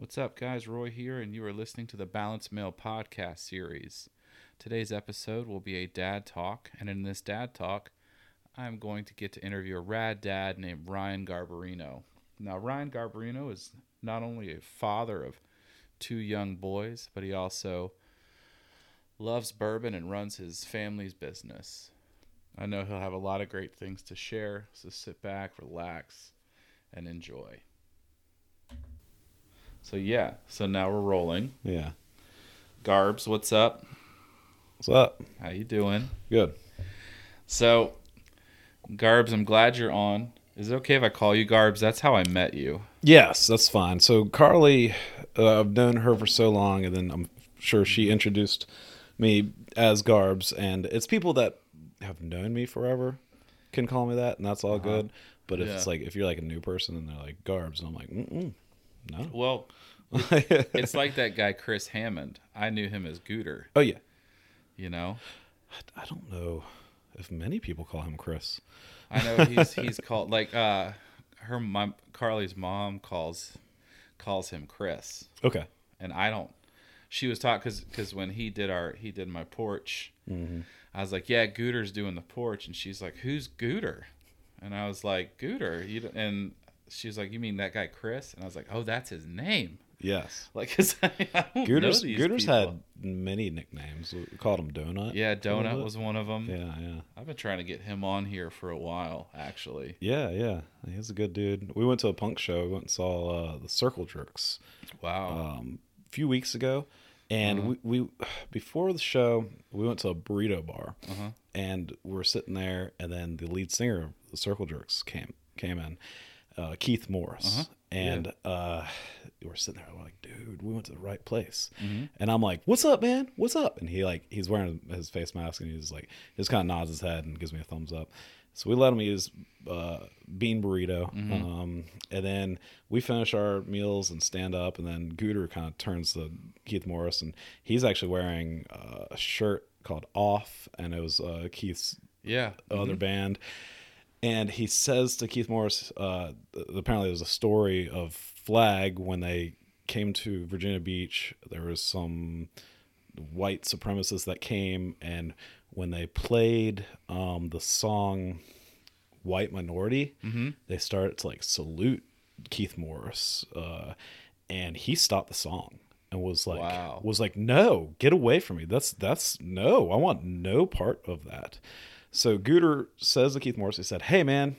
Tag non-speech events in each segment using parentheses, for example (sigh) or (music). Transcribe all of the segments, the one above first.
What's up, guys? Roy here, and you are listening to the Balance Male podcast series. Today's episode will be a dad talk, and in this dad talk, I'm going to get to interview a rad dad named Ryan Garbarino. Now, Ryan Garbarino is not only a father of two young boys, but he also loves bourbon and runs his family's business. I know he'll have a lot of great things to share, so sit back, relax, and enjoy. So yeah, so now we're rolling. Yeah. Garbs, what's up? What's up? How you doing? Good. So, Garbs, I'm glad you're on. Is it okay if I call you Garbs? That's how I met you. Yes, that's fine. So Carly, uh, I've known her for so long, and then I'm sure she introduced me as Garbs, and it's people that have known me forever can call me that, and that's all good. But if it's like if you're like a new person and they're like Garbs, and I'm like, Mm-mm, no. Well, (laughs) it's like that guy Chris Hammond. I knew him as Gooter. oh yeah. You know, I don't know if many people call him Chris. I know he's he's (laughs) called like uh her my Carly's mom calls calls him Chris, Okay. and I don't. She was taught because because when he did our he did my porch, I was like, yeah, Gooter's doing the porch, and she's like, who's Gooter? And I was like, Gooter, you don't, and was like, you mean that guy Chris? And I was like, oh, that's his name. Yes. (laughs) Like, 'cause I, I don't know these Gooters people. had many nicknames. We called him Donut. yeah, Donut was one of them. Yeah, yeah. I've been trying to get him on here for a while, actually. Yeah, yeah. He's a good dude. We went to a punk show. We went and saw uh, the Circle Jerks Wow. um, a few weeks ago. And Uh-huh. we, we, (sighs) before the show, we went to a burrito bar. Uh-huh. And we're sitting there, and then the lead singer of the Circle Jerks came came in, uh, Keith Morris. Uh-huh. And uh, we're sitting there, we're like, dude, we went to the right place. Mm-hmm. And I'm like, what's up, man? What's up? And he like, he's wearing his face mask, and he's like, he just kind of nods his head and gives me a thumbs up. So we let him eat his uh, bean burrito, um, and then we finish our meals and stand up, and then Gooter kind of turns to Keith Morris, and he's actually wearing uh, a shirt called Off, and it was uh, Keith's yeah. other band. And he says to Keith Morris, uh, apparently there's a story of Flag when they came to Virginia Beach. There was some white supremacists that came, and when they played um, the song "White Minority," they started to like salute Keith Morris, uh, and he stopped the song and was like, Wow. was like, "No, get away from me! That's that's no, I want no part of that." So Gooter says to Keith Morris, he said, "Hey man,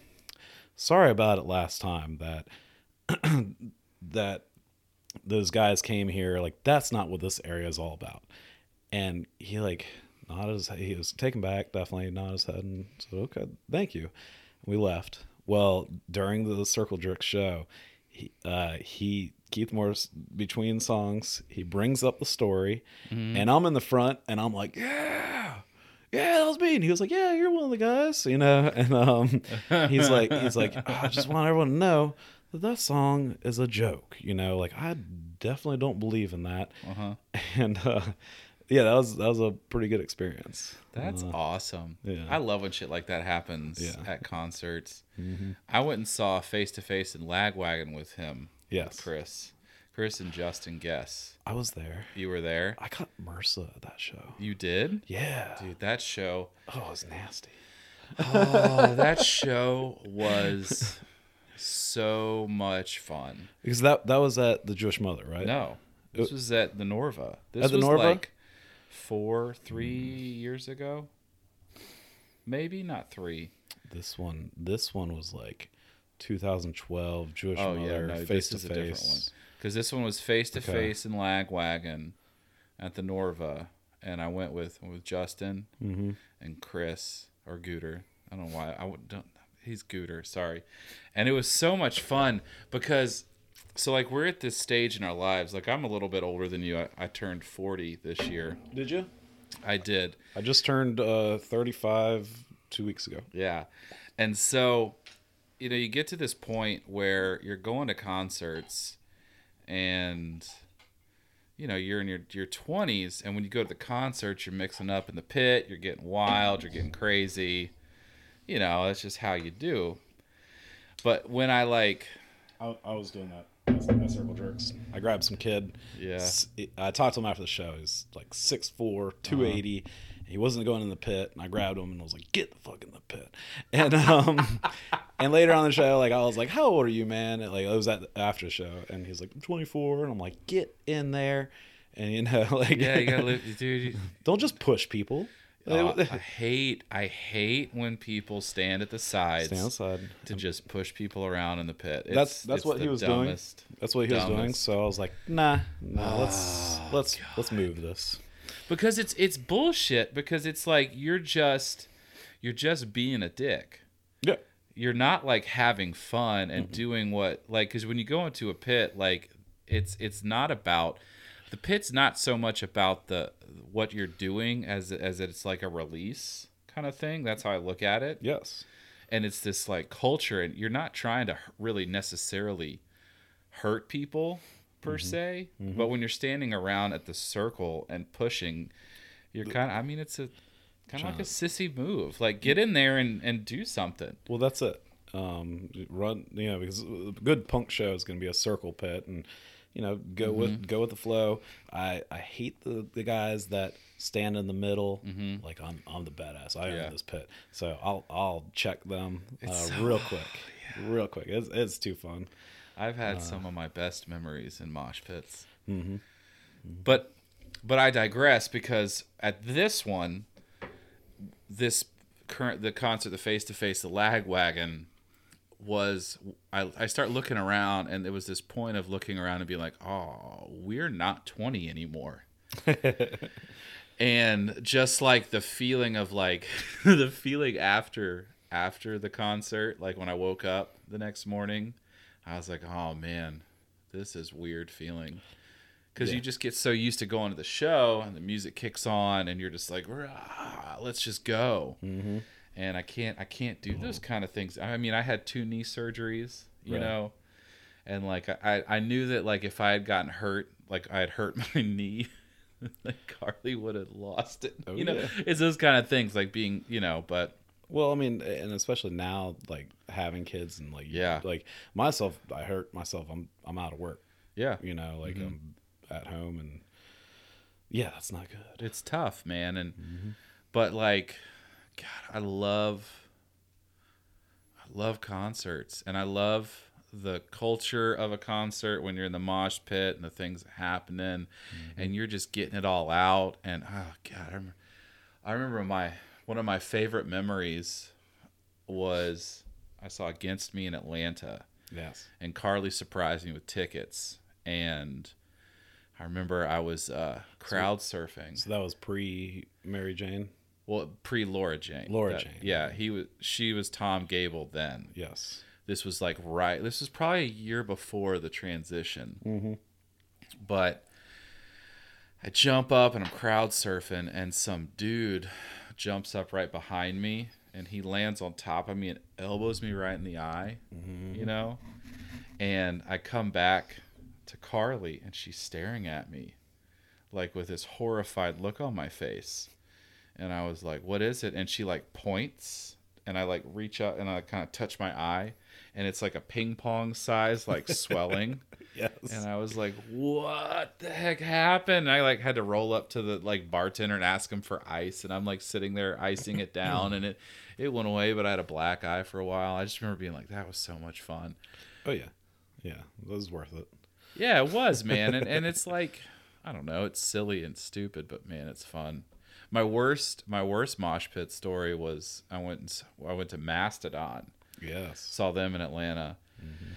sorry about it last time that (clears throat) that those guys came here. Like that's not what this area is all about." And he like nodded his he was taken back, definitely nodded his head and said, "Okay, thank you." We left. Well, during the Circle Jerk show, he, uh, he Keith Morris between songs, he brings up the story, and I'm in the front, and I'm like, "Yeah, yeah, that was me." And he was like, "Yeah, you're one of the guys," you know. (laughs) And um, he's like, he's like, "I just want everyone to know that that song is a joke," you know. Like I definitely don't believe in that. Uh-huh. (laughs) And uh, yeah, that was that was a pretty good experience. That's awesome. yeah. I love when shit like that happens Yeah. Mm-hmm. at concerts. I went and saw Face to Face in Lagwagon with him. Yes. Chris. Chris and Justin Guess. I was there. You were there. I caught MRSA at that show. You did? Yeah. Dude, that show. Oh, it was nasty. Oh, (laughs) that show was so much fun. Because that that was at the Jewish Mother, right? No. This was at the Norva. This At the was Norva? like four, three years ago. Maybe not three. This one this one was like 2012 Jewish Oh yeah, Mother no, face to is a different one. face. Because this one was face to face in Lagwagon at the Norva, and I went with with Justin Mm-hmm. and Chris or Gooter. I don't know why I would- don't. He's Gooter, sorry. And it was so much fun because, so like we're at this stage in our lives. Like I'm a little bit older than you. I, I turned 40 this year. Did you? I did. I just turned uh 35 2 weeks ago. Yeah. And so, you know, you get to this point where you're going to concerts and you know, you're in your your 20s and when you go to the concerts, you're mixing up in the pit, you're getting wild, you're getting crazy. You know, that's just how you do. But when I like I, I was doing that. That's Circle Jerks. I grabbed some kid. Yeah. I talked to him after the show. He's like 6'4", 280. Uh-huh. He wasn't going in the pit, and I grabbed him and I was like, "Get the fuck in the pit!" And um, (laughs) and later on the show, like I was like, "How old are you, man?" And, like it was at the after the show, and he's like, "I'm 24," and I'm like, "Get in there!" And you know, (laughs) like Yeah, you gotta live, dude. (laughs) don't just push people. Oh, I hate, I hate when people stand at the sides Stay outside. to just push people around in the pit. It's, That's- that's what he was doing. That's what he was doing. So I was like, "Nah, nah, let's Oh, let's let's move this." Because it's it's bullshit. Because it's like you're just you're just being a dick. Yeah. You're not like having fun and doing what like because when you go into a pit, like it's it's not about the pit's not so much about the what you're doing as as it's like a release kind of thing. That's how I look at it. Yes. and it's this like culture and you're not trying to really necessarily hurt people per mm-hmm. se mm-hmm. but when you're standing around at the circle and pushing you're kind of i mean it's a kind of like a sissy move like mm. get in there and, and do something Well, that's it. Um, run, you know, because a good punk show is going to be a circle pit, and you know, go mm-hmm. with go with the flow. I I hate the the guys that stand in the middle. Like I'm I'm the badass. I Yeah. own this pit, so I'll I'll check them uh, so- real quick, real quick. It's it's too fun. I've had Uh. some of my best memories in mosh pits Mm-hmm. but but i digress because at this one this current the concert the face to face the lag wagon was I, I start looking around and there was this point of looking around and being like oh we're not 20 anymore (laughs) and just like the feeling of like (laughs) the feeling after after the concert like when i woke up the next morning i was like oh man this is weird feeling because Yeah. you just get so used to going to the show and the music kicks on and you're just like let's just go Mm-hmm. and i can't i can't do those kind of things i mean i had two knee surgeries you Right. know and like I, I knew that like if i had gotten hurt like i had hurt (laughs) my knee (laughs) like carly would have lost it Oh, you know yeah. it's those kind of things like being you know but Well, I mean, and especially now, like having kids and like Yeah. like myself, I hurt myself. I'm I'm out of work. yeah You know, like Mhm. I'm at home and yeah, that's not good. it's tough man and Mm-hmm. but like god i love i love concerts and i love the culture of a concert when you're in the mosh pit and the things happening Mm-hmm. and you're just getting it all out and oh god I remember, I remember my one of my favorite memories was i saw against me in atlanta Yes. and Carly surprised me with tickets. And I remember I was uh, crowd surfing. So that was pre Mary Jane. Well, pre Laura Jane. Laura That- Jane. Yeah, he was. She was Tom Gabel then. Yes. This was like right. This was probably a year before the transition. Mm-hmm. But I jump up and I'm crowd surfing, and some dude jumps up right behind me, and he lands on top of me and elbows me right in the eye. Mm-hmm. you know? And I come back to Carly and she's staring at me like with this horrified look on my face. And I was like, "What is it?" And she like points and I like reach out and I kind of touch my eye and it's like a ping pong size like (laughs) swelling. Yes. And I was like, "What the heck happened?" And I like had to roll up to the like bartender and ask him for ice, and I'm like sitting there icing it down, and it it went away, but I had a black eye for a while. I just remember being like, "That was so much fun." oh yeah. Yeah. That was worth it. Yeah, it was, (laughs) man, and and it's like I don't know, it's silly and stupid, but man, it's fun. My worst my worst mosh pit story was I went and, I went to Mastodon. Yes. saw them in Atlanta. Mm-hmm.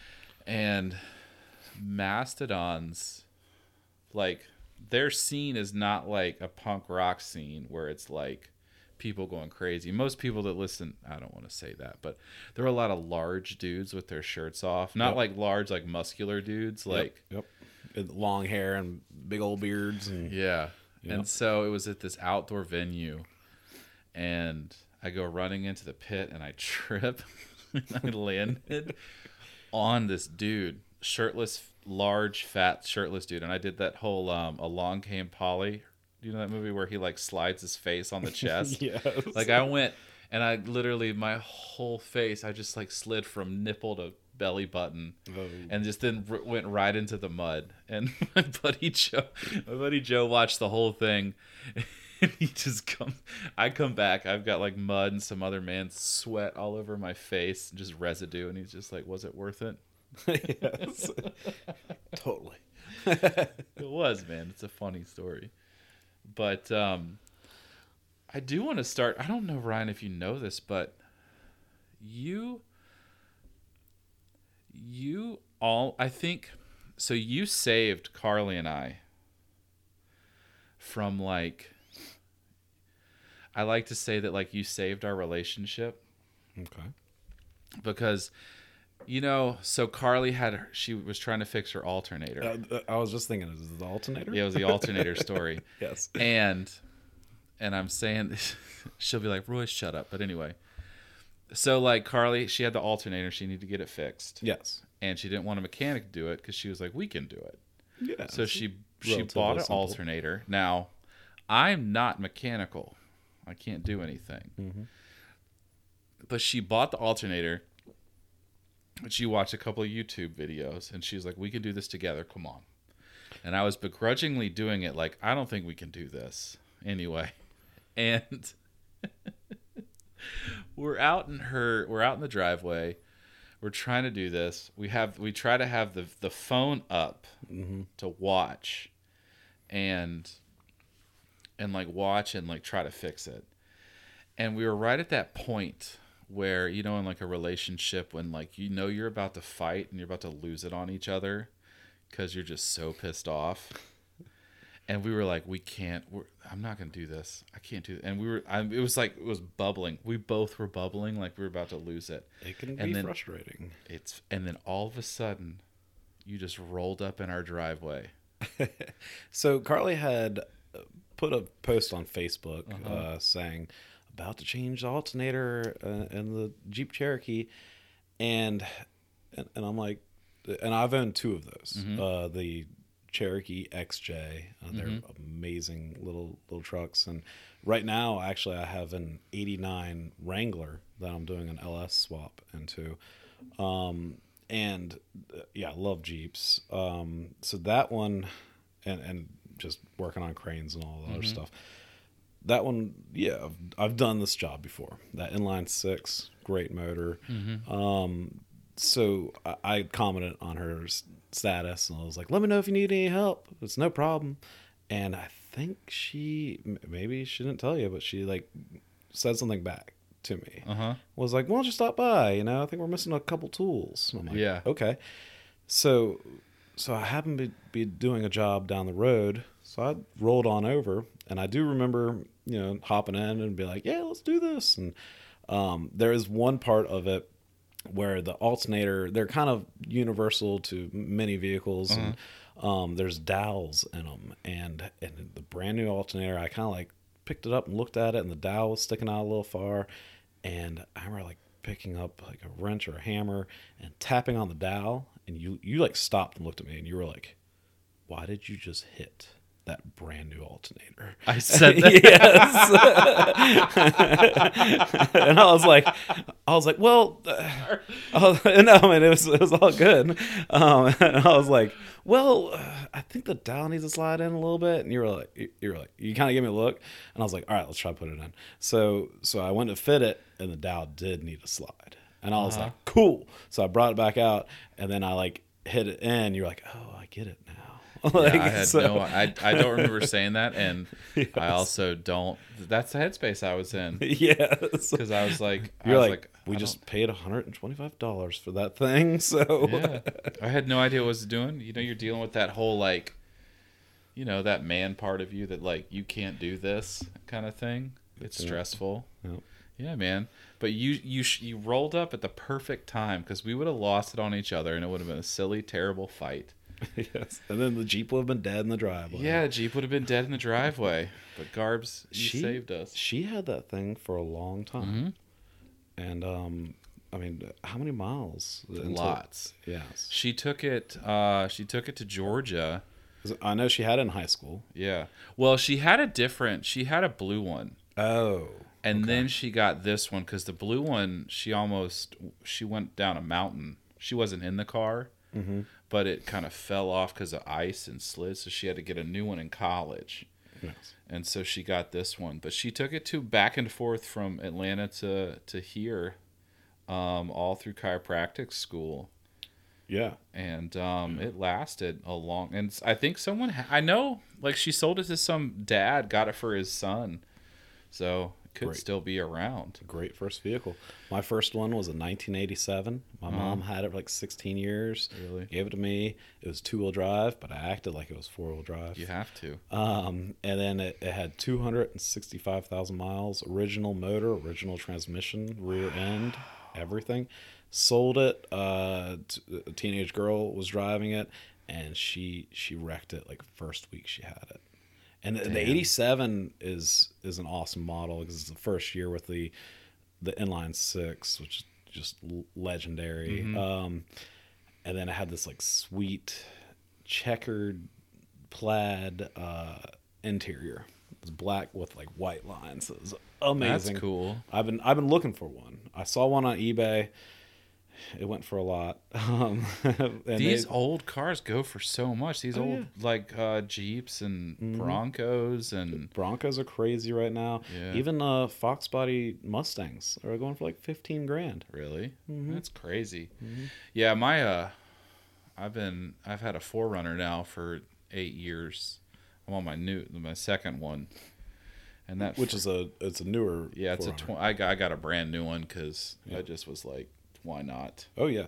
And Mastodon's like their scene is not like a punk rock scene where it's like people going crazy. Most people that listen, I don't want to say that, but there are a lot of large dudes with their shirts off. Not Yep. like large like muscular dudes like Yep. yep. Long hair and big old beards and Yeah. Yeah. And so it was at this outdoor venue and I go running into the pit and I (laughs) trip (laughs) I landed on this dude, shirtless, large, fat, shirtless dude. And I did that whole um Along Came Polly. Do you know that movie where he like slides his face on the (laughs) chest? yes. Like I went and I literally my whole face I just like slid from nipple to belly button Oh. and just then r- went right into the mud. And (laughs) my buddy Joe, my buddy Joe watched the whole thing. (laughs) And he just come. I come back. I've got like mud and some other man's sweat all over my face, and just residue. And he's just like, "Was it worth it?" (laughs) yes. (laughs) totally. It was, man. It's a funny story. But um, I do want to start. I don't know, Ryan, if you know this, but you, you all, I think, so you saved Carly and I from like, I like to say that like you saved our relationship Okay. because, you know, so Carly had, her- she was trying to fix her alternator. Uh, I was just thinking, is it the alternator? Yeah, it was the alternator story. (laughs) Yes. and and I'm saying (laughs) she'll be like, Roy, shut up. But anyway, so like Carly, she had the alternator, she needed to get it fixed, Yes. and she didn't want a mechanic to do it because she was like, we can do it. Yeah. So she she bought an simple. alternator. Now, I'm not mechanical, I can't do anything. Mm-hmm. But she bought the alternator. But she watched a couple of YouTube videos, and she's like, "We can do this together. Come on." And I was begrudgingly doing it, like, "I don't think we can do this anyway." (laughs) And (laughs) we're out in her, we're out in the driveway. We're trying to do this. We have, we try to have the the phone up Mm-hmm. to watch, and and like watch and like try to fix it. And we were right at that point where you know in like a relationship when like you know you're about to fight and you're about to lose it on each other because you're just so pissed off. And we were like, we can't. We're, I'm not gonna do this. I can't do. It. And we were. I, it was like it was bubbling. We both were bubbling, like we were about to lose it. It can and be then- frustrating. It's and then all of a sudden, you just rolled up in our driveway. (laughs) So Carly had put a post on Facebook Uh-huh. uh, saying about to change the alternator uh, in the Jeep Cherokee, and and, and I'm like, and I've owned two of those. Mm-hmm. Uh, the Cherokee XJ, uh, they're amazing little little trucks, and right now actually I have an '89 Wrangler that I'm doing an LS swap into. Um, and uh, yeah, love Jeeps. Um, so that one, and and just working on cranes and all the other stuff. That one, yeah, I've, I've done this job before. That inline six, great motor. Um, so I, I commented on her status and I was like, "Let me know if you need any help. It's no problem." And I think she maybe she didn't tell you, but she like said something back to me Uh huh. was like, "Why don't you stop by? You know, I think we're missing a couple tools." I'm like, Yeah. okay." So, so I happened to be doing a job down the road, so I rolled on over, and I do remember, you know, hopping in and be like, "Yeah, let's do this." And um, there is one part of it where the alternator they're kind of universal to many vehicles and um, there's dowels in them and and the brand new alternator i kind of like picked it up and looked at it and the dowel was sticking out a little far and i remember like picking up like a wrench or a hammer and tapping on the dowel and you you like stopped and looked at me and you were like why did you just hit that brand new alternator I said (laughs) that. yes. (laughs) and I was like, I was like, well, uh, was, no, mean, it was, it was all good. Um, (laughs) and I was like, well, uh, I think the dial needs to slide in a little bit. And you were like, you, you were like, you kind of gave me a look, and I was like, all right, let's try to put it in. So, so I went to fit it, and the dial did need to slide, and I was Uh-huh. like, cool. So I brought it back out, and then I like hit it in. You're like, oh, I get it now. (laughs) Like, Yeah, I had so- no. I I don't remember (laughs) saying that, and I also don't. That's the headspace I was in (laughs) yes. because I was like, You're was like, I we don't- just paid $125 for that thing. So, yeah. I had no idea what I was doing. You know, you're dealing with that whole like, you know, that man part of you that like you can't do this kind of thing. It's Yeah. stressful. Yep. Yeah, man. But you you sh- you rolled up at the perfect time because we would have lost it on each other, and it would have been a silly, terrible fight. (laughs) yes. And then the Jeep would have been dead in the driveway. Yeah, Jeep would have been dead in the driveway. But Garbs, She- saved us. She had that thing for a long time. hmm And, um, I mean, how many miles? until- Lots. Yes. She took it. Uh, she took it to Georgia. I know she had it in high school. Yeah. Well, she had a different. She had a blue one, Oh. and then she got this one because the blue one she almost she went down a mountain She wasn't in the car, Mm-hmm. But it kind of fell off because of ice and slid. So she had to get a new one in college. Nice. and so she got this one but she took it to back and forth from atlanta to to here um, all through chiropractic school Yeah. and um, it lasted a long and I think someone ha- i know like she sold it to some dad got it for his son so could Great. still be around Great first vehicle. My first one was a 1987. My mom had it for like 16 years. Really? Gave it to me. It was two wheel drive, but I acted like it was four wheel drive. you have to Um, and then it, it had 265,000 miles, original motor, original transmission, rear end, everything. Sold it. Uh, t- a teenage girl was driving it, and she she wrecked it like first week she had it. And the, the 87 is is an awesome model because it's the first year with the the inline six, which is just legendary. Um, and then it had this like sweet checkered plaid uh, interior. It was black with like white lines. It was amazing. that's cool I've been I've been looking for one. I saw one on eBay. It went for a lot. (laughs) Um, and these they- old cars go for so much these Oh, old yeah. Mm-hmm. like uh, jeeps and broncos and Broncos are crazy right now. Yeah. Even uh, Fox body Mustangs are going for like fifteen grand. Really? Mm-hmm. That's crazy. Yeah, my uh I've been I've had a 4Runner now for eight years. I'm on my new my second one. And that Which is a it's a newer. yeah, it's a 400. tw- I got I got a brand new one cuz I just was like why not? Oh yeah,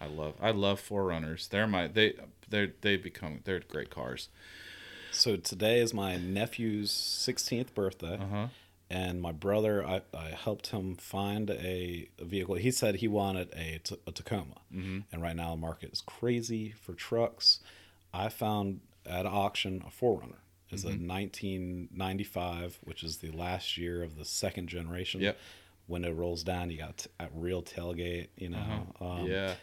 I love I love 4Runners. They're my they they they become they're great cars. So today is my nephew's 16th birthday, Uh-huh. and my brother, I, I helped him find a, a vehicle. He said he wanted a, T- a Tacoma, Mm-hmm. and right now the market is crazy for trucks. I found at auction a 4Runner. It's Mm-hmm. a 1995, which is the last year of the second generation. Yep. Window rolls down, you got a real tailgate, you know. Um, Uh-huh. yeah.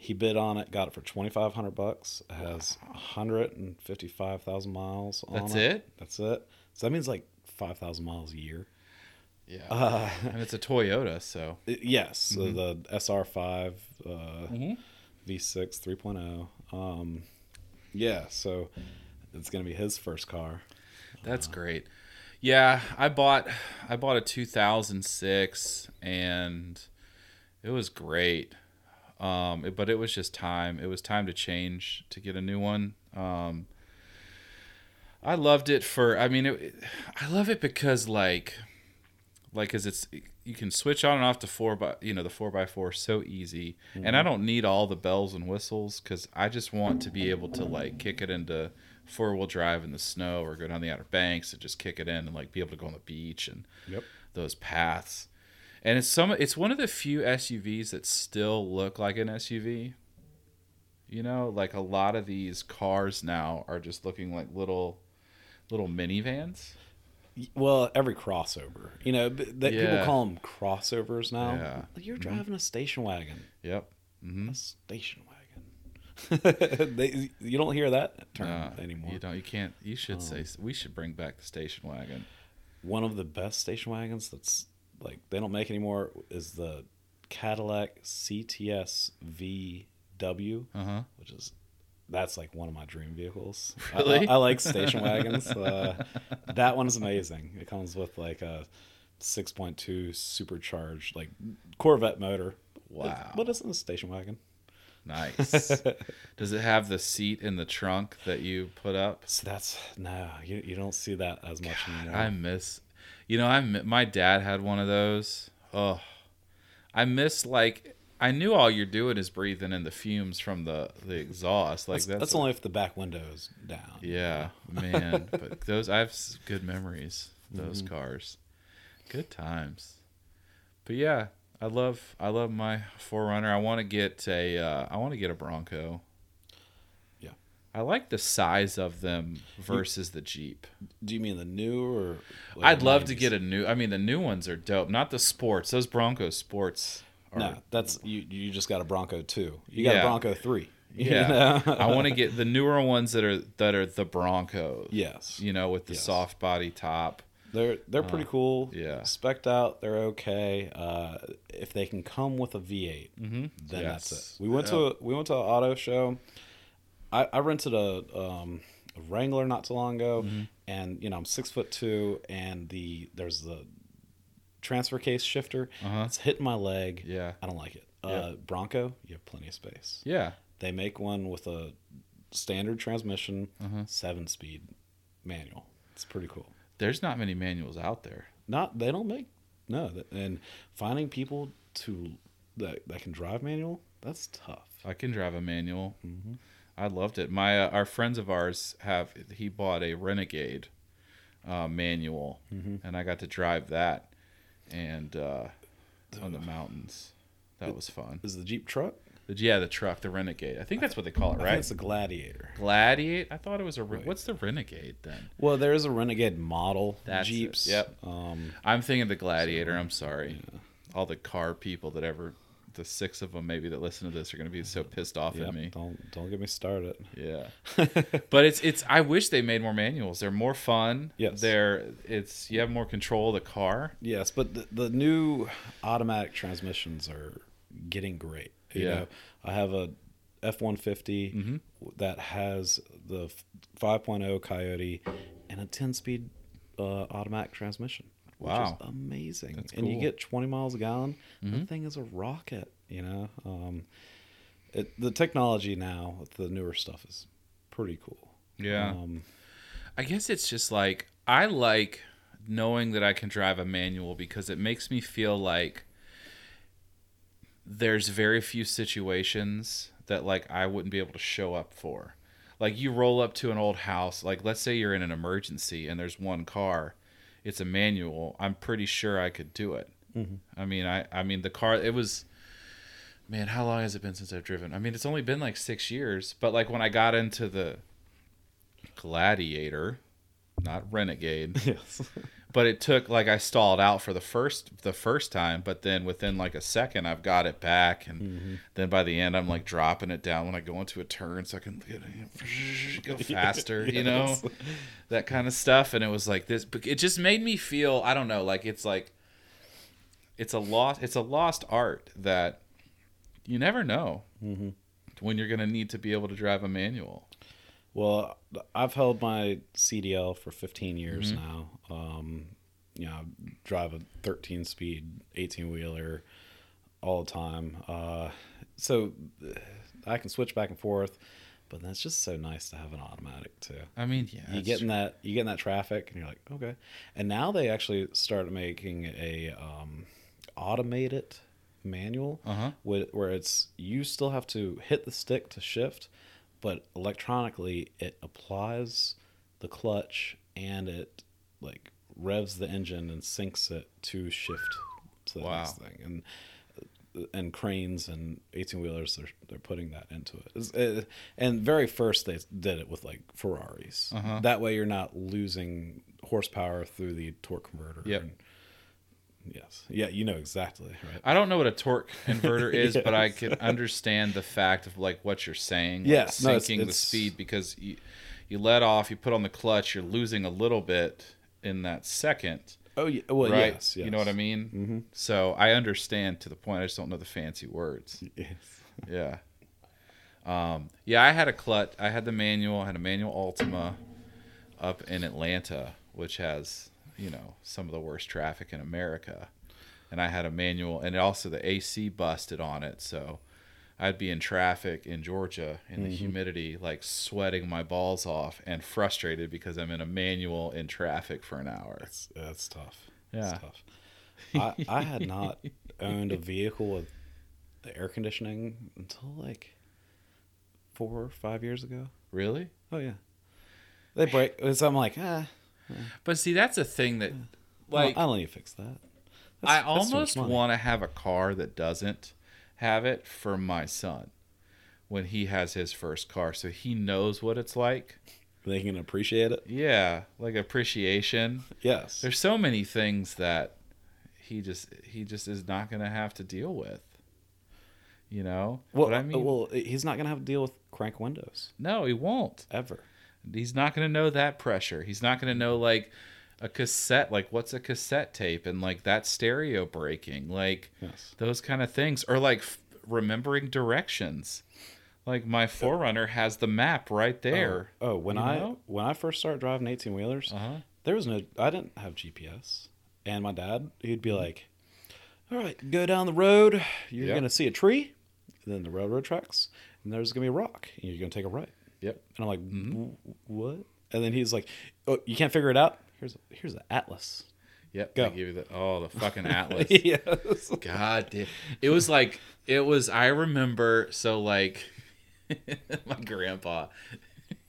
He bid on it, got it for twenty five hundred bucks. It has hundred and fifty five thousand miles on That's it. it? That's it. So that means like five thousand miles a year. Yeah. Uh, (laughs) and it's a Toyota, so it- yes, Mm-hmm. so the SR five uh, Mhm. V six three oh. Um, yeah, so it's gonna be his first car. That's great. Yeah, I bought I bought a 2006 and it was great. Um, it- but it was just time. It was time to change to get a new one. Um, I loved it for. I mean, it, I love it because like, like, cause it's you can switch on and off the four by you know the four by four so easy, and I don't need all the bells and whistles because I just want to be able to like kick it into four wheel drive in the snow or go down the Outer Banks and just kick it in and like be able to go on the beach and Yep. those paths. And it's some it's one of the few SUVs that still look like an SUV. You know, like a lot of these cars now are just looking like little little minivans. Well, every crossover, you know, that people call them crossovers now. Yeah. Mm-hmm. You're driving a station wagon. Yep. hmm A station wagon. (laughs) they, you don't hear that term Uh, anymore. You don't. You can't. You should say. We should bring back the station wagon. One of the best station wagons that's like they don't make anymore is the Cadillac CTS VW, Uh huh. which is that's like one of my dream vehicles. I- Really? I, I like station (laughs) wagons. Uh, that one is amazing. It comes with like a 6.2 supercharged like Corvette motor. Wow. What is in a station wagon? Nice. (laughs) Does it have the seat in the trunk that you put up? So that's no, you, you don't see that as much anymore. I miss, you know, I my dad had one of those. Oh, I miss like I knew all you're doing is breathing in the fumes from the the exhaust. Like that's, that's, that's only if the back window is down. yeah, man. (laughs) but those I have good memories. Those Mm-hmm. cars, good times. But yeah, I love I love my 4Runner. I want to get a uh, I want to get a Bronco. Yeah. I like the size of them versus the Jeep. Do you mean the new or? like I'd love to get a new. I mean, the new ones are dope. Not the sports. Those Bronco sports. Are, No, that's you. You just got a Bronco two. You got Yeah. a Bronco three. (laughs) Yeah. I want to get the newer ones that are that are the Broncos. yes. You know, with the Yes. soft body top. They're they're pretty Uh, cool. yeah. Specked out, they're okay. Uh, if they can come with a V8, Mm-hmm. then that's it. We went to a, we went to an auto show. I, I rented a, um, a Wrangler not too long ago, Mm-hmm. and you know I'm six foot two, and the there's the transfer case shifter. Uh-huh. It's hitting my leg. Yeah. I don't like it. Yeah. Uh, Bronco, you have plenty of space. Yeah. They make one with a standard transmission, Uh-huh. seven speed manual. It's pretty cool. There's not many manuals out there. Not they don't make no, and finding people to that that can drive manual that's tough. I can drive a manual. Mm-hmm. I loved it. My uh, our friends of ours have he bought a Renegade uh, manual, Mm-hmm. and I got to drive that, and uh, on the mountains. That was fun. Is the Jeep truck? The, yeah, the truck, the Renegade. I think that's what they call it, right? it's a Gladiator. Gladiator. I thought it was a. Re-. What's the Renegade then? Well, there is a Renegade model That's it. Jeeps. Yep. Um, I'm thinking the Gladiator. I'm sorry. All the car people that ever, the six of them maybe that listen to this are going to be so pissed off yeah. at me. Don't don't get me started. Yeah. (laughs) but it's it's I wish they made more manuals. They're more fun. Yes. They're it's you have more control of the car. Yes, but the, the new automatic transmissions are getting great. You Yeah. know, I have a F one fifty Mhm. that has the five oh Coyote and a ten speed uh, automatic transmission. Which Wow. is amazing. That's and you get twenty miles a gallon. Mhm. The thing is a rocket. You know, um, it, the technology now the newer stuff is pretty cool. Yeah. Um, I guess it's just like I like knowing that I can drive a manual because it makes me feel like there's very few situations that like I wouldn't be able to show up for. Like you roll up to an old house, like let's say you're in an emergency and there's one car, it's a manual. I'm pretty sure I could do it. Mhm. I mean, I I mean the car it was man, how long has it been since I've driven? I mean, it's only been like 6 years, but like when I got into the Gladiator, not Renegade, (laughs) yes. But it took like I stalled out for the first the first time, but then within like a second I've got it back and Mm-hmm. then by the end I'm like dropping it down when I go into a turn so I can (laughs) go (laughs) faster, you know? That kind of stuff and it was like this but it just made me feel I don't know, like it's like it's a lost it's a lost art that you never know Mhm. when you're going to need to be able to drive a manual. Well, I've held my CDL for 15 Mm-hmm. years now. Um, you know, I drive a 13 speed 18 wheeler all the time. Uh, so I can switch back and forth, but that's just so nice to have an automatic too. I mean, yeah. you get in that you get in that traffic and you're like, okay. And now they actually started making a um, automated manual Uh-huh. where, where it's you still have to hit the stick to shift, but electronically it applies the clutch and it like revs the engine and syncs it to shift to the Wow. next thing. And and cranes and 18 wheelers they're, they're putting that into it. It and very first they did it with like ferraris Uh-huh. that way you're not losing horsepower through the torque converter Yep. and- yes yeah you know exactly right I don't know what a torque inverter is, (laughs) but I Yes. can understand the fact of like what you're saying. Like Yes, no, it's- syncing the speed because you you let off, you put on the clutch, you're losing a little bit in that second, oh yeah well right? yes, You know what I mean? hmm So I understand to the point. I just don't know the fancy words. yes. (laughs) Yeah. Um, yeah, I had a clutch. I had the manual. I had a manual Altima up in Atlanta, which has you know some of the worst traffic in America. And I had a manual, and also the AC busted on it, so I'd be in traffic in Georgia in the Mhm. humidity, like sweating my balls off and frustrated because I'm in a manual in traffic for an hour. That's that's tough. Yeah. That's tough. I, I had not (laughs) owned a vehicle with the air conditioning until like four or five years ago. Really? Oh yeah. They break. So I'm like, ah, But see, that's a thing that, well, like, I don't need to fix that. I That's- much almost want to have a car that doesn't have it for my son when he has his first car so he knows what it's like. They can appreciate it. Yeah, like appreciation. Yes. There's so many things that he just he just is not going to have to deal with. You know? well, But I uh, mean well, he's not gonna have to deal with crank windows no, he won't. ever. He's not going to know that pressure. He's not going to know like a cassette like what's a cassette tape and like that stereo breaking like Yes. those kind of things or like f- remembering directions like my 4Runner has the map right there Oh, when you I know? when I first started driving eighteen wheelers, uh-huh there was no I didn't have GPS, and my dad he'd be like, "All right, go down the road. You're Yeah. gonna see a tree, then the railroad tracks, and there's gonna be a rock, and you're gonna take a right." Yep And I'm like, Mm-hmm. "What?" And then he's like, "Oh, you can't figure it out? Here's here's an atlas." yep Go. give you the oh the fucking (laughs) atlas yes. God damn. It was like it was I remember so like (laughs) my grandpa (laughs)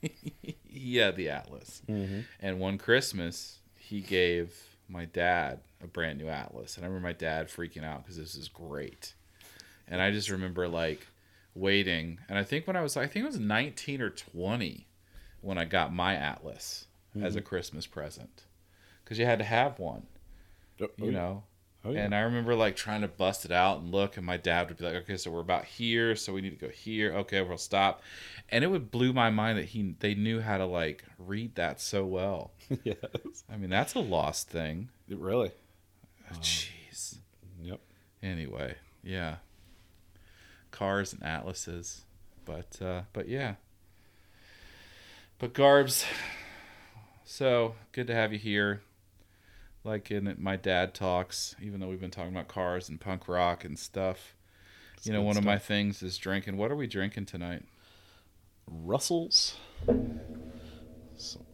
he had the atlas. Mm-hmm. And one Christmas he gave my dad a brand new atlas. And I remember my dad freaking out cuz this is great. And I just remember like waiting and I think when I was I think it was 19 or 20 when I got my atlas as Mm-hmm. a Christmas present. Cuz you had to have one, Oh, you know. Oh, yeah. And I remember like trying to bust it out and look, and my dad would be like, "Okay, so we're about here, so we need to go here. Okay, we'll stop." And it would blew my mind that he they knew how to like read that so well. (laughs) yes. I mean, that's a lost thing. It really. Jeez. Yep. Anyway, yeah. Cars and atlases, but uh, but yeah. But Garbs, so good to have you here. Like in my dad talks, even though we've been talking about cars and punk rock and stuff. It's you know, one of my things is drinking. What are we drinking tonight? Russell's.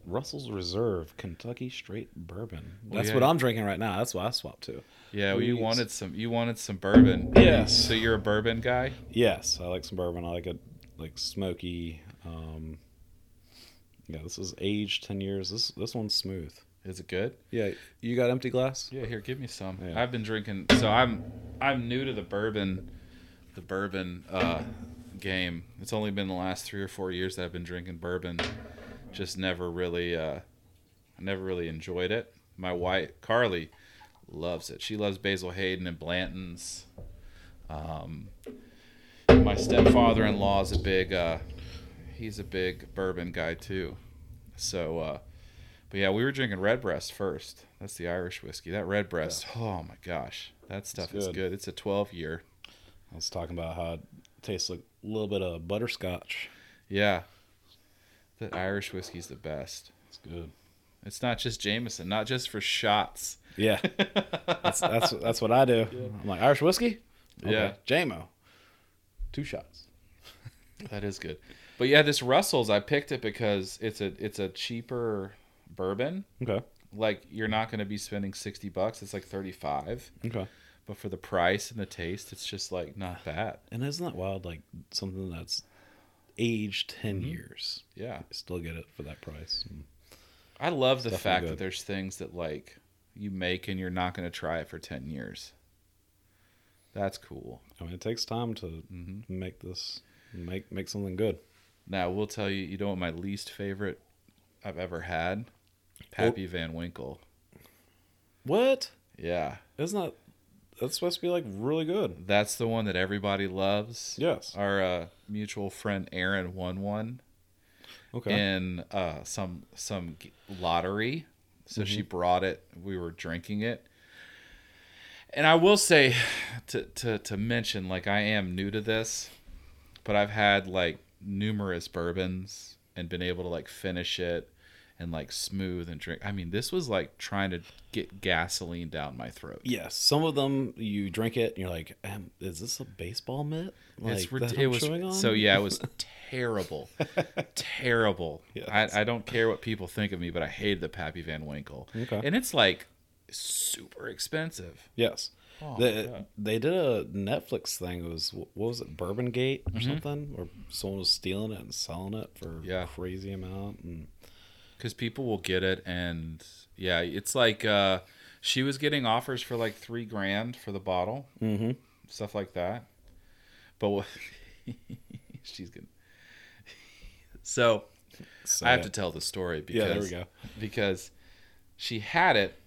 Russell's Reserve Kentucky Straight Bourbon. Well, That's yeah. what I'm drinking right now. That's what I swapped to. Yeah, well, We you wanted some. You wanted some bourbon. Yes. So you're a bourbon guy. Yes, I like some bourbon. I like it like smoky. Um, yeah, this is aged ten years. This this one's smooth. Is it good? Yeah, you got empty glass? Yeah, here, give me some. Yeah. I've been drinking. So I'm I'm new to the bourbon, the bourbon uh, game. It's only been the last three or four years that I've been drinking bourbon. Just never really, uh, never really enjoyed it. My wife Carly loves it. She loves Basil Hayden and Blanton's. Um, my stepfather-in-law is a big. Uh, he's a big bourbon guy too. So. Uh, but yeah, we were drinking Redbreast first. That's the Irish whiskey. That Redbreast, oh my gosh, that stuff is good. good. It's a 12 year. I was talking about how it tastes like a little bit of butterscotch. Yeah. The Irish whiskey's the best. It's good. It's not just Jameson, not just for shots. Yeah, that's that's that's what I do. (laughs) I'm like Irish whiskey. Yeah. Jamo. Two shots. (laughs) That is good. But yeah, this Russell's, I picked it because it's a it's a cheaper bourbon. Okay. Like you're not going to be spending 60 bucks. It's like 35. Okay. But for the price and the taste, it's just like not bad. And isn't that wild? Like something that's aged 10 Mm-hmm. years, Yeah. still get it for that price. I love the fact definitely that there's things that like you make and you're not going to try it for 10 years. That's cool. I mean, it takes time to hmm make this make make something good. Now, we'll tell you, you know what my least favorite I've ever had? Pappy Van Winkle. What? Yeah. Isn't that that's supposed to be like really good? That's the one that everybody loves. Yes. Our uh, mutual friend Aaron won one Okay. in uh, some some lottery. So she mm-hmm. brought it. We were drinking it. And I will say to, to to mention like I am new to this, but I've had like numerous bourbons and been able to like finish it and like smooth and drink. I mean, this was like trying to get gasoline down my throat. yes. Some of them you drink it and you're like, is this a baseball mitt? Like it's rid- it was on? so yeah, it was (laughs) terrible, terrible. Yes. I I don't care what people think of me, but I hated the Pappy Van Winkle, Okay. and it's like super expensive. Yes. Oh, they, they did a Netflix thing. It was what was it, Bourbon Gate or Mhm. something, where someone was stealing it and selling it for Yeah. a crazy amount. And because people will get it and yeah it's like uh she was getting offers for like three grand for the bottle mm-hmm. stuff like that but what (laughs) she's gonna (laughs) so i have to tell the story because yeah, there we go. because she had it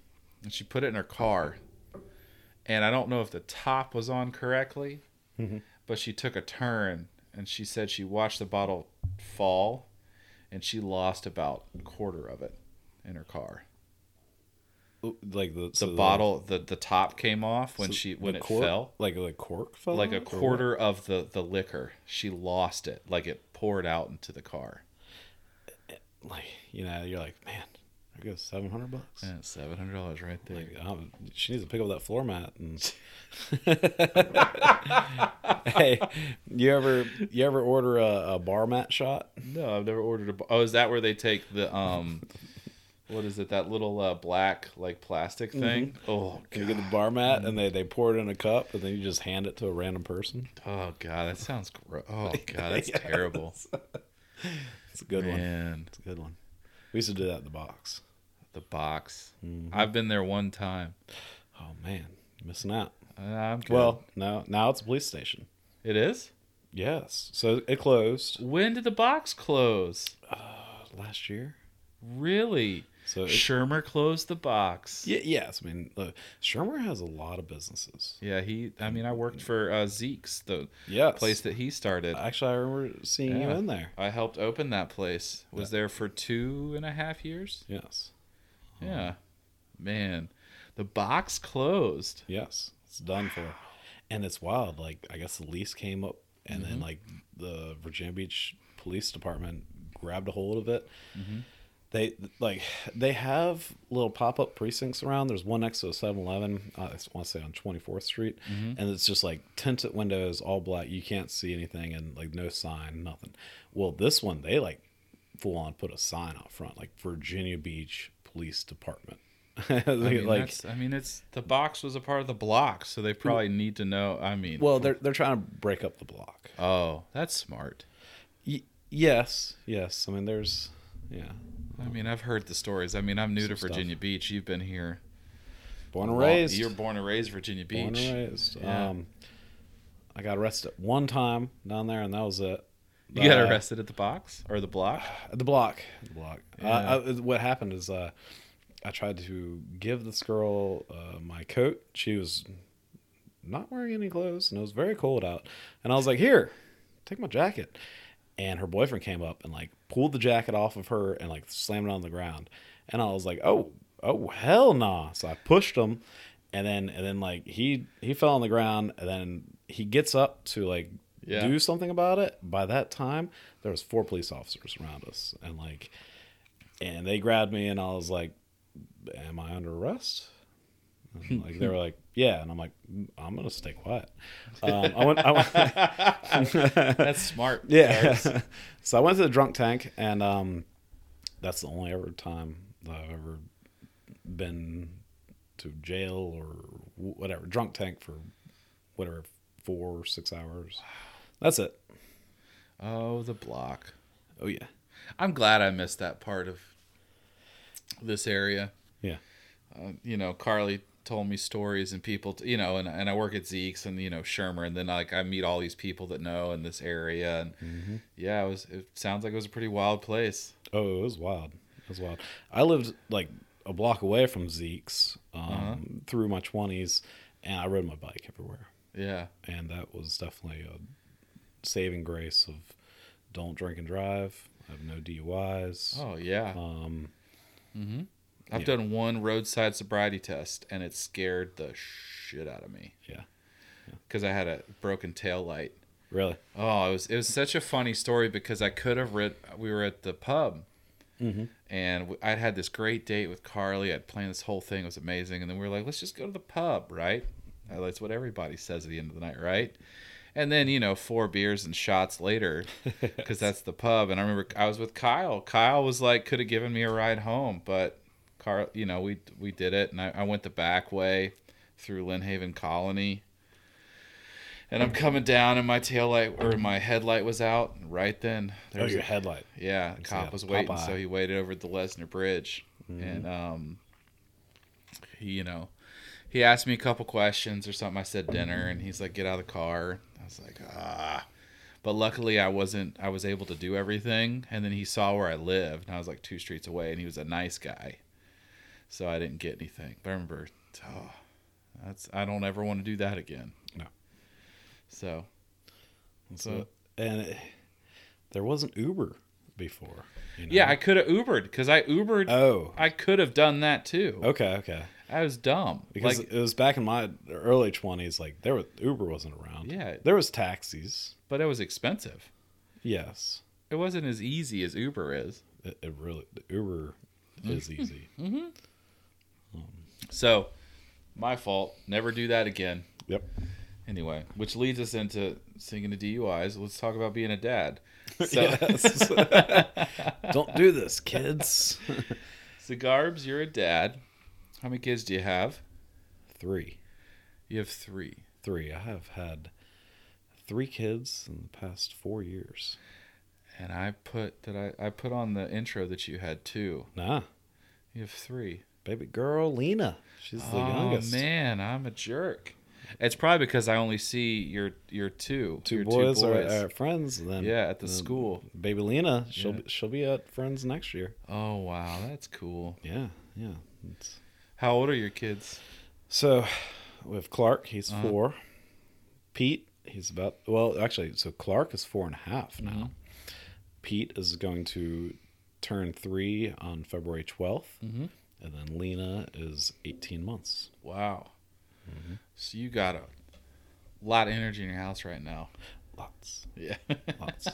and she put it in her car and i don't know if the top was on correctly Mhm. but she took a turn and she said she watched the bottle fall and she lost about a quarter of it in her car like the The so bottle, the the top came off when so she when it cork- fell. like like cork fell Like a off, or what? quarter of the the liquor, she lost it. Like it poured out into the car. Like you know, you're like, man, there goes seven hundred bucks. Yeah, seven hundred dollars right there. Like, um, she needs to pick up that floor mat and. (laughs) hey, you ever you ever order a, a bar mat shot? No, I've never ordered a. bo- Oh, is that where they take the um, what is it? That little uh, black like plastic thing. Oh can You get the bar mat and they, they pour it in a cup and then you just hand it to a random person. Oh god, that sounds gross. Oh (laughs) god, that's terrible. It's a good one. It's a good one. We used to do that in the box. The box. Mhm. I've been there one time. Oh man, you're missing out. Uh. Well, now now it's a police station. it is. Yes. So it closed When did the box close? uh, last year. Really? So it, Shermer closed the box. yeah, yes. I mean, look, Shermer has a lot of businesses. Yeah, he. I mean, I worked for uh, Zeke's, the Yes. place that he started. Actually, I remember seeing you in there. I helped open that place. Was there for two and a half years. Yes. Yeah, man, the box closed. Yes. It's done for. And it's wild. Like, I guess the lease came up and Mm-hmm. then, like, the Virginia Beach Police Department grabbed a hold of it. Mm-hmm. They, like, they have little pop up precincts around. There's one next to a 7 Eleven, I want to say on 24th Street. Mm-hmm. And it's just like tinted windows, all black. You can't see anything and, like, no sign, nothing. Well, this one, they, like, full on put a sign out front, like, Virginia Beach Police Department. (laughs) I mean, like, I mean, it's the box was a part of the block, so they probably need to know. I mean, well, they're, they're trying to break up the block. oh, that's smart. Y- yes, yes. I mean, there's, yeah, I mean, I've heard the stories. I mean, I'm new to Some stuff. Virginia Beach. You've been here. born and raised. You're born and raised Virginia Beach. born and raised. Yeah. Um, I got arrested one time down there, and that was it. You got Uh, arrested at the box or the block? (sighs) the block. The block. Yeah. Uh, I, what happened is, uh, I tried to give this girl uh, my coat. She was not wearing any clothes, and it was very cold out. And I was like, "Here, take my jacket." And her boyfriend came up and like pulled the jacket off of her and like slammed it on the ground. And I was like, "Oh, oh hell nah!" So I pushed him, and then and then like he he fell on the ground, and then he gets up to like Yeah. do something about it. By that time, there was four police officers around us, and like, and they grabbed me, and I was like, "Am I under arrest?" And, (laughs) like they were like, "Yeah," and I'm like, "Mm, "I'm gonna stay quiet." Um, I went. I went (laughs) That's smart. (laughs) yeah. so I went to the drunk tank, and um, that's the only ever time that I've ever been to jail or whatever drunk tank for whatever four or six hours. That's it. Oh, the block. Oh yeah. I'm glad I missed that part of this area. Yeah. Uh, you know, Carly told me stories and people, t- you know, and, and I work at Zeke's and, you know, Shermer. And then, like, I meet all these people that know in this area. And Mm-hmm. yeah, it was, it sounds like it was a pretty wild place. Oh, it was wild. It was wild. I lived like a block away from Zeke's um, Uh-huh. through my twenties, and I rode my bike everywhere. Yeah. and that was definitely a saving grace of don't drink and drive. I have no DUIs. Oh, yeah. Um, mm-hmm. I've yeah. done one roadside sobriety test and it scared the shit out of me yeah, because I had a broken tail light. really. Oh, it was it was such a funny story because I could have read. We were at the pub, Mm-hmm. and I'd had this great date with Carly. I'd planned this whole thing; it was amazing. And then we were like, "Let's just go to the pub, right?" That's what everybody says at the end of the night, right? And then you know, four beers and shots later, (laughs) because that's the pub. And I remember I was with Kyle. Kyle was like, could have given me a ride home, but Carl, you know, we we did it, and I, I went the back way through Lynnhaven Colony. And I'm coming down, and my tail light or my headlight was out. Right then, Oh, there's your a- headlight. yeah, the cop was waiting, Popeye. so he waited over at the Lesner Bridge, Mm-hmm. and um, he, you know, he asked me a couple questions or something. I said dinner, and he's like, "Get out of the car." Was like, "Ah," but luckily I wasn't. I was able to do everything, and then he saw where I lived, and I was like two streets away, and he was a nice guy, so I didn't get anything. But I remember, oh, that's I don't ever want to do that again. No. So So, and it, there wasn't Uber before. You know? Yeah, I could have Ubered because I Ubered. Oh. I could have done that too. Okay. Okay. I was dumb. Because like, it was back in my early twenties. Like there was Uber wasn't around. Yeah. There was taxis. but it was expensive. Yes. It wasn't as easy as Uber is. It, it really Uber Mm-hmm. is easy. (laughs) So, my fault. Never do that again. Yep. Anyway, which leads us into singing the DUIs. Let's talk about being a dad. (laughs) So, Yes. (laughs) Don't do this, kids. (laughs) so Garbs, you're a dad. How many kids do you have? Three. You have three. Three. I have had three kids in the past four years. And I put that I, I put on the intro that you had two. Nah. You have three. Baby girl Lena. She's the youngest. oh youngest. man, I'm a jerk. It's probably because I only see your your two Two your boys, Are, are friends. Then Yeah, at the then school. Baby Lena, she'll Yeah. be, she'll be at friends next year. Oh wow, that's cool. Yeah, yeah. It's, How old are your kids? so we have Clark. He's Uh-huh. four. Pete. He's about well, actually. So Clark is four and a half now. Mhm. Pete is going to turn three on February 12th Mm-hmm. and then Lena is eighteen months. Wow. Mm-hmm. So you got a lot of energy in your house right now. Lots. Yeah. Lots.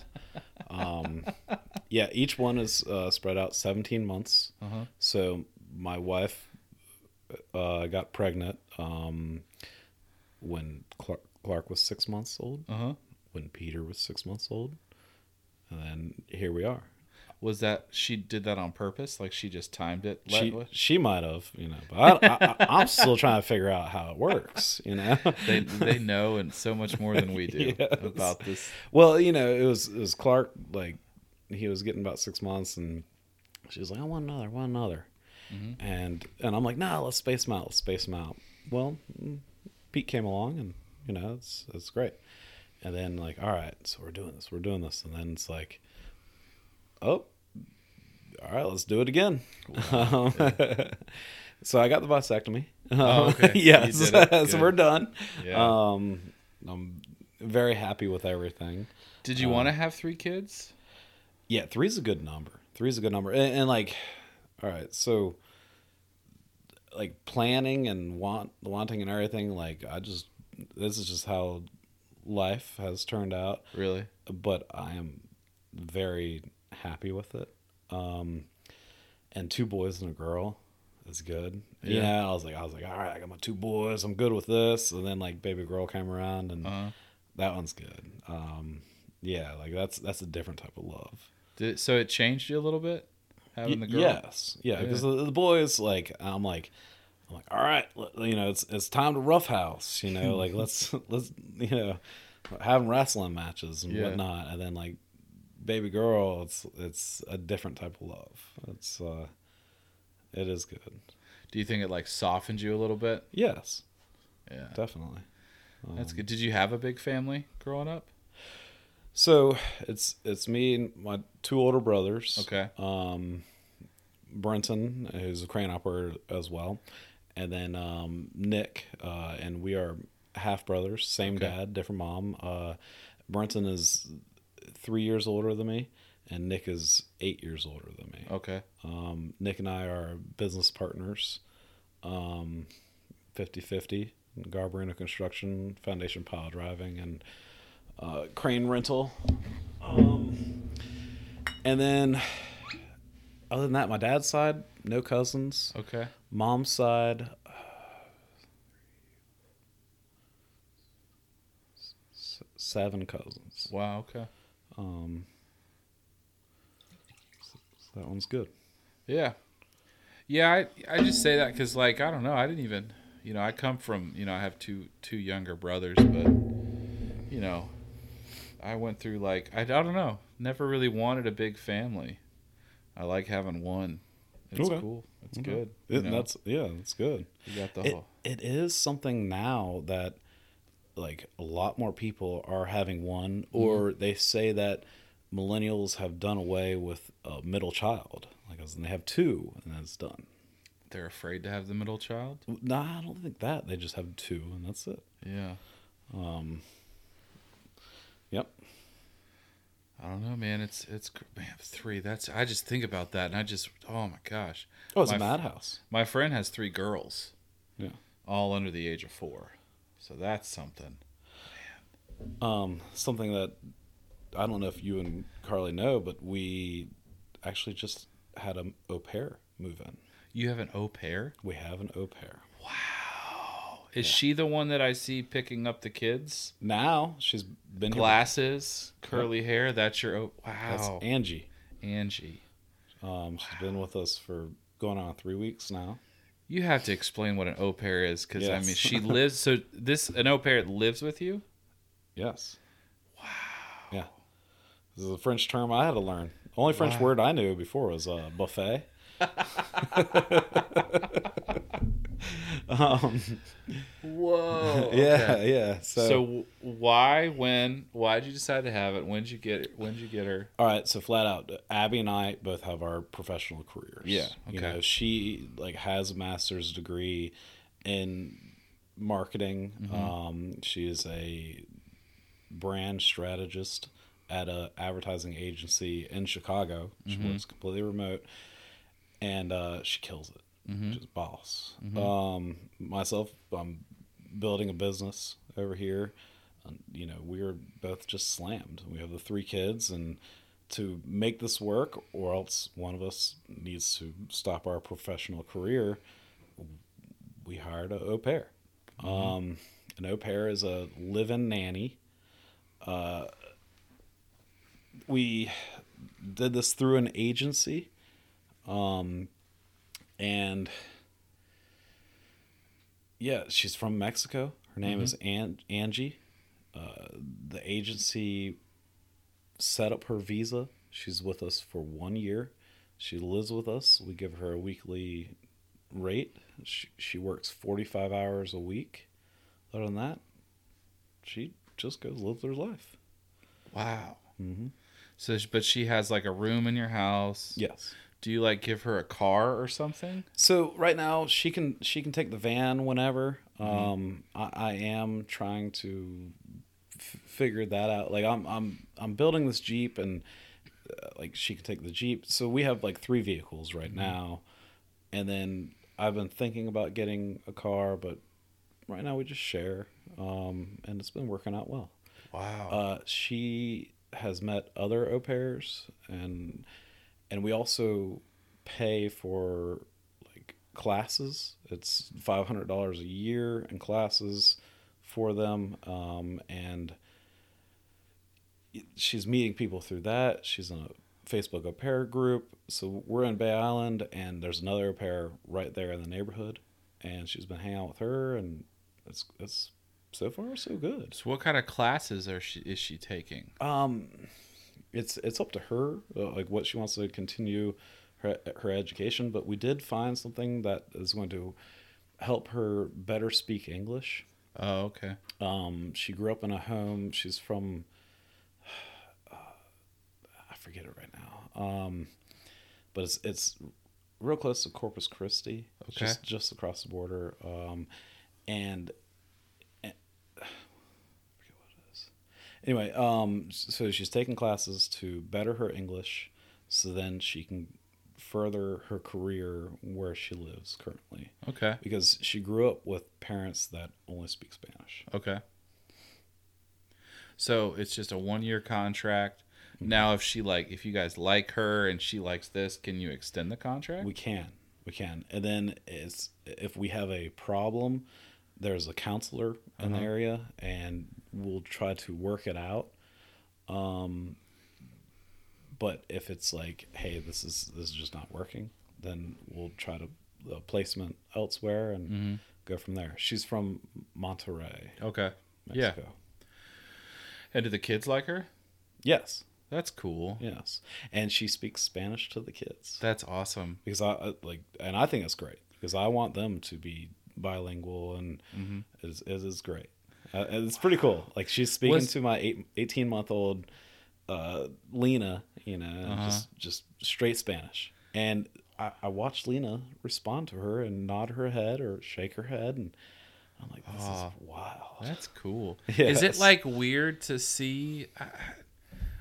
um, yeah, each one is uh, spread out 17 months. uh-huh. So my wife uh, got pregnant um, when Clark, Clark was six months old, Uh-huh. when Peter was six months old, and then here we are. Was that she did that on purpose? Like she just timed it? She she might have, you know, but I, I'm still trying to figure out how it works, you know. (laughs) they they know and so much more than we do (laughs) Yes. about this. Well, you know, it was it was Clark like he was getting about six months, and she was like, "I want another, I want another," Mhm. and and I'm like, "No, let's space them out, let's space them out." Well, mm, Pete came along, and you know, it's it's great. And then like, all right, so we're doing this, we're doing this, and then it's like, oh, all right, let's do it again. Um, (laughs) so I got the vasectomy. Oh, okay. (laughs) Yes, (laughs) so we're done. Yeah. Um, I'm very happy with everything. did you um, want to have three kids? Yeah, three's a good number. Three's a good number, and, and like, all right, so like planning and want wanting and everything. Like, I just this is just how life has turned out, Really? but I am very happy with it. Um, and two boys and a girl is good. Yeah. Yeah, I was like, I was like, all right, I got my two boys. I'm good with this. And then like baby girl came around, and Uh-huh. that one's good. Um, yeah, like that's that's a different type of love. Did, so it changed you a little bit having the girl. Yes, yeah, because the, the boys like I'm like I'm like all right, you know it's it's time to roughhouse, you know, like (laughs) let's let's you know having wrestling matches and Yeah. whatnot, and then like baby girl, it's it's a different type of love. It's uh, it is good. Do you think it like softened you a little bit? Yes, Yeah. definitely. That's Um, good. Did you have a big family growing up? So it's it's me and my two older brothers. Okay. um, Brenton, who's a crane operator as well, and then um, Nick, uh, and we are half brothers, same Okay. dad, different mom. Uh, Brenton is three years older than me, and Nick is eight years older than me. Okay. Um, Nick and I are business partners, um, 50-50, Garbarino Construction, Foundation Pile Driving, and uh, crane rental. Um, and then, other than that, my dad's side, no cousins. Okay. Mom's side, uh, seven cousins. Wow. Okay. Um, so that one's good. Yeah. Yeah, I I just say that because like I don't know I didn't even you know I come from you know I have two two younger brothers but you know I went through like I, I don't know never really wanted a big family. I like having one. It's Okay. cool. It's Okay. good. You It, know, That's yeah, that's good. you got the It, whole. it is something now that like a lot more people are having one, or they say that millennials have done away with a middle child, like in they have two, and that's done. They're afraid to have the middle child. No, I don't think that they just have two, and that's it. Yeah. Um, yep. I don't know, man. It's it's man three. That's I just think about that, and I just oh my gosh. Oh, it's My a madhouse. My friend has three girls, Yeah. all under the age of four, so that's something. Um, something that I don't know if you and Carly know, but we actually just had an au pair move in. You have an au pair. We have an au pair. Wow. Is she the one that I see picking up the kids? Now she's been here- Glasses, curly hair. That's your au- That's wow, Angie. Angie. Um, she's been with us for going on three weeks now. You have to explain what an au pair is, because I mean, she (laughs) lives. So this an au pair lives with you. Yes. Wow. Yeah. This is a French term I had to learn. Only French Wow. word I knew before was uh, buffet. (laughs) (laughs) um, Whoa. (laughs) yeah, yeah. So, So, why, when, why did you decide to have it? When did you get it? When did you get her? all right. So flat out, Abby and I both have our professional careers. Yeah, You okay. know, she like has a master's degree in marketing. Mm-hmm. Um, she is a brand strategist at a advertising agency in Chicago. She Mm-hmm. works completely remote, and uh, she kills it. Mm-hmm. She's a boss. Um, myself, I'm building a business over here. Um, you know, we are both just slammed. We have the three kids, and to make this work, or else one of us needs to stop our professional career, we hired a au pair. Um, an au pair is a live-in nanny. Uh, we did this through an agency, um, and yeah, she's from Mexico. Her name is An- Angie. Uh, the agency set up her visa. She's with us for one year. She lives with us. We give her a weekly rate. She, she works 45 hours a week. Other than that, she just goes live her life. Wow. Mm-hmm. So, but she has like a room in your house. Yes. Do you like give her a car or something? So right now she can she can take the van whenever. Um, I, I am trying to f- figure that out. Like I'm I'm I'm building this Jeep and uh, like she can take the Jeep. So we have like three vehicles right now, and then I've been thinking about getting a car, but right now we just share, um, and it's been working out well. Wow. Uh, she has met other au pairs, and and we also pay for like classes. It's five hundred dollars a year in classes for them, um, and she's meeting people through that. She's in a Facebook au pair group. So we're in Bay Island, and there's another au pair right there in the neighborhood, and she's been hanging out with her, and it's it's so far so good. so, what kind of classes are she is she taking? Um, it's it's up to her, uh, like what she wants to continue her her education. But we did find something that is going to help her better speak English. Oh, okay. Um, she grew up in a home. She's from (sighs) uh, I forget it right now. Um, but it's it's real close to Corpus Christi. Okay. Just just across the border. Um, and, and I forget what it is. Anyway, um, so she's taking classes to better her English, so then she can further her career where she lives currently Okay. because she grew up with parents that only speak Spanish. Okay. So it's just a one year contract. Mm-hmm. Now, if she like, if you guys like her and she likes this, can you extend the contract? We can, we can, and then it's if we have a problem, there's a counselor in the Uh-huh. area, and we'll try to work it out. Um, but if it's like, hey, this is this is just not working, then we'll try to a placement elsewhere and mm-hmm. go from there. She's from Monterrey, Okay. Yeah. Mexico. And do the kids like her? Yes, That's cool. yes, and she speaks Spanish to the kids. That's awesome. because I like, and I think it's great because I want them to be bilingual, and Mhm. it is, it is great. Uh, it's pretty cool. Like she's speaking Was- to my eight, 18 month old uh, Lena, you know, Uh-huh. just just straight Spanish, and I, I watched Lena respond to her and nod her head or shake her head, and I'm like, this Aw. is wild. That's cool. (laughs) Is it like weird to see? I,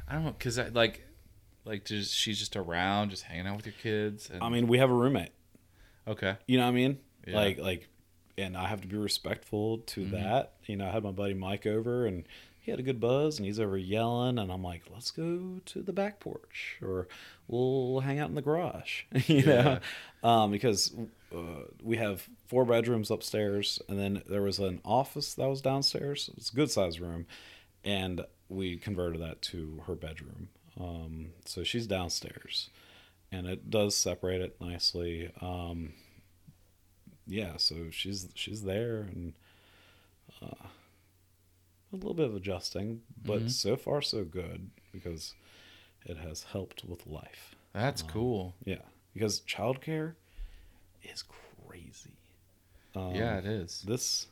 I don't know, cause I like, like just she's just around, just hanging out with your kids. And, I mean, we have a roommate. okay, You know what I mean? Yeah. Like like and I have to be respectful to Mhm. that. You know, I had my buddy Mike over and he had a good buzz and he's over yelling and I'm like, let's go to the back porch or we'll hang out in the garage. (laughs) you know? Um, because uh, we have four bedrooms upstairs and then there was an office that was downstairs. It's a good sized room and we converted that to her bedroom. Um, so she's downstairs and it does separate it nicely. Um, yeah, so she's she's there and uh, a little bit of adjusting, but Mhm. so far so good because it has helped with life. that's Um, cool. Yeah, because childcare is crazy. Um, yeah, it is. this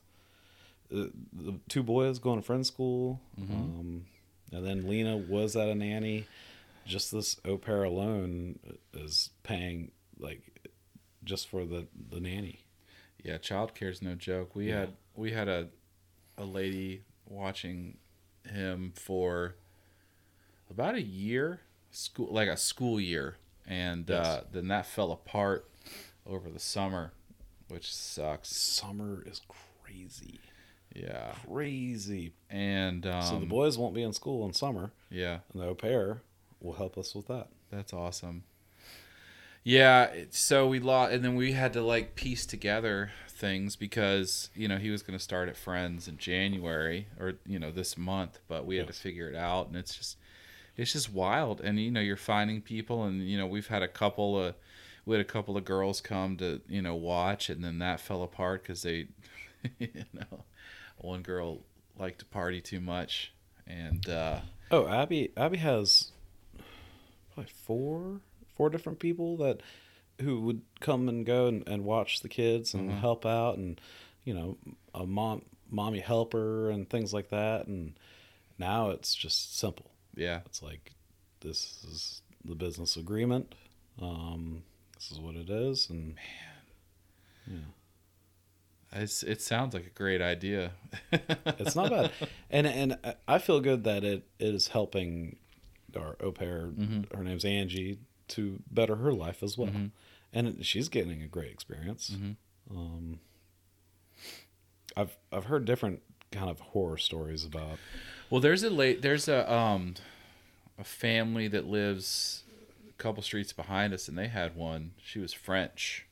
uh, the two boys going to friend school, Mhm. um, and then Lena was at a nanny. Just this au pair alone is paying like just for the the nanny. Yeah, childcare is no joke. We Yeah. had we had a a lady watching him for about a year, school like a school year, and uh, then that fell apart over the summer, which sucks. Summer is crazy, Yeah, crazy. and um, so the boys won't be in school in summer, yeah, and the au pair will help us with that. That's awesome. Yeah, so we lost, and then we had to like piece together things because you know he was going to start at Friends in January or you know this month, but we had to figure it out, and it's just it's just wild, and you know you're finding people, and you know we've had a couple of we had a couple of girls come to you know watch, and then that fell apart because they (laughs) you know one girl liked to party too much, and uh, Oh, Abby, Abby has probably four, four different people that who would come and go and, and watch the kids and Mhm. help out, and you know, a mom, mommy helper and things like that. And now it's just simple. yeah, It's like this is the business agreement. Um, this is what it is, and man. Yeah. it's it sounds like a great idea. it's not bad. (laughs) And and I feel good that it, it is helping our au pair. Mhm. Her name's Angie to better her life as well, Mhm. and she's getting a great experience. Mhm. Um, I've I've heard different kind of horror stories about. Well, there's a late there's a um a family that lives a couple streets behind us, and they had one. She was French.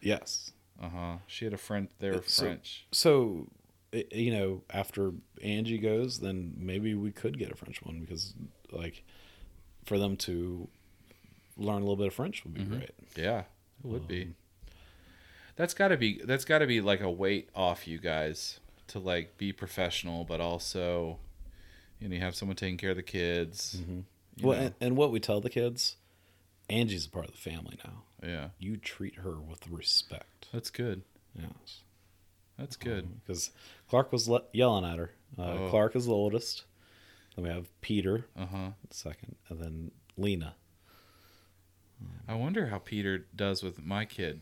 Yes. Uh huh. She had a friend. They were So- French. So, you know, after Angie goes, then maybe we could get a French one because, like, for them to learn a little bit of French would be Mhm. great. Yeah, it would be. Um, That's got to be that's got to be like a weight off you guys to like be professional, but also, you know, you have someone taking care of the kids. Mhm. Well, and, and what we tell the kids, Angie's a part of the family now. yeah, You treat her with respect. that's good. Yes. That's good. Because Clark was le- yelling at her. Uh, Oh. Clark is the oldest. Then we have Peter, Uh huh. second, and then Lena. I wonder how Peter does with my kid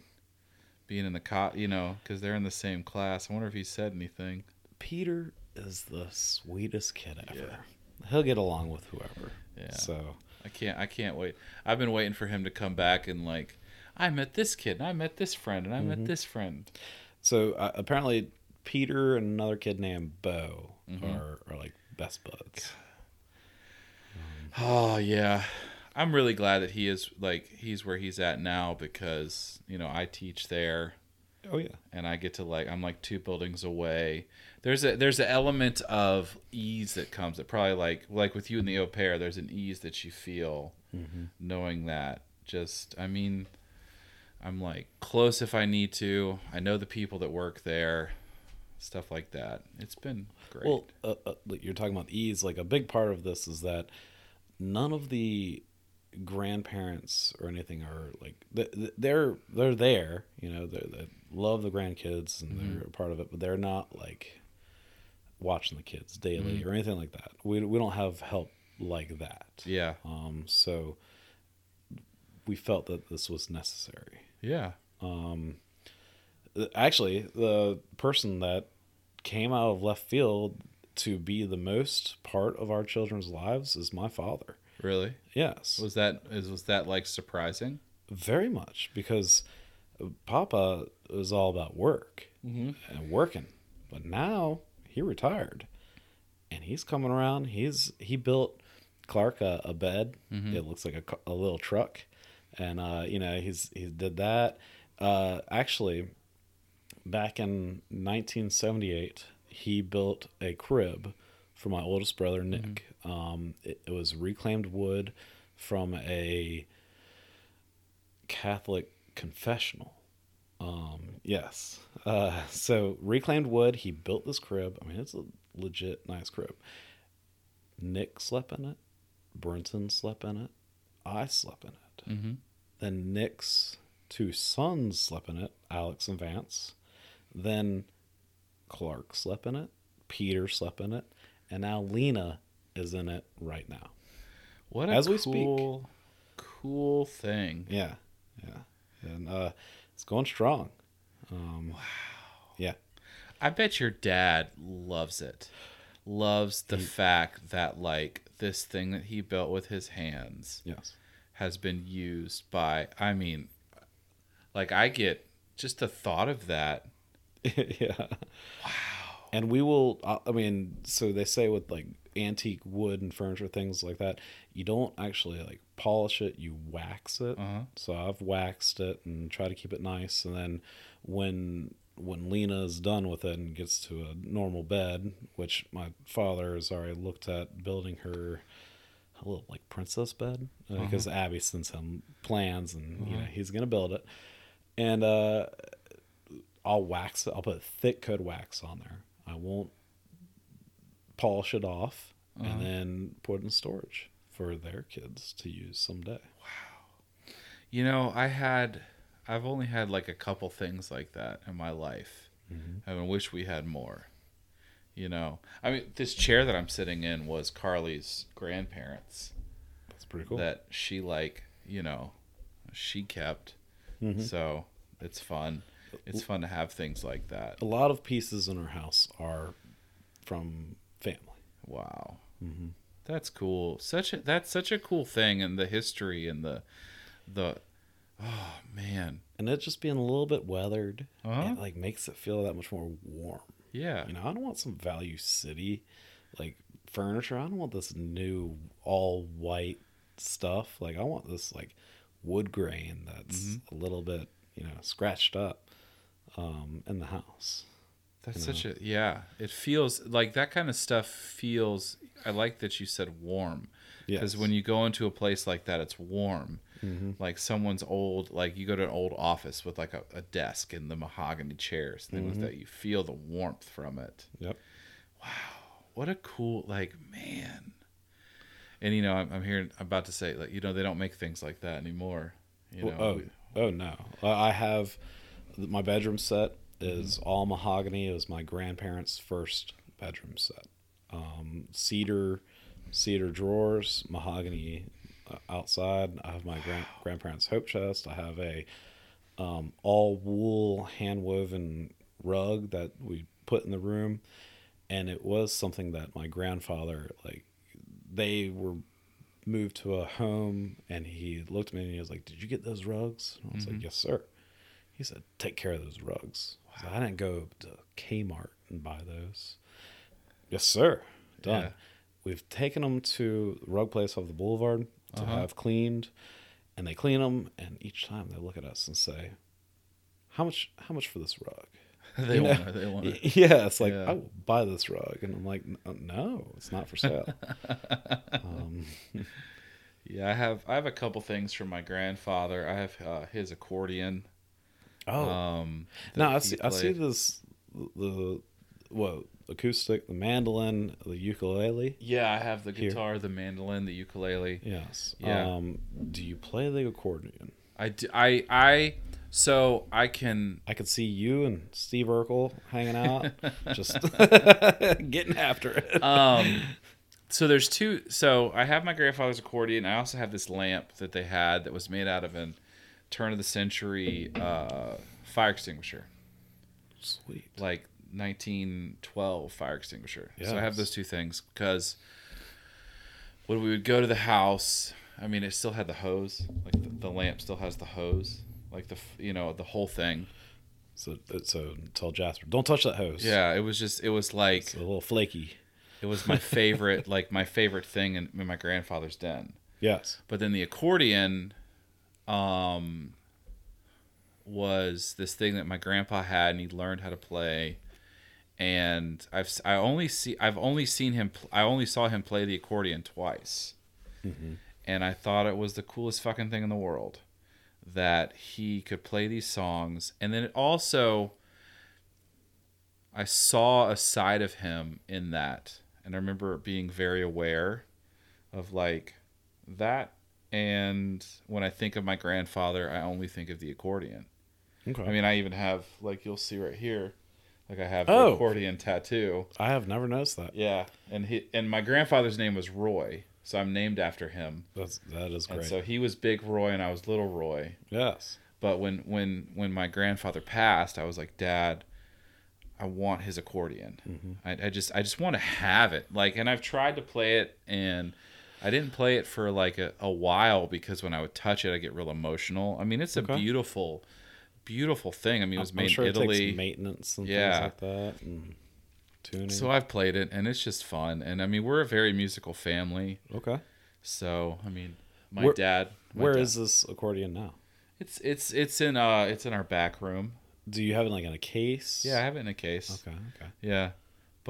being in the cot, you know, because they're in the same class. I wonder if he said anything. Peter is the sweetest kid ever. He'll get along with whoever. Yeah. So I can't. I can't wait. I've been waiting for him to come back and like, I met this kid, and I met this friend, and I Mhm. met this friend. So uh, apparently, Peter and another kid named Bo Mhm. are, are like best buds. Oh yeah, I'm really glad that he is like he's where he's at now because you know I teach there Oh yeah, and I get to like I'm like two buildings away. There's a there's an element of ease that comes that probably like like with you and the au pair. There's an ease that you feel mm-hmm. knowing that. Just I mean, I'm like close if I need to. I know the people that work there, stuff like that. It's been great. Well, uh, uh, you're talking about ease. Like a big part of this is that none of the grandparents or anything are like th- th- they're they're there. You know, they they love the grandkids and they're a part of it, but they're not like watching the kids daily Mhm. or anything like that. We we don't have help like that. yeah, Um, so we felt that this was necessary. yeah. Um, actually, the person that came out of left field to be the most part of our children's lives is my father. Really? Yes, Was that is was that like surprising? very much because Papa was all about work Mm-hmm. and working, but now he retired, and he's coming around. He's he built Clark a, a bed. Mhm. It looks like a, a little truck, and uh, you know he's he did that. Uh, actually, back in 1978, he built a crib for my oldest brother Nick. Um, it, it was reclaimed wood from a Catholic confessional. Um, yes. Uh, (laughs) so reclaimed wood. He built this crib. I mean, it's a legit nice crib. Nick slept in it. Brenton slept in it. I slept in it. Mm-hmm. Then Nick's two sons slept in it, Alex and Vance. Then Clark slept in it. Peter slept in it. And now Lena is in it right now. What a As we speak. cool, cool thing. Yeah. Yeah. And uh, it's going strong. Um, wow. Yeah. I bet your dad loves it. Loves the fact that like this thing that he built with his hands Yes. has been used by I mean like I get just the thought of that. (laughs) yeah. Wow. And we will, I mean, so they say with like antique wood and furniture, things like that, you don't actually like polish it, you wax it. Uh-huh. So I've waxed it and try to keep it nice. And then when when Lena is done with it and gets to a normal bed, which my father has already looked at building her a little like princess bed uh, because Abby sends him plans and you know he's gonna build it, and uh, I'll wax it. I'll put thick coat wax on there. I won't polish it off and then put it in storage for their kids to use someday. Wow. You know, I had I've only had like a couple things like that in my life. I wish we had more. You know, I mean, this chair that I'm sitting in was Carly's grandparents That's pretty cool. that she like, you know, she kept. Mhm. So it's fun. It's fun to have things like that. a lot of pieces in our house are from family. Wow. Mm-hmm. That's cool. Such a that's such a cool thing and the history and the the oh man. And it just being a little bit weathered, Uh-huh. it like makes it feel that much more warm. Yeah. You know, I don't want some value city like furniture. I don't want this new all white stuff. Like I want this like wood grain that's Mm-hmm. a little bit, you know, scratched up um in the house. That's such a yeah. It feels like that kind of stuff feels. I like that you said warm because Yes. when you go into a place like that, it's warm. Mhm. Like someone's old, like you go to an old office with like a, a desk and the mahogany chairs, things Mm-hmm. that you feel the warmth from it. Yep. Wow, what a cool like man. And you know, I'm, I'm hearing I'm about to say like you know they don't make things like that anymore. You know, Well, oh, oh no! I have my bedroom set is Mm-hmm. all mahogany. It was my grandparents' first bedroom set. Um, cedar, cedar drawers, mahogany uh, outside. I have my grand grandparents' hope chest. I have a um, all wool hand woven rug that we put in the room, and it was something that my grandfather like. They were moved to a home and he looked at me and he was like, Did you get those rugs? And I was like, Yes, sir. He said, Take care of those rugs. I, said, I didn't go to Kmart and buy those. Yes, sir. Done. Yeah. We've taken them to rug place off the boulevard to Uh-huh. have cleaned, and they clean them. And each time they look at us and say, "How much? How much for this rug?" (laughs) they You know? want it. They want it. (laughs) Yeah, it's like Yeah. I will buy this rug, and I'm like, no, it's not for sale. (laughs) um, Yeah, I have I have a couple things from my grandfather. I have uh, his accordion. Oh, Um, no, I see. I see this the what acoustic, the mandolin, the ukulele. Yeah, I have the Here. guitar, the mandolin, the ukulele. Yes. Yeah. Um, do you play the accordion? I, do, I, I, so I can. I could see you and Steve Urkel hanging out, (laughs) just (laughs) getting after it. Um, so there's two. So I have my grandfather's accordion. I also have this lamp that they had that was made out of an turn of the century uh, fire extinguisher, Sweet. like 1912 fire extinguisher. So I have those two things because. when we would go to the house, I mean, it still had the hose. Like the, the lamp still has the hose. Like the you know the whole thing. So so tell Jasper, don't touch that hose. Yeah, it was just it was like It's a little flaky. it was my favorite like my favorite thing in, in my grandfather's den. (laughs) Yes. But then the accordion, um, was this thing that my grandpa had, and he learned how to play. And I've I only see I've only seen him I only saw him play the accordion twice, and I thought it was the coolest fucking thing in the world that he could play these songs, and then it also I saw a side of him in that, and I remember being very aware of like that and when i think of my grandfather i only think of the accordion Okay. i mean i even have like you'll see right here like i have the Oh. accordion tattoo I have never noticed that. yeah and he and my grandfather's name was roy so i'm named after him That's that is and great. so he was big roy and i was little roy yes. but when when when my grandfather passed i was like dad i want his accordion mm-hmm. I, I just i just want to have it like and i've tried to play it and i didn't play it for like a, a while because when i would touch it i get real emotional i mean it's a beautiful beautiful thing i mean it was I'm made sure in it italy maintenance and Yeah. things like that and tuning. so i've played it and it's just fun and i mean we're a very musical family okay. so i mean my Where- dad my Where dad- is this accordion now? it's it's it's in uh it's in our back room Do you have it like in a case? yeah i have it in a case Okay. Okay. yeah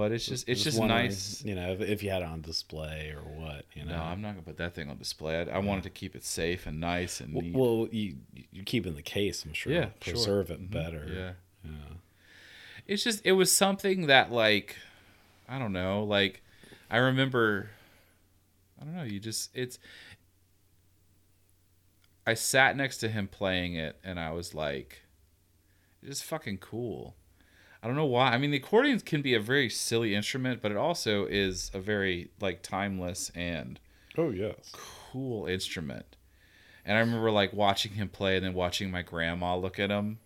but it's just it's just wondering, nice You know, if, if you had it on display or what. You know. No, I'm not gonna put that thing on display. I, I wanted to keep it safe and nice and neat. Well, you you keep in the case. I'm sure. Yeah, sure. Preserve it Mhm. better. yeah, Yeah. it's just it was something that like, I don't know, like, I remember, I don't know. You just it's. I sat next to him playing it, and I was like, "It's just fucking cool." I don't know why. I mean, the accordion can be a very silly instrument, but it also is a very like timeless and Oh yes. cool instrument. And I remember like watching him play and then watching my grandma look at him.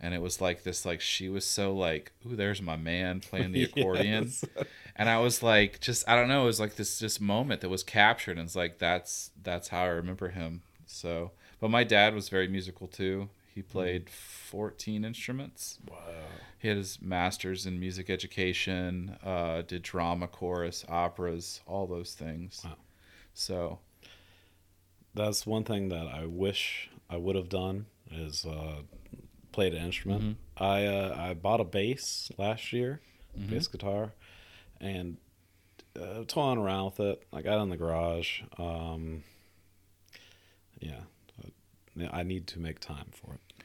And it was like this like she was so like, ooh, there's my man playing the accordion. (laughs) Yes. And I was like just I don't know, it was like this just moment that was captured and it's like that's that's how I remember him. So but my dad was very musical too. He played mm. 14 instruments. Wow. He had his master's in music education, uh, did drama, chorus, operas, all those things. Wow. So That's one thing that I wish I would have done is uh, played an instrument. Mm-hmm. I uh, I bought a bass last year, Mhm. bass guitar, and uh, toying around with it. I got it in the garage. Um, yeah, yeah, I need to make time for it.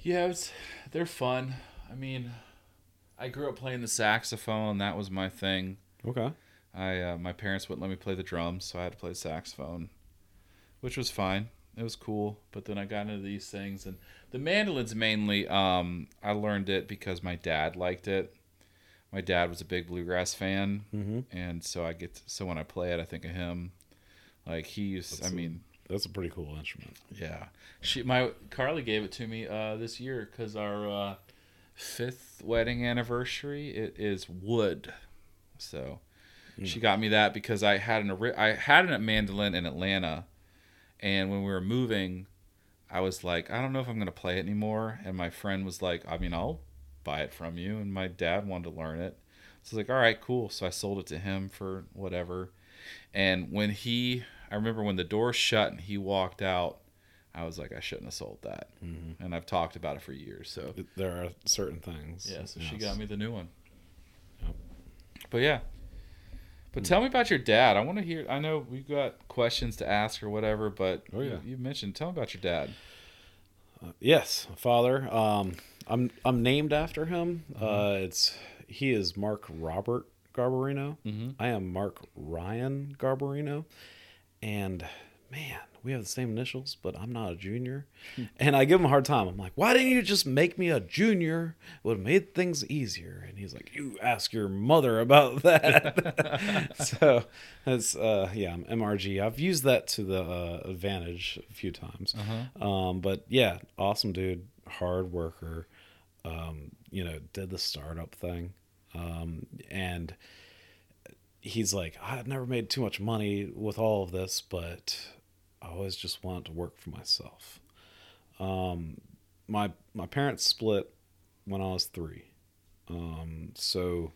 Yeah, it's they're fun. I mean, I grew up playing the saxophone. That was my thing. Okay. I uh, my parents wouldn't let me play the drums, so I had to play saxophone, which was fine. It was cool. But then I got into these things, and the mandolins mainly. Um, I learned it because my dad liked it. My dad was a big bluegrass fan, Mm-hmm. and so I get to, so when I play it, I think of him. Like he used. I That's a- mean, That's a pretty cool instrument. Yeah, she my Carly gave it to me uh, this year because our uh, fifth wedding anniversary. It is wood, so she hmm. got me that because I had an I had a mandolin in Atlanta, and when we were moving, I was like I don't know if I'm gonna play it anymore, and my friend was like I mean I'll buy it from you, and my dad wanted to learn it, so I was like all right cool, so I sold it to him for whatever, and when he I remember when the door shut and he walked out. I was like, I shouldn't have sold that, Mm-hmm. and I've talked about it for years. So There are certain things. yeah, so she got me the new one. Yep. But yeah, but tell me about your dad. I want to hear. I know we've got questions to ask or whatever, but Oh, yeah. you, you mentioned. Tell me about your dad. Uh, yes, father. Um, I'm I'm named after him. Uh, it's he is Mark Robert Garbarino. Mm-hmm. I am Mark Ryan Garbarino, and man, we have the same initials, but I'm not a junior. and I give him a hard time. I'm like, why didn't you just make me a junior? It would have made things easier. And he's like, you ask your mother about (laughs) that. (laughs) so that's uh, yeah, I'm MRG. I've used that to the uh, advantage a few times. Uh-huh. Um, but yeah, awesome dude, hard worker. Um, you know, did the startup thing, um, and he's like, I've never made too much money with all of this, but I always just wanted to work for myself. Um, my my parents split when I was three, um, so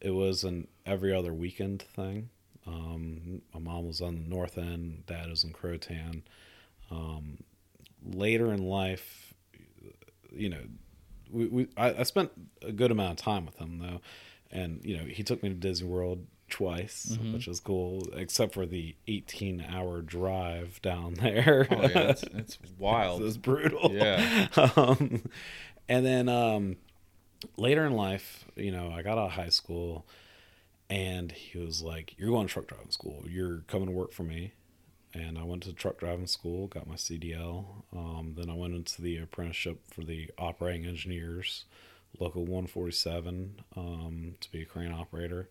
it was an every other weekend thing. Um, my mom was on the north end, dad was in Croatan. Um, later in life, you know, we, we I, I spent a good amount of time with him though, and you know he took me to Disney World twice, Mhm. which was cool, except for the 18 hour drive down (laughs) there. Oh yeah, it's, it's wild. it's, brutal. Yeah. (laughs) Um, and then um, later in life, you know, I got out of high school, and he was like, "You're going to truck driving school. You're coming to work for me." And I went to truck driving school, got my CDL. Um, then I went into the apprenticeship for the operating engineers, local 147, um, to be a crane operator.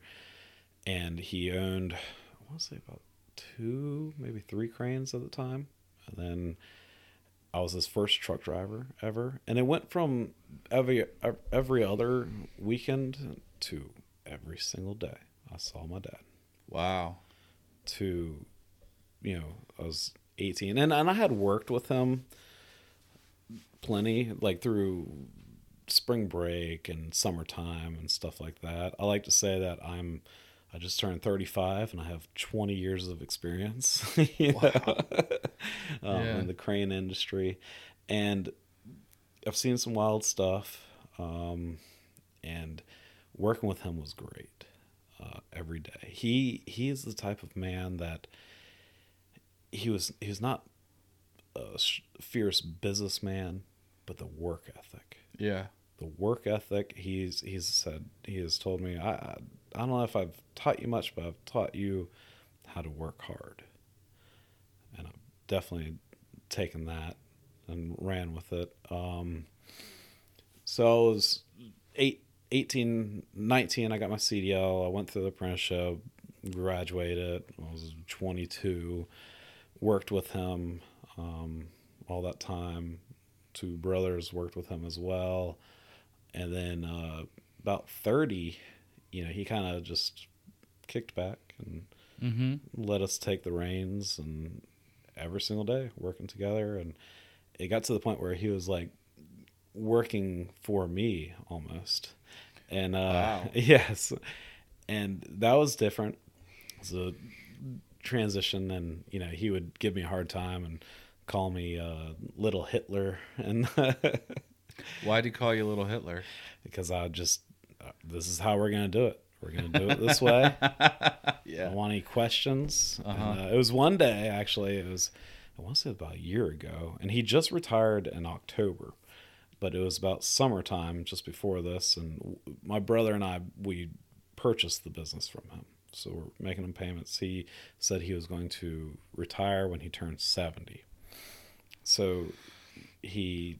And he owned, I want to say about two, maybe three cranes at the time. And then I was his first truck driver ever, and it went from every every other weekend to every single day. I saw my dad. Wow. To, you know, I was eighteen, and and I had worked with him plenty, like through spring break and summertime and stuff like that. I like to say that I'm. I just turned 35 and I have 20 years of experience (laughs) you know, (laughs) um, Yeah. in the crane industry. And I've seen some wild stuff. Um, and working with him was great uh, every day. He he is the type of man that he was he was not a fierce businessman, but the work ethic Yeah. the work ethic he's he's said he has told me I, I don't know if I've taught you much but I've taught you how to work hard. And I've definitely taken that and ran with it. Um so I was eight, 18 19 I got my CDL I went through the apprenticeship graduated I was 22 worked with him um all that time. Two brothers worked with him as well. And then uh, about 30 you know he kind of just kicked back and Mm-hmm. let us take the reins and every single day working together and it got to the point where he was like working for me almost and uh Wow. (laughs) yes and that was different it was a transition and you know he would give me a hard time and call me uh little hitler (laughs) and Why'd he call you Little Hitler? (laughs) because I just this is how we're gonna do it. We're gonna do it this way. (laughs) yeah. I don't want any questions. Uh-huh. uh, it was one day actually. It was I want to say about a year ago, and he just retired in October, but it was about summertime just before this, and w- my brother and I we purchased the business from him. So we're making him payments. He said he was going to retire when he turned seventy. So he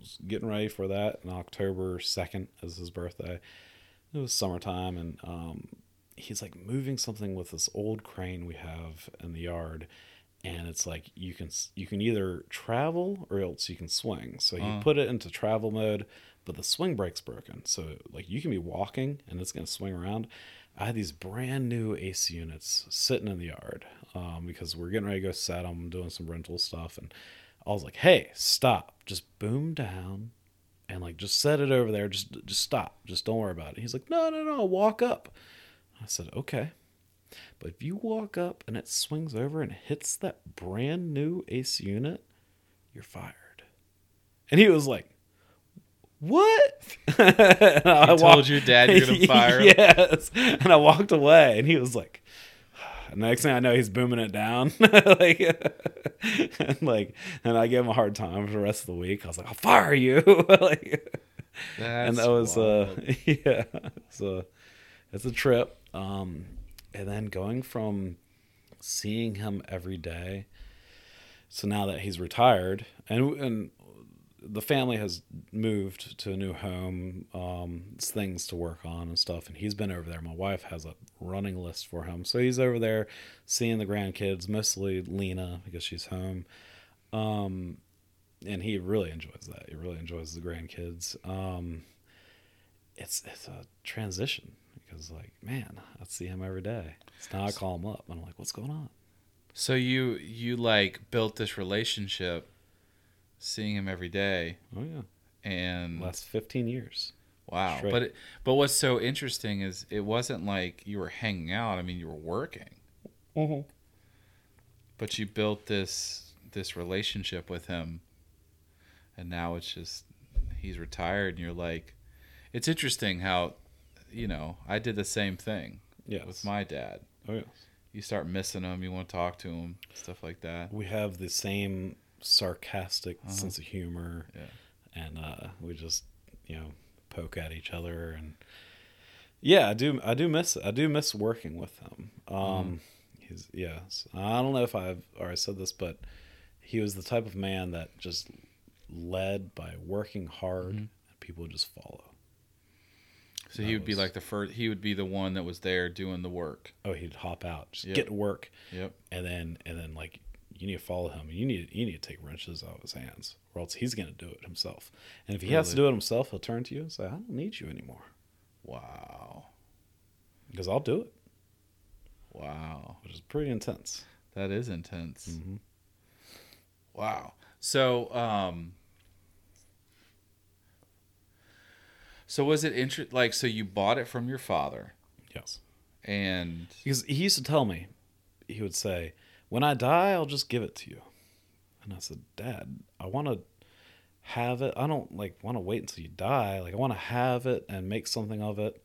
was getting ready for that, and October second is his birthday. It was summertime, and um, he's like moving something with this old crane we have in the yard, and it's like you can you can either travel or else you can swing. So he Uh. put it into travel mode, but the swing brake's broken. So like you can be walking and it's gonna swing around. I had these brand new AC units sitting in the yard um, because we're getting ready to go set them, doing some rental stuff, and I was like, "Hey, stop! Just boom down, and like just set it over there. Just just stop. Just don't worry about it." He's like, "No, no, no, walk up." I said, "Okay." But if you walk up and it swings over and hits that brand new AC unit, you're fired. And he was like, What? (laughs) And I told your dad you're gonna (laughs) fire him? Yes. And I walked away and he was like, Next thing I know, he's booming it down, (laughs) like, and (laughs) like, and I gave him a hard time for the rest of the week. I was like, "I'll fire you!" (laughs) like, and that was uh yeah so it's a trip um and then going from seeing him every day so now that he's retired and and the family has moved to a new home um it's things to work on and stuff and he's been over there my wife has a running list for him so he's over there seeing the grandkids mostly lena because she's home um and he really enjoys that. He really enjoys the grandkids. Um, it's it's a transition because like man, I see him every day. So now I call him up and I'm like, what's going on? So you you like built this relationship, seeing him every day, Oh yeah, and last 15 years. wow. straight. But it, but what's so interesting is it wasn't like you were hanging out. I mean, you were working, Mm-hmm. but you built this this relationship with him, and now it's just he's retired, and you're like, it's interesting how, you know, I did the same thing Yes. with my dad. oh yes. You start missing him, you want to talk to him, stuff like that. We have the same sarcastic Uh-huh. sense of humor, Yeah. and uh, we just you know poke at each other and yeah, I do I do miss I do miss working with him. Um, Mm-hmm. he's yes. I don't know if I've already said this, but he was the type of man that just led by working hard, Mm-hmm. and people would just follow. So That he would be like the first. He would be the one that was there doing the work. Oh, he'd hop out, just Yep. get to work, Yep. and then and then like you need to follow him. and You need you need to take wrenches out of his hands, or else he's gonna do it himself. And if he has to do it himself, he'll turn to you and say, "I don't need you anymore," Wow. because I'll do it, Wow. which is pretty intense. That is intense. Mm-hmm. Wow. So, um, so was it interest like so you bought it from your father Yes, and because he used to tell me, he would say, "When I die, I'll just give it to you," and I said, "Dad, I want to." have it. I don't like want to wait until you die. Like i want to have it and make something of it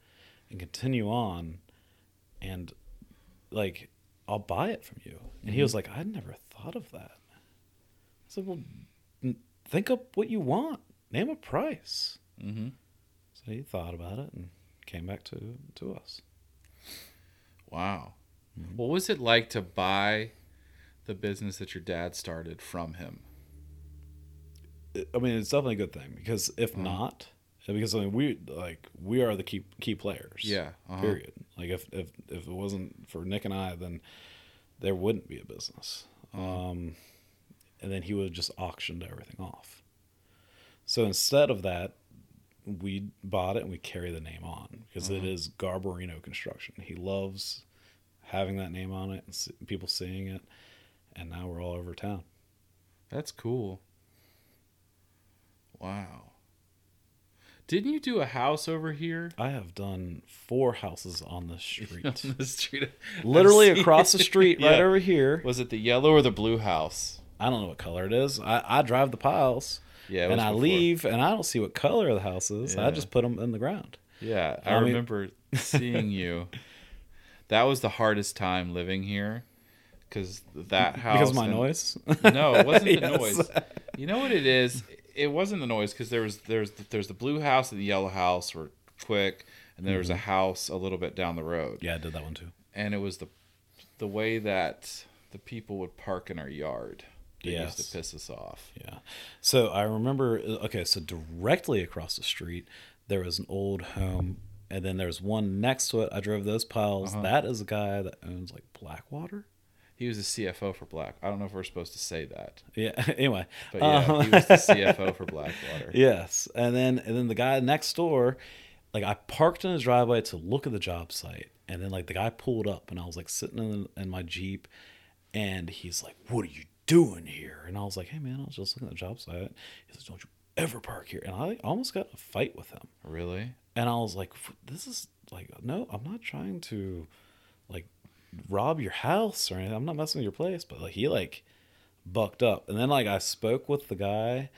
and continue on. And like i'll buy it from you. And he was like i never thought of that. I said well n- think up what you want. Name a price. Mm-hmm. so he thought about it and came back to to us. Wow. Mm-hmm. What was it like to buy the business that your dad started from him? i mean it's definitely a good thing because if Mhm. not because i mean we like we are the key key players Yeah. Uh-huh. period. Like if if if it wasn't for Nick and I, then there wouldn't be a business. Uh-huh. Um, and then he would have just auctioned everything off. So instead of that, we bought it and we carry the name on because it Uh-huh. is Garbarino Construction. He loves having that name on it and people seeing it, and now we're all over town. That's cool. Wow. Didn't you do a house over here? I have done four houses on the (laughs) street, on the street. (laughs) literally (laughs) across the street, right Yeah. over here. Was it the yellow or the blue house? I don't know what color it is. I, I drive the piles. Yeah, and I before. leave and I don't see what color the house is. Yeah. I just put them in the ground. Yeah, I, I mean- remember seeing you. That was the hardest time living here, because that house. because my and- noise. (laughs) No, it wasn't the (laughs) Yes. noise. You know what it is? It wasn't the noise because there was there's there's the blue house and the yellow house were quick, and there was a house a little bit down the road, Yeah, I did that one too. and it was the the way that the people would park in our yard. That used to piss us off. Yeah. So I remember. Okay, so directly across the street there was an old home, and then there's one next to it. I drove those piles. Uh-huh. That is a guy that owns like Blackwater. He was the CFO for Black. I don't know if we're supposed to say that, Yeah. (laughs) anyway. but yeah, Um, he was the (laughs) CFO for Blackwater. Yes, and then and then the guy next door, like I parked in his driveway to look at the job site, and then like the guy pulled up, and I was like sitting in, in my jeep, and he's like, "What are you doing here?" And I was like, "Hey man, I was just looking at the job site." He's like, "Don't you ever park here?" And I almost got a fight with him, Really? and I was like, "This is like no, I'm not trying to like rob your house or anything. I'm not messing with your place." But like he like bucked up, and then like I spoke with the guy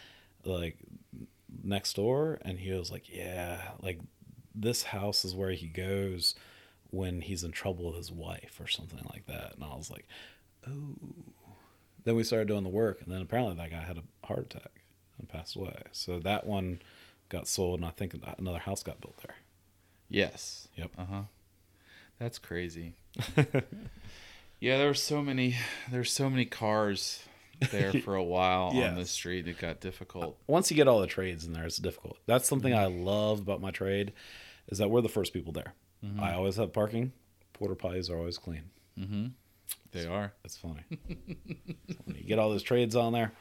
like next door, and he was like, "Yeah, like this house is where he goes." When he's in trouble with his wife or something like that, and I was like, "Oh." Then we started doing the work, and then apparently that guy had a heart attack and passed away. So that one got sold, and I think another house got built there. Yes. Yep. Uh huh. That's crazy. (laughs) yeah, there were so many. There's so many cars there (laughs) for a while on the street. It got difficult. Uh, once you get all the trades in there, it's difficult. That's something mm-hmm. I love about my trade, is that we're the first people there. Mm-hmm. I always have parking. Porter pies are always clean. Mm-hmm. They are. That's funny. (laughs) when you get all those trades on there,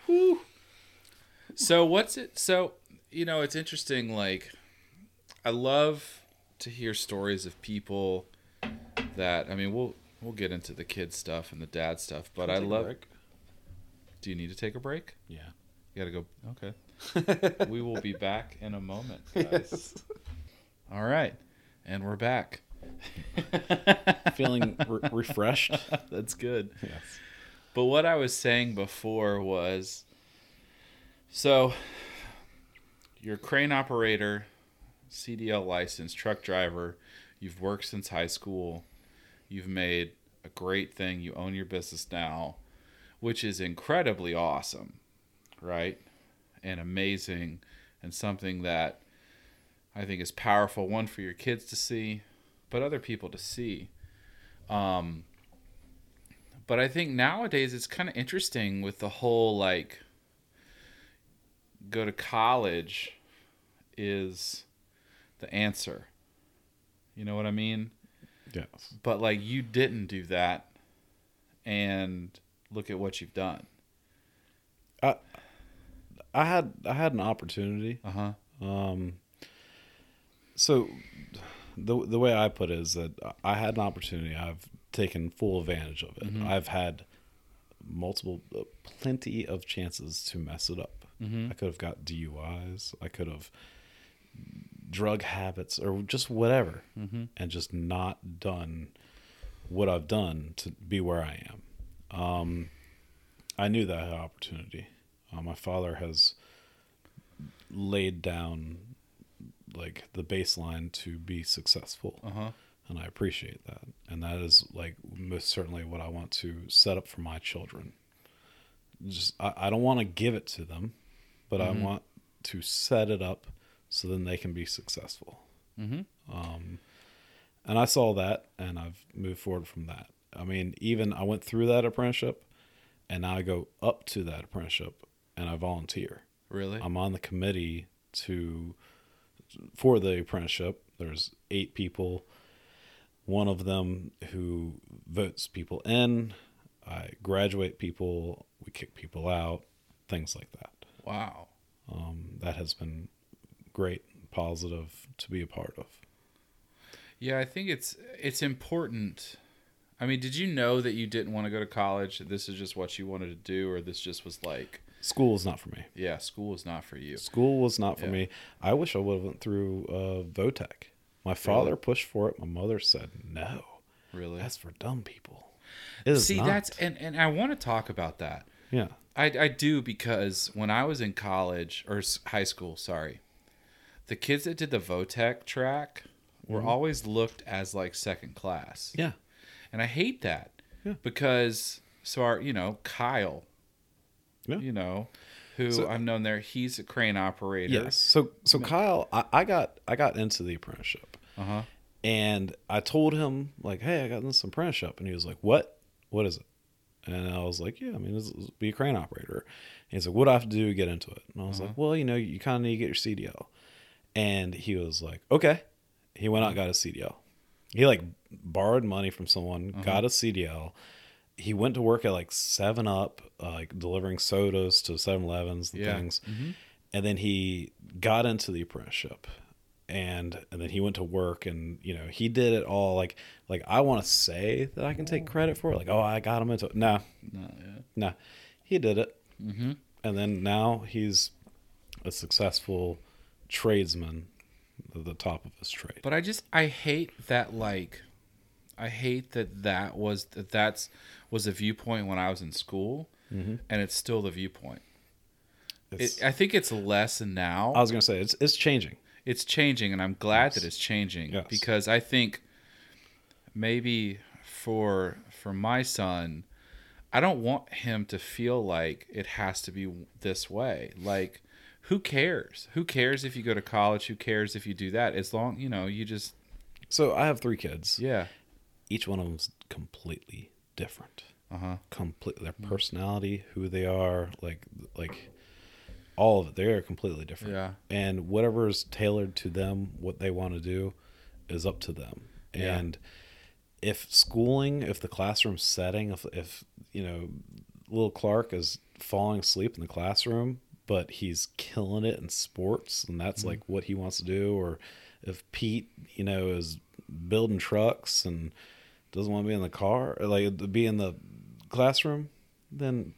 So what's it? So you know, it's interesting. Like, I love to hear stories of people that I mean, we'll we'll get into the kid stuff and the dad stuff, but I love. Do you need to take a break? Yeah. You gotta go. Okay. (laughs) we will be back in a moment, (laughs) guys. All right, and we're back. (laughs) Feeling re- refreshed. That's good. Yes. But what I was saying before was so you're crane operator, CDL license, truck driver, you've worked since high school, you've made a great thing, you own your business now, which is incredibly awesome, right? And amazing and something that I think is powerful one for your kids to see, but other people to see. Um but I think nowadays it's kind of interesting with the whole like go to college is the answer. You know what I mean? Yes. But like you didn't do that and look at what you've done. I I had I had an opportunity. Uh-huh. Um, so the the way I put it is that I had an opportunity. I've taken full advantage of it. Mhm. I've had multiple, uh, plenty of chances to mess it up. Mhm. I could have got DUIs. I could have drug habits or just whatever, Mhm. and just not done what I've done to be where I am. Um, I knew that I had opportunity. Uh, my father has laid down like the baseline to be successful Uh-huh. and I appreciate that. And that is like most certainly what I want to set up for my children. Just I, I don't want to give it to them, but Mhm. I want to set it up so then they can be successful. Mhm. Um, and I saw that, and I've moved forward from that. I mean, even I went through that apprenticeship, and now I go up to that apprenticeship, and I volunteer. Really? I'm on the committee to for the apprenticeship. There's eight people. One of them who votes people in. I graduate people. We kick people out. Things like that. wow. Um, that has been great, positive to be a part of. Yeah, I think it's it's important. I mean, did you know that you didn't want to go to college? This is just what you wanted to do or this just was like, School is not for me. yeah, school is not for you. School was not for Yeah. me. I wish I would have went through uh, Votech. My father pushed for it. My mother said no. Really? That's for dumb people. See, not. that's and and I want to talk about that. yeah. I, I do because when I was in college or high school, sorry, the kids that did the Votech track were always looked as like second class. Yeah. And I hate that Yeah. because so our you know Kyle, Yeah. you know, who So- I've known there, he's a crane operator. Yes. So so Kyle, I, I got I got into the apprenticeship, Uh huh. and I told him like, hey, I got in this apprenticeship, and he was like, what? What is it? And I was like, yeah, I mean, this is, be a crane operator. And he's like, what do I have to do to get into it? And I was like, well, you know, you kind of need to get your CDL. And he was like, okay. He went out got a CDL. He like borrowed money from someone, got a CDL. He went to work at like Seven Up, uh, like delivering sodas to 7-Elevens and Yeah. things. Mhm. And then he got into the apprenticeship, and and then he went to work, and you know he did it all. Like like I want to say that I can take credit for it. Like oh I got him into it. Nah, No, yeah. nah, he did it. Mm-hmm. And then now he's a successful tradesman, the top of his trade. But I just I hate that like I hate that that was that that's was a viewpoint when I was in school, Mm-hmm. and it's still the viewpoint. It, I think it's less now. I was gonna say it's it's changing. it's changing, and I'm glad that it's changing Yes. because I think maybe for for my son, I don't want him to feel like it has to be this way. Like, who cares? Who cares if you go to college? Who cares if you do that? As long you know, you just So I have three kids. yeah. Each one of them's completely different. Uh huh. completely their personality, who they are, like like all of it. They are completely different. Yeah. And whatever is tailored to them, what they want to do, is up to them. Yeah. And if schooling, if the classroom setting, if if you know, little Clark is falling asleep in the classroom but he's killing it in sports, and that's like what he wants to do. Or if Pete, you know, is building trucks and doesn't want to be in the car, like be in the classroom, then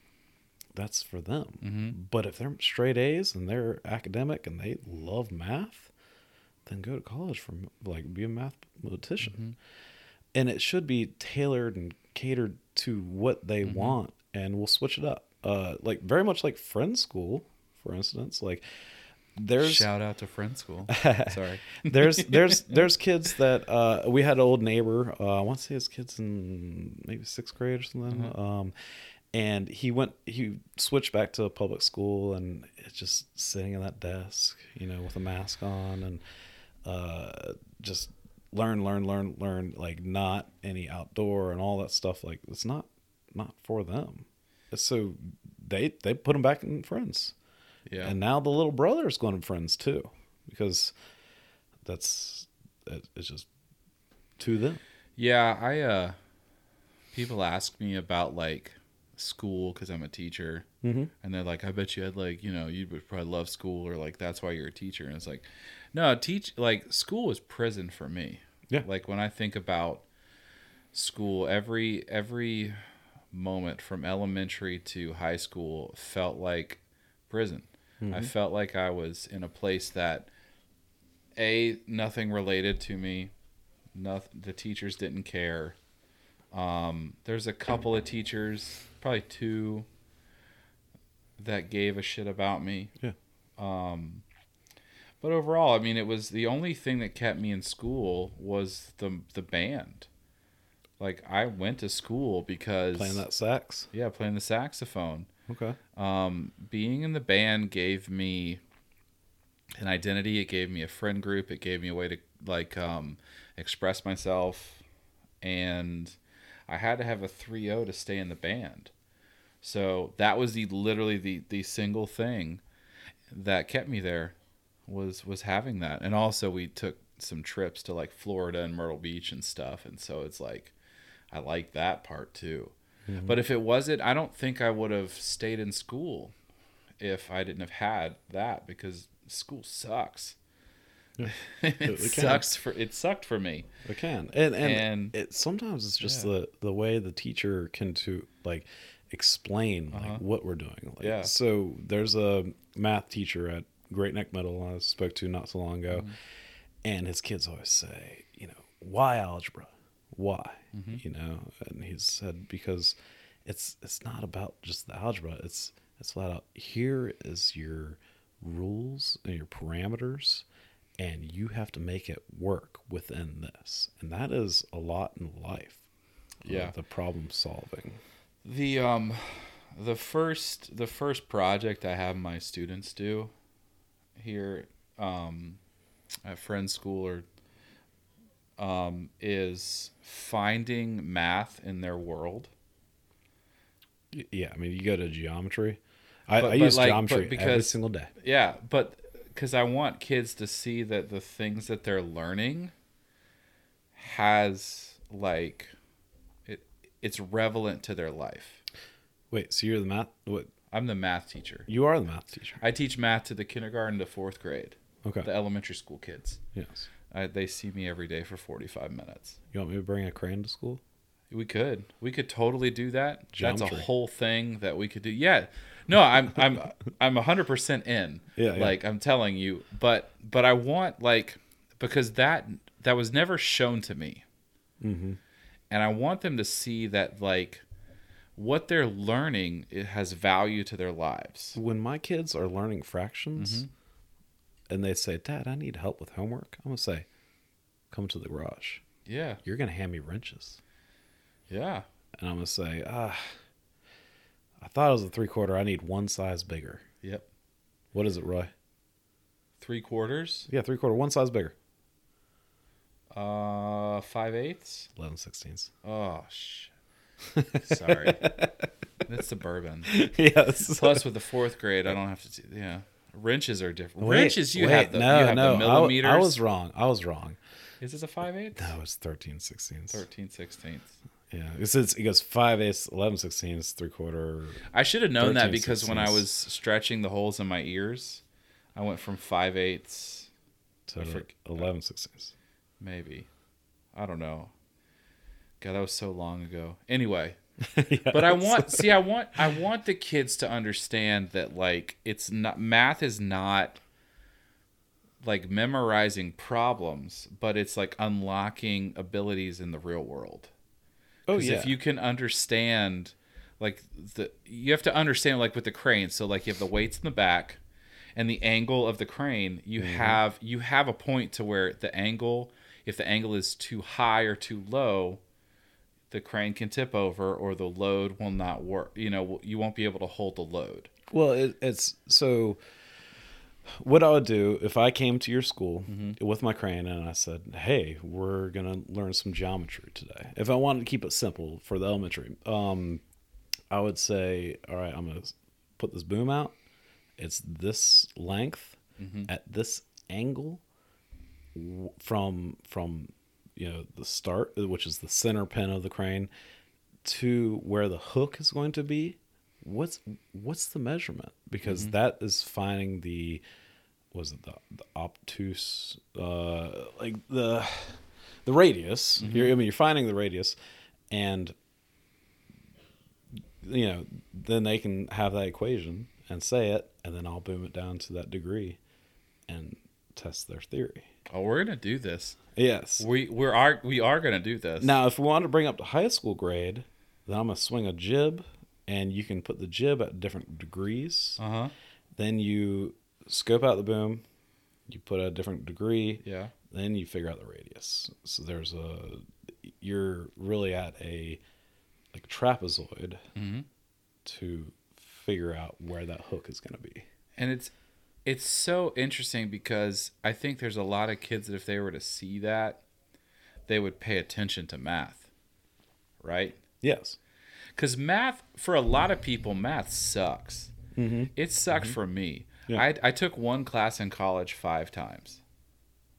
that's for them. Mm-hmm. But if they're straight A's and they're academic and they love math, then go to college for like be a mathematician. Mm-hmm. And it should be tailored and catered to what they Mm-hmm. want, and we'll switch it up. Uh, like very much like friend school, for instance. Like there's Shout out to Friend School. (laughs) Sorry. (laughs) there's there's (laughs) there's kids that uh, we had an old neighbor. Uh, I want to say his kids in maybe sixth grade or something. Uh-huh. Um, and he went he switched back to public school and it's just sitting in that desk, you know, with a mask on and uh, just learn, learn, learn, learn. Like not any outdoor and all that stuff. Like it's not not for them. So they they put him back in friends. Yeah. And now the little brother is going to friends too, because that's it's just to them. Yeah, I uh people ask me about like school cuz I'm a teacher Mm-hmm. and they're like I bet you had like, you know, you would probably love school or like that's why you're a teacher and it's like no, teach like school is prison for me. Yeah. Like when I think about school every every moment from elementary to high school felt like prison. I felt like I was in a place that a nothing related to me. Nothing. The teachers didn't care. Um, there's a couple of teachers, probably two, that gave a shit about me. Yeah. Um, but overall, I mean, it was the only thing that kept me in school was the the band. Like I went to school because Playing that sax. yeah, playing the saxophone Okay. um, being in the band gave me an identity. It gave me a friend group. It gave me a way to like um, express myself, and I had to have a 3-0 to stay in the band. So that was the literally the the single thing that kept me there was was having that. And also we took some trips to like Florida and Myrtle Beach and stuff, and so it's like I like that part too. But if it wasn't, I don't think I would have stayed in school if I didn't have had that because school sucks. Yeah, (laughs) it it sucks for it sucked for me. It can. And and, And- it sometimes it's just Yeah. the the way the teacher can to like explain Uh-huh. like what we're doing. Like, Yeah. So there's a math teacher at Great Neck Middle I spoke to not so long ago, Mm-hmm. and his kids always say, you know, why algebra? Why? Mm-hmm. You know, and he said because it's it's not about just the algebra. It's it's flat out here is your rules and your parameters and you have to make it work within this and that is a lot in life uh, Yeah. the problem solving The um the first the first project I have my students do here um at friend school or um is finding math in their world. Yeah i mean you go to geometry i, But- I but use like- geometry but every because- single day Yeah, but because I want kids to see that the things that they're learning has like it it's relevant to their life. wait so you're the math what I'm the math teacher. you are the math teacher I teach math to the kindergarten to fourth grade, okay the elementary school kids. yes I, they see me every day for 45 minutes. you want me to bring a crane to school We could. We could totally do that. That's a whole thing that we could do. Yeah. No, I'm I'm (laughs) I'm 100% in. Yeah, yeah. Like I'm telling you, but but I want like because that that was never shown to me. mm-hmm. And I want them to see that like what they're learning it has value to their lives. when my kids are learning fractions Mm-hmm. And they say dad i need help with homework i'm gonna say come to the garage Yeah. you're gonna hand me wrenches Yeah. and I'm gonna say, ah, I thought it was a three quarter. I need one size bigger. Yep. What is it, Roy? 3 quarters, Yeah, three quarter, one size bigger. uh 5 eighths. 11 sixteenths. Oh shit. Sorry. (laughs) That's the bourbon. yes. Plus, with the fourth grade, I don't have to. Do, yeah, wrenches are different. Wait, wrenches, you wait, have the no, you have no. the I, millimeters. I was wrong. I was wrong. Is this a five eighths? No, it's 13 sixteenths. 13 sixteenths. Yeah, it says it goes five eighths, eleven sixteenths, three quarter. I should have known that 13 because when I was stretching the holes in my ears, I went from five eighths, to I uh, eleven sixteenths. maybe. I don't know. God, that was so long ago. Anyway, (laughs) But I want see, I want I want the kids to understand that like it's not math is not like memorizing problems, but it's like unlocking abilities in the real world. Oh yeah. if you can understand like the you have to understand like with the crane so like you have the weights in the back and the angle of the crane you Mm-hmm. have you have a point to where the angle if the angle is too high or too low the crane can tip over or the load will not work you know you won't be able to hold the load Well, it, it's so. What I would do if I came to your school Mm-hmm. with my crane and I said, "Hey, we're gonna learn some geometry today." If I wanted to keep it simple for the elementary, um, I would say, "All right, I'm gonna put this boom out. It's this length Mm-hmm. at this angle from from you know the start, which is the center pin of the crane, to where the hook is going to be." what's what's the measurement because Mm-hmm. that is finding the was it the, the obtuse uh like the the radius Mm-hmm. you're, i mean you're finding the radius and you know then they can have that equation and say it and then i'll boom it down to that degree and test their theory oh we're gonna do this yes we we are we are gonna do this now if we want to bring up to high school grade then i'm going to swing a jib and you can put the jib at different degrees uh-huh Then you scope out the boom, you put a different degree, yeah then you figure out the radius. So there's a you're really at a like trapezoid mm-hmm. to figure out where that hook is going to be. and it's it's so interesting because I think there's a lot of kids that if they were to see that, they would pay attention to math, right? Yes. Because math for a lot of people, math sucks. Mm-hmm. It sucked for me. Yeah. I I took one class in college five times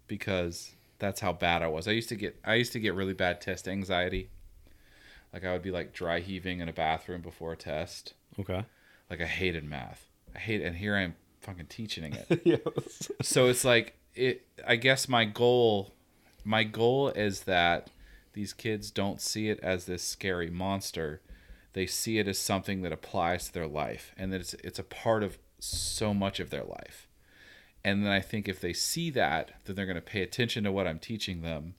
because that's how bad I was. I used to get I used to get really bad test anxiety. Like I would be like dry heaving in a bathroom before a test. Okay. Like I hated math. I hate and here I am fucking teaching it. (laughs) yes. so it's like it i guess my goal my goal is that these kids don't see it as this scary monster. They see it as something that applies to their life and that it's it's a part of so much of their life. And then i think if they see that then they're going to pay attention to what i'm teaching them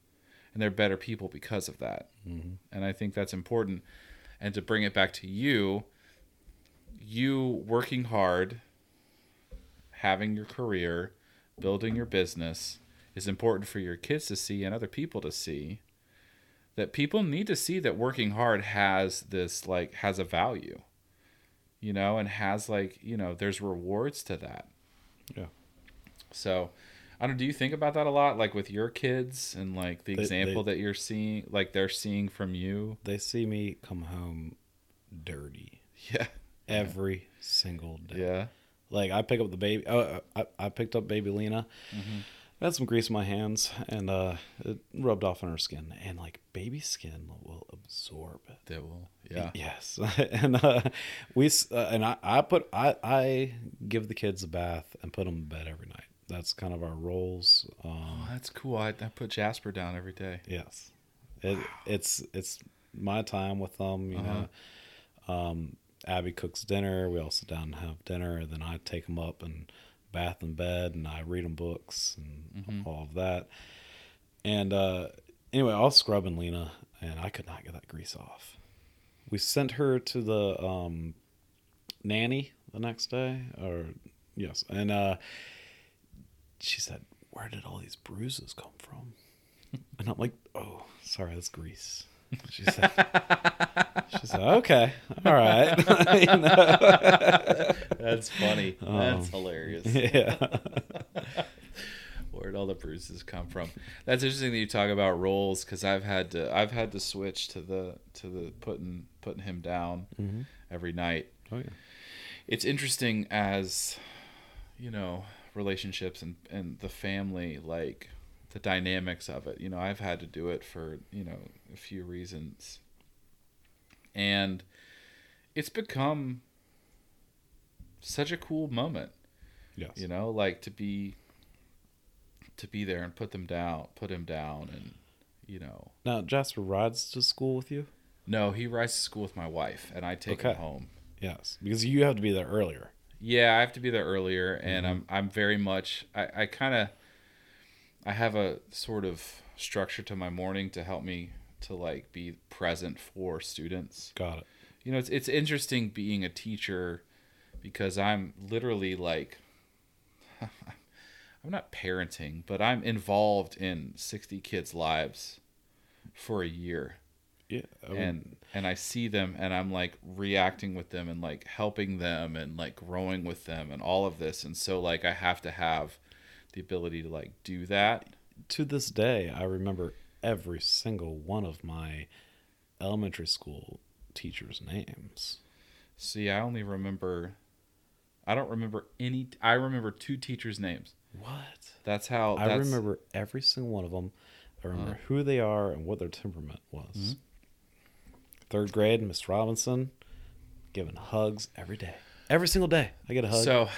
and they're better people because of that. Mm-hmm. And i think that's important. And to bring it back to you you working hard having your career, building your business is important for your kids to see and other people to see. That people need to see that working hard has this like has a value. You know, and has like, you know, there's rewards to that. Yeah. So, I don't do you think about that a lot like with your kids and like the They- example they- that you're seeing like they're seeing from you? They see me come home dirty Yeah. every single day. Yeah. Like I pick up the baby. Oh, I, I picked up baby Lena. Mm-hmm. I had some grease in my hands, and uh, it rubbed off on her skin. And like baby skin will absorb it. Will. Yeah. Yes, (laughs) and uh, we uh, and I, I put I I give the kids a bath and put them to bed every night. That's kind of our roles. Oh, Um, that's cool. I, I put Jasper down every day. yes, it, it's it's my time with them. You Uh-huh. know, um, Abby cooks dinner. We all sit down and have dinner. And Then I take them up and bath in bed, and I read them books and Mhm. all of that. And uh, anyway, I was scrubbing Lena, and I could not get that grease off. We sent her to the um, nanny the next day, or yes, and uh, she said, "Where did all these bruises come from?" (laughs) And I'm like, "Oh, sorry, that's grease." (laughs) She said, "She said, okay, all right." (laughs) You know? That's funny. That's Um, hilarious. (laughs) yeah, Where'd all the bruises come from? That's interesting that you talk about roles because I've had to I've had to switch to the to the putting putting him down Mhm. every night. oh yeah, It's interesting as you know relationships and and the family like the dynamics of it. You know, I've had to do it for you know a few reasons. and it's become such a cool moment Yes. you know like to be to be there and put them down put him down and you know Now Jasper rides to school with you. no he rides to school with my wife and i take him home Yes, because you have to be there earlier. yeah i have to be there earlier and Mm-hmm. i'm i'm very much i i kind of i have a sort of structure to my morning to help me to like be present for students Got it. you know it's it's interesting being a teacher because i'm literally like (laughs) i'm not parenting but i'm involved in 60 kids lives for a year Yeah. I would- and and i see them and i'm like reacting with them and like helping them and like growing with them and all of this and so like i have to have the ability to like do that to this day, I remember every single one of my elementary school teachers' names. see i only remember i don't remember any i remember two teachers names What? that's how I that's, remember every single one of them. I remember Uh. who they are and what their temperament was. Mhm. Third grade, Miss Robinson, giving hugs every day. Every single day, I get a hug. So,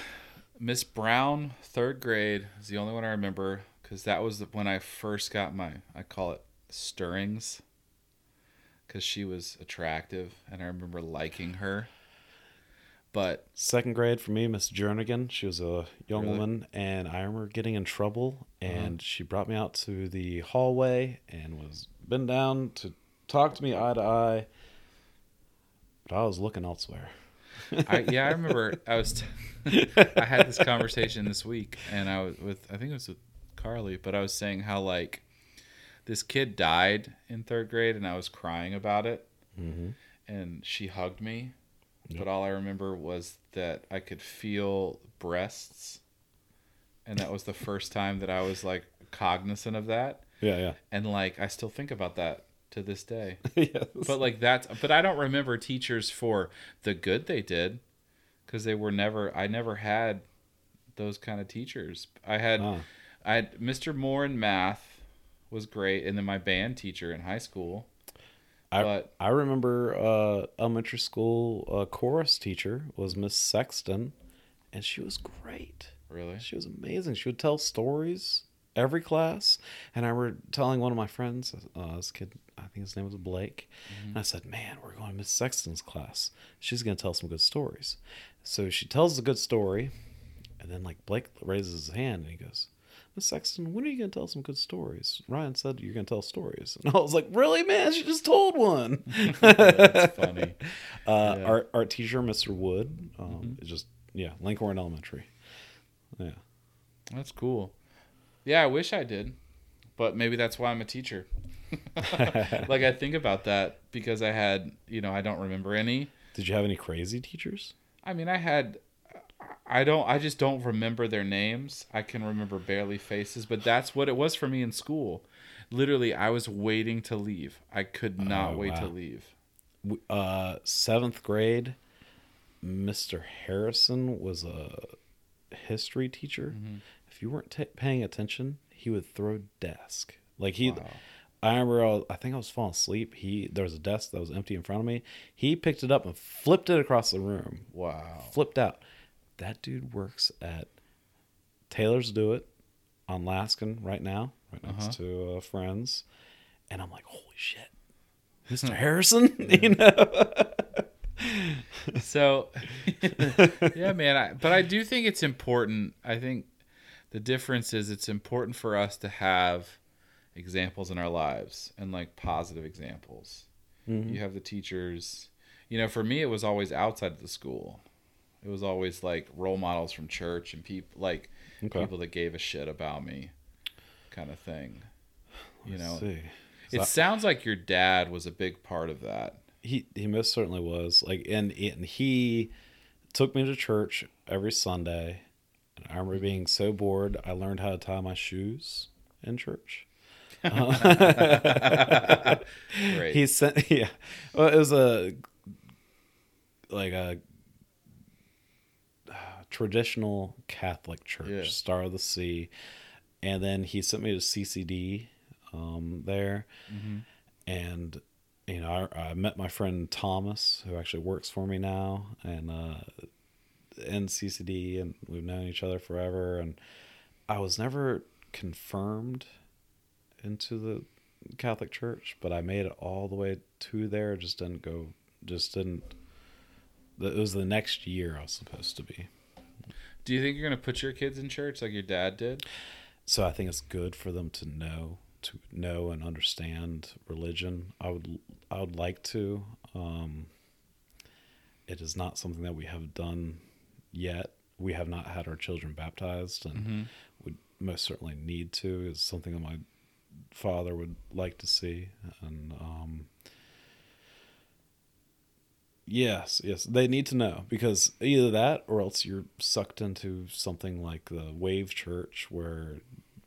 Miss Brown, third grade, is the only one I remember because that was the, when I first got my, I call it stirrings, because she was attractive and I remember liking her. But Second grade for me, Miss Jernigan. She was a young Really? Uh-huh. woman, and I remember getting in trouble. And she brought me out to the hallway and was bent down to talk to me eye to eye. But I was looking elsewhere. I, yeah, I remember I was, t- I had this conversation this week and I was with, I think it was with Carly, but I was saying how like this kid died in third grade and I was crying about it. Mm-hmm. and she hugged me. Yep. But all I remember was that I could feel breasts. And that was the first time that I was like cognizant of that. Yeah, And like I still think about that to this day. (laughs) yes. But like that's but I don't remember teachers for the good they did cuz they were never I never had those kind of teachers. I had I had Mr. Moore in math was great and then my band teacher in high school. I, but I remember uh, elementary school uh, chorus teacher was Miss Sexton, and she was great. really She was amazing. She would tell stories every class. And I were telling one of my friends, uh, this kid, I think his name was Blake, and I said, "Man, we're going to Miss Sexton's class. She's going to tell some good stories." So she tells a good story, and then like Blake raises his hand and he goes. Miss Sexton, when are you going to tell some good stories? Ryan said you're going to tell stories. (laughs) And I was like, really, man? She just told one. (laughs) That's funny. (laughs) Uh, Yeah. Art, art teacher, Mr. Wood, um, is just, yeah, Lincoln Elementary. Yeah. That's cool. Yeah, I wish I did, but maybe that's why I'm a teacher. (laughs) like I (laughs) think about that because I had, you know, I don't remember any. Did you have any crazy teachers? I mean, I had I don't I just don't remember their names. I can remember barely faces, but that's what it was for me in school. Literally, I was waiting to leave. I could not Oh, wait to leave. Uh, seventh grade, Mr. Harrison was a history teacher. Mm-hmm. You weren't ta paying attention, he would throw desk. Like he, Wow. I remember, I, was, I think I was falling asleep. He there was a desk that was empty in front of me. He picked it up and flipped it across the room. Wow. Flipped out. That dude works at Taylor's Do It on Laskin right now, right next Uh-huh. to uh, Friends. And I'm like, holy shit, Mr. (laughs) Harrison, (laughs) you know. So, (laughs) yeah, man. I, but I do think it's important. I think the difference is it's important for us to have examples in our lives and like positive examples. Mhm. You have the teachers. You know, for me, it was always outside of the school. It was always like role models from church and people like Okay. people that gave a shit about me, kind of thing. You Let's know, see. it So- sounds like your dad was a big part of that. he he most certainly was like and and he took me to church every sunday i remember being so bored i learned how to tie my shoes in church (laughs) (laughs) Uh, Great. he sent (laughs) yeah well it was a like a uh, (sighs) traditional catholic church Yeah. star of the sea and then he sent me to ccd um there Mhm. and you know, I, I met my friend Thomas, who actually works for me now, and uh, in CCD, and we've known each other forever. And I was never confirmed into the Catholic Church, but I made it all the way to there. Just didn't go. Just didn't. It was the next year I was supposed to be. Do you think you're gonna put your kids in church like your dad did? So I think it's good for them to know to know and understand religion. I would I would like to. Um, it is not something that we have done yet. We have not had our children baptized, and Mm-hmm. would most certainly need to. Is something that my father would like to see, and um, yes, yes, they need to know because either that or else you're sucked into something like the Wave Church where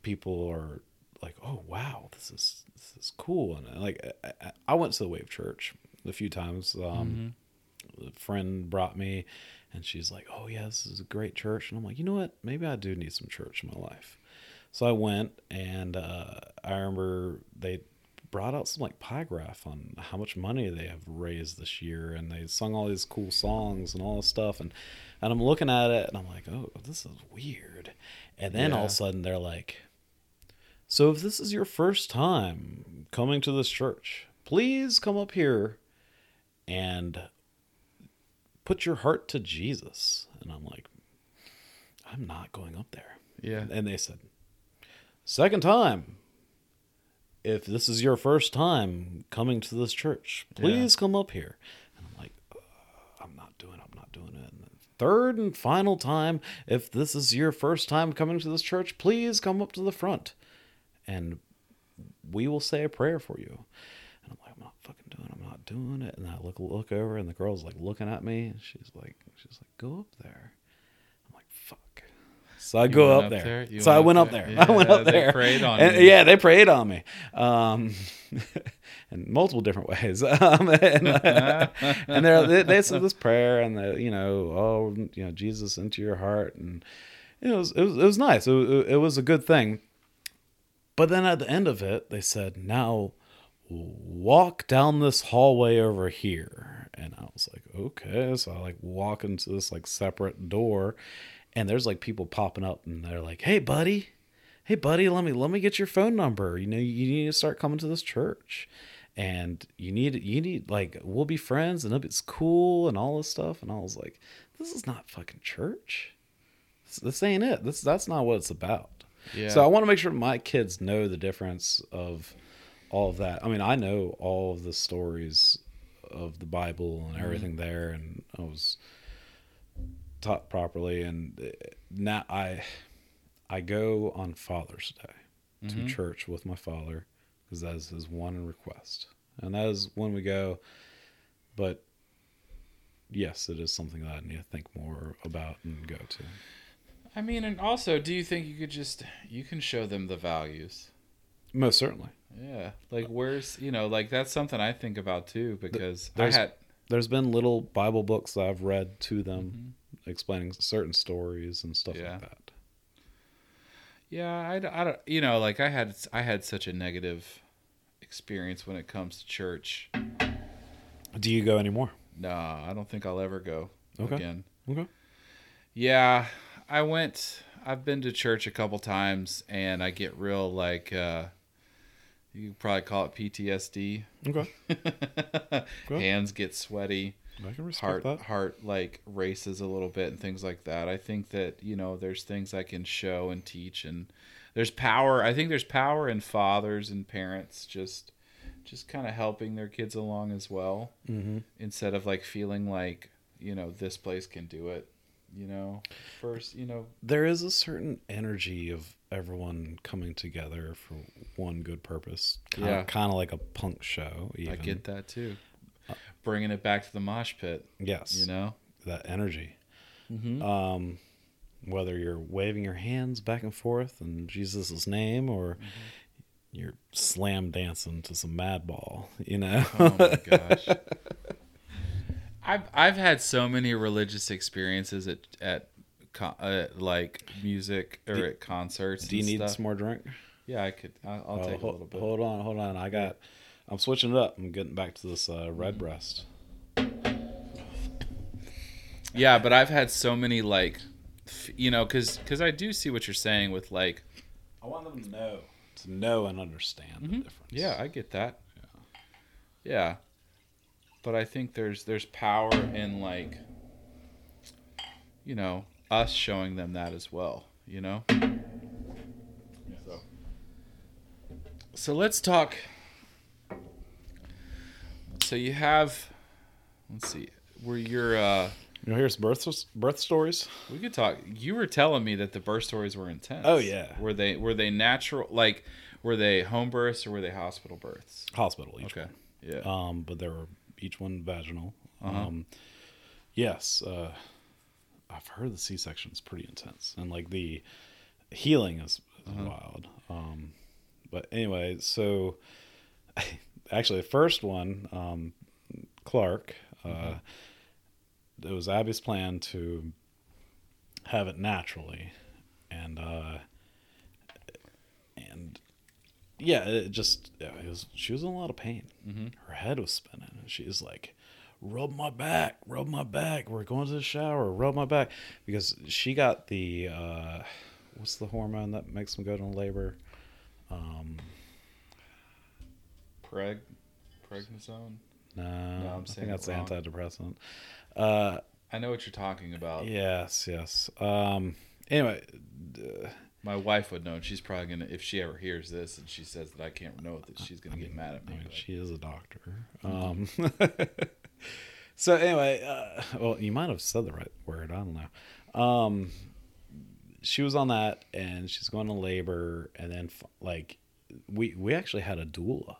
people are like, "Oh wow, this is this is cool," and like I, I- I went to the Wave Church a few times. Um, a friend brought me and she's like oh yeah this is a great church. And i'm like you know what? Maybe i do need some church in my life. So i went and uh, i remember they brought out some like pie graph on how much money they have raised this year and they sung all these cool songs and all this stuff and and i'm looking at it and i'm like oh this is weird. And then all of a sudden they're like so if this is your first time coming to this church please come up here and put your heart to Jesus. And I'm like, I'm not going up there. Yeah. And they said, second time, if this is your first time coming to this church, please come up here. And I'm like, "Uh, I'm not doing it. I'm not doing it. And then third and final time, if this is your first time coming to this church, please come up to the front and we will say a prayer for you. And I'm like, I'm not fucking doing it. I'm not doing it. And I look look over and the girl's like looking at me and she's like she's like, go up there. I'm like, fuck. So I go up, up there. there? So I went up there? there. (laughs) I went up they there. prayed on And- you. Yeah, they prayed on me. Um, (laughs) in multiple different ways. (laughs) Um, and, and they're, they, they said this prayer and the, you know, oh, you know, Jesus into your heart. And it was, it was, it was nice. It it was a good thing. But then at the end of it, they said, now walk down this hallway over here. And I was like, okay. So I like walk into this like separate door and there's like people popping up and they're like, hey, buddy, hey, buddy, let me, let me get your phone number. You know, you need to start coming to this church and you need, you need like, we'll be friends and it's cool and all this stuff. And I was like, this is not fucking church. This, this ain't it. This, that's not what it's about. Yeah. So I want to make sure my kids know the difference of all of that. I mean, I know all of the stories of the Bible and mm-hmm. everything there, and I was taught properly. And now I I go on Father's Day to mm-hmm. church with my father because that is his one request, and that is when we go. But yes, it is something that I need to think more about and go to. I mean, and also, do you think you could just you can show them the values? Most certainly. Yeah, like where's you know like that's something I think about too because I had there's been little Bible books that I've read to them explaining certain stories and stuff Yeah. like that. yeah I don't you know like I had I had such a negative experience when it comes to church. Do you go anymore? Nah, I don't think I'll ever go Okay. again. Okay. Yeah, I went. I've been to church a couple times, and I get real like uh, you could probably call it PTSD. Okay. (laughs) Hands get sweaty. I can respect heart that. heart like races a little bit and things like that. I think that you know there's things I can show and teach and there's power. I think there's power in fathers and parents just just kind of helping their kids along as well Mm-hmm. instead of like feeling like you know this place can do it. You know, first you know There is a certain energy of everyone coming together for one good purpose. Kind Yeah. Of, kind of like a punk show. Even. I get that too. Bringing it back to the mosh pit, Yes. you know. That energy. Mm-hmm. Um, whether you're waving your hands back and forth in Jesus' name or Mm-hmm. you're slam dancing to some madball, you know? Oh my gosh. (laughs) I've I've had so many religious experiences at at con- uh, like music or Do- at concerts. Do you need stuff. some more drink? Yeah, I could. I'll, I'll Oh, take a little bit. Hold on, hold on. I got I'm switching it up. I'm getting back to this uh, Redbreast. Yeah, but I've had so many like, you know, because because I do see what you're saying with like, I want them to know, to know and understand the difference. yeah, I get that. Yeah, but I think there's there's power in like, you know, us showing them that as well. You know. So. So let's talk. So you have, let's see, were your uh, You know, here's birth birth stories. We could talk. You were telling me that the birth stories were intense. Oh, yeah. Were they were they natural? Like, were they home births or were they hospital births? Hospital each Okay. Yeah. Um, but they were each one vaginal. Uh-huh. Um, yes. Uh, I've heard the C section is pretty intense, and like the healing is, is Uh-huh. wild. Um, but anyway, so (laughs) actually, the first one, um, Clark. Uh, Uh-huh. it was Abby's plan to have it naturally, and uh, and yeah, it just it was. She was in a lot of pain. Mhm. Her head was spinning, and she's like, "Rub my back, rub my back. We're going to the shower. Rub my back," because she got the uh, what's the hormone that makes them go to labor? Um, Preg, prednisone. no, no I'm I saying think that's antidepressant. Uh, I know what you're talking about. yes, yes. Um, anyway, d- My wife would know. and She's probably gonna if she ever hears this and she says that I can't know it, that she's gonna get mad at I me. mean, but- she is a doctor. Um, (laughs) so anyway, uh, well, you might have said the right word. I don't know. Um, she was on that, and she's going to labor, and then like we we actually had a doula.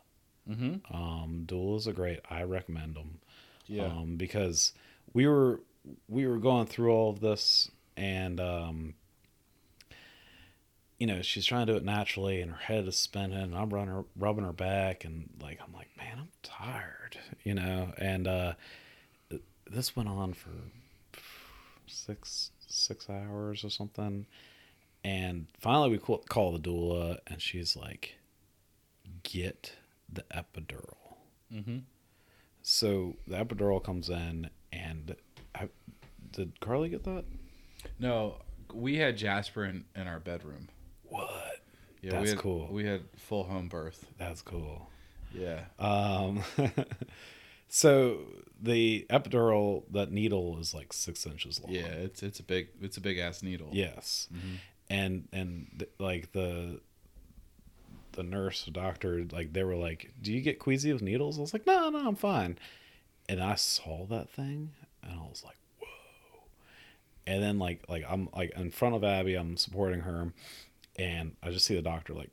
Mhm. Um, doulas are great. I recommend them. Yeah. Um, because we were we were going through all of this, and um, you know, she's trying to do it naturally, and her head is spinning. And I'm running, her, rubbing her back, and like I'm like, man, I'm tired, you know. And uh, this went on for six six hours or something. And finally, we call, call the doula, and she's like, "Get the epidural." Mhm. So the epidural comes in, and I, did Carly get that? No, we had Jasper in, in our bedroom. What? Yeah, That's we had, cool. We had full home birth. That's cool. Yeah. Um, (laughs) so the epidural, that needle is like six inches long. Yeah, it's it's a big it's a big ass needle. Yes. Mhm. And and th- like the the nurse, the doctor, like they were like, "Do you get queasy with needles?" I was like, "No, no, I'm fine." And I saw that thing, and I was like, "Whoa!" And then like like I'm like in front of Abby, I'm supporting her, and I just see the doctor like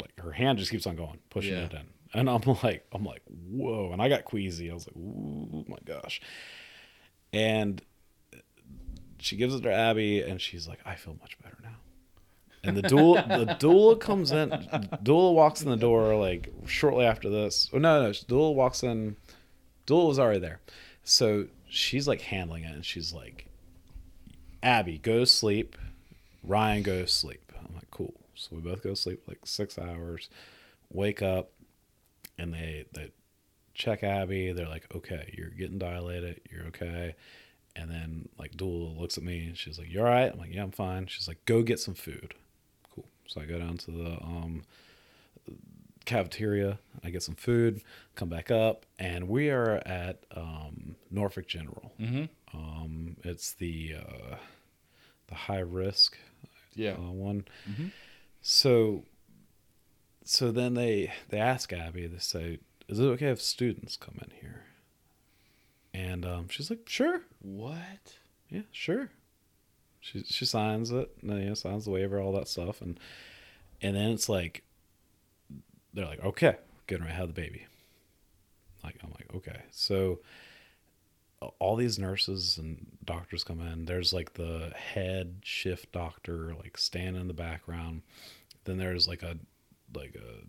like her hand just keeps on going, pushing Yeah. it in, and I'm (laughs) like I'm like, "Whoa!" And I got queasy. I was like, "Ooh, my gosh!" And she gives it to Abby, and she's like, "I feel much better now." And the doula, the (laughs) doula comes in. Doula walks in the door like shortly after this. Oh no, no, doula walks in. Doula was already there, so she's like handling it, and she's like, "Abby, go to sleep. Ryan, go to sleep." I'm like, "Cool." So we both go to sleep like six hours. Wake up, and they they check Abby. They're like, "Okay, you're getting dilated. You're okay." And then like Doula looks at me and she's like, "You all right?" I'm like, "Yeah, I'm fine." She's like, "Go get some food." Cool. So I go down to the um, cafeteria. I get some food. Come back up, and we are at um, Norfolk General. Mhm. Um, it's the uh, the high risk Yeah. uh, one. Mhm. So, so then they they ask Abby. They say, "Is it okay if students come in here?" And um, she's like, "Sure, What? yeah, sure." She she signs it, and you know, signs the waiver, all that stuff, and and then it's like they're like, "Okay, getting ready to have the baby." Like I'm like, "Okay," so all these nurses and doctors come in. There's like the head shift doctor, like standing in the background. Then there's like a like a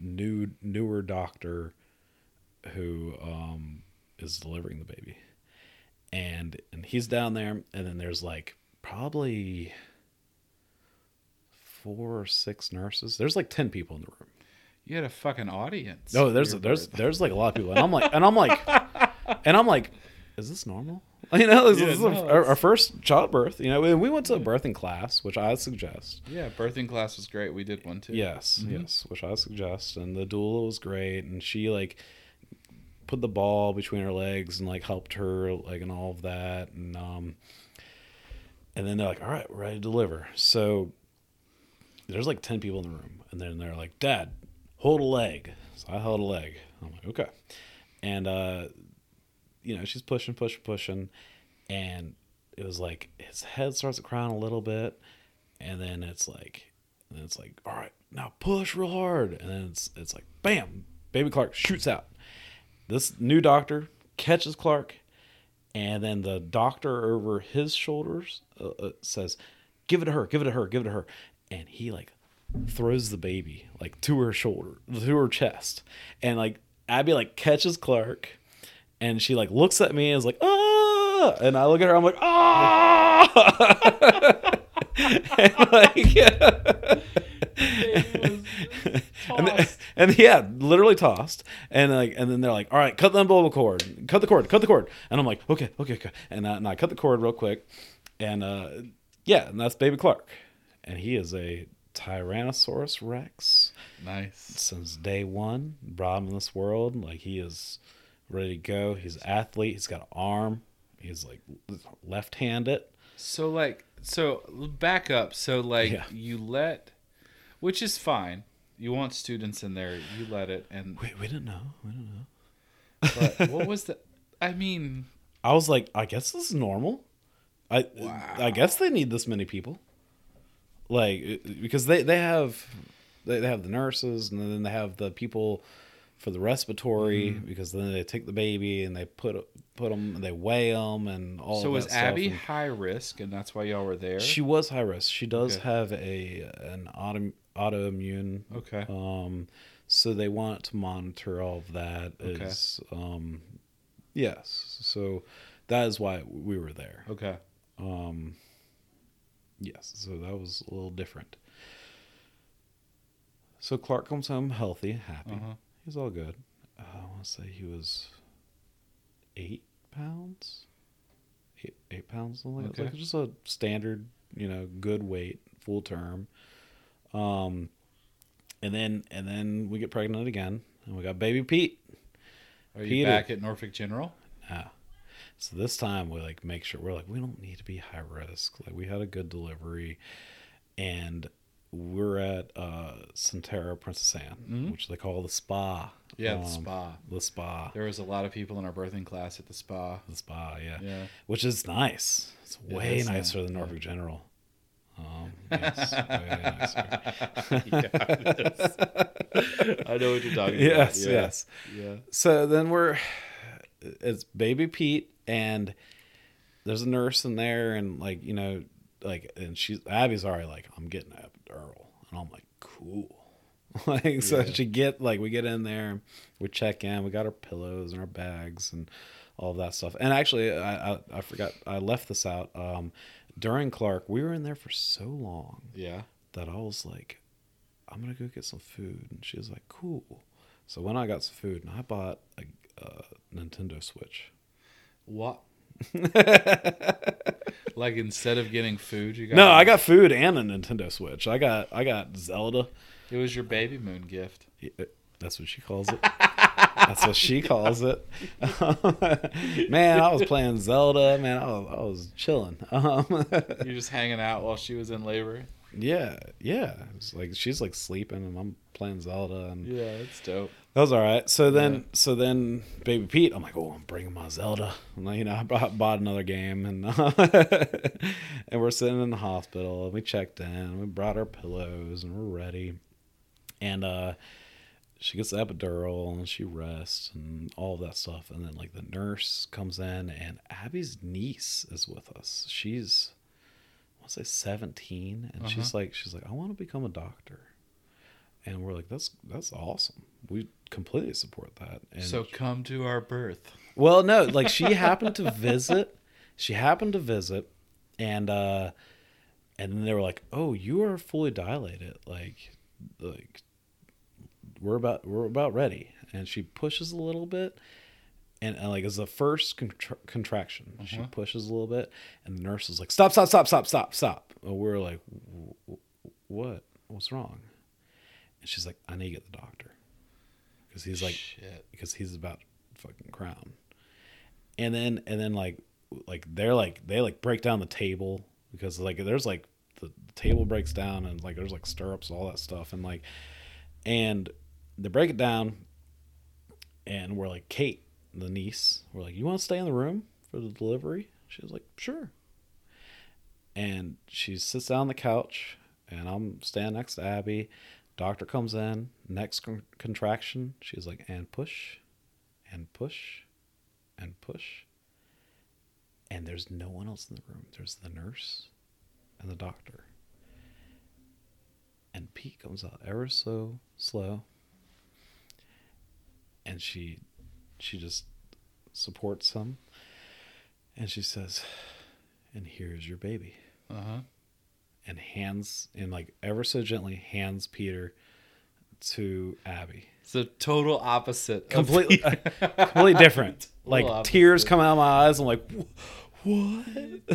new newer doctor who um, is delivering the baby, and and he's down there. And then there's like probably four or six nurses. There's like ten people in the room. You had a fucking audience. No, there's there's birth. there's like a lot of people, and I'm like, and I'm like, and I'm like, is this normal? (laughs) You know, this, Yeah, this is our, our first childbirth. You know, and we went to a birthing class, which I suggest. yeah, birthing class was great. We did one too. Yes, Mhm. yes, which I suggest. And the doula was great, and she like put the ball between her legs and like helped her like and all of that, and um, and then they're like, all right, we're ready to deliver. So there's like ten people in the room, and then they're like, Dad, hold a leg. So I held a leg. I'm like, okay, and uh, you know, she's pushing, pushing, pushing, and it was like his head starts to crown a little bit, and then it's like, and it's like, all right, now push real hard, and then it's it's like, bam, baby Clark shoots out. This new doctor catches Clark, and then the doctor over his shoulders uh, uh, says, "Give it to her, give it to her, give it to her," and he like throws the baby like to her shoulder, to her chest, and like Abby like catches Clark, and she like looks at me and is like, "Ah!" and I look at her, I'm like, "Ah!" (laughs) and like. (laughs) and, then, and yeah, literally tossed. And like, and then they're like, "All right, cut the umbilical cord, cut the cord, cut the cord." And I'm like, "Okay, okay, okay." And I, and I cut the cord real quick, and uh, yeah, and that's Baby Clark, and he is a Tyrannosaurus Rex Nice. since day one. Brought him in this world, like he is ready to go. He's an athlete. He's got an arm. He's like left-handed. So like, so back up. So like, Yeah. you let, which is fine. You want students in there. You let it. And We, we didn't know. We didn't know. but what was the? I mean, I was like, I guess this is normal. I I guess they need this many people. Like because they they have they have the nurses and then they have the people for the respiratory Mm-hmm. because then they take the baby and they put put them they weigh them and all. so of was Abby and high risk, and that's why y'all were there? She was high risk. She does Okay. have a an auto, autoimmune. okay. Um, so they want to monitor all of that. Okay. Is, um, yes. So that is why we were there. Okay. Um, yes, so that was a little different. So Clark comes home healthy, happy. Uh-huh. He's all good. Uh, I want to say he was eight pounds, eight, eight pounds, something. Okay. Like just a standard, you know, good weight, full term. Um, and then and then we get pregnant again, and we got baby Pete. Are you back at Norfolk General? Yeah. So this time we like make sure we're like we don't need to be high risk. Like we had a good delivery, and we're at uh Sentara Princess Anne, Mhm. which they call the spa. Yeah, the Um, spa. The spa. There was a lot of people in our birthing class at the spa. The spa, yeah. Yeah. Which is nice. It's way is nicer nice, than yeah. Norfolk General. Um, (laughs) yes, nicer. (laughs) I know what you're talking (laughs) yes, about. Yeah. yes. Yeah. So then we're it's baby Pete and there's a nurse in there and like, you know, like and she's Abby's already like, I'm getting an epidural. And I'm like, cool. (laughs) like so Yeah. she get like we get in there, we check in, we got our pillows and our bags and all of that stuff. And actually I I, I forgot I left this out. Um during Clark, we were in there for so long Yeah. that I was like, I'm gonna go get some food, and she was like, cool. So when I got some food, and I bought a, a Nintendo Switch. What? (laughs) like instead of getting food, you got No, I got food and a Nintendo Switch. I got I got Zelda. It was your baby moon gift. Yeah, That's what she calls it. That's what she calls it. (laughs) man, I was playing Zelda. Man, I was, I was chilling. Um, You're just hanging out while she was in labor. (laughs) yeah, yeah. It's like she's like sleeping, and I'm playing Zelda, and Yeah, it's dope. That was all right. So then, Yeah. so then, baby Pete, I'm like, oh, I'm bringing my Zelda. And, like, you know, I bought, bought another game, and (laughs) and we're sitting in the hospital. And we checked in. We brought our pillows, and we're ready. And uh, she gets the epidural, and she rests, and all of that stuff. And then, like, the nurse comes in, and Abby's niece is with us. She's, I want to say, 17, and she's Uh-huh. like, she's like, I want to become a doctor and we're like that's that's awesome. We completely support that. And so come to our birth. well no like she (laughs) happened to visit she happened to visit and uh and then they were like oh you are fully dilated. Like like we're about we're about ready. And she pushes a little bit and, and like as the first contra- contraction she Uh-huh. pushes a little bit and the nurse is like stop stop stop stop stop stop. And we're like "W- w- what? What's wrong and she's like i need to get the doctor. Because he's like Shit. because he's about to fucking crown. And then and then like like they're like they like break down the table because like there's like the, the table breaks down and like there's like stirrups all that stuff. And like and they break it down and we're like kate the niece we're like you want to stay in the room for the delivery? She was like sure. And she sits down on the couch and i'm standing next to abby doctor comes in next con- contraction she's like and push and push and push. And there's no one else in the room. There's the nurse and the doctor. And pete comes out ever so slow. And she she just supports him. And she says and here's your baby. Uh huh. And hands and like ever so gently hands peter to abby. It's the total opposite. of- completely (laughs) completely different. (laughs) Like Well, tears come out of my eyes. I'm like what?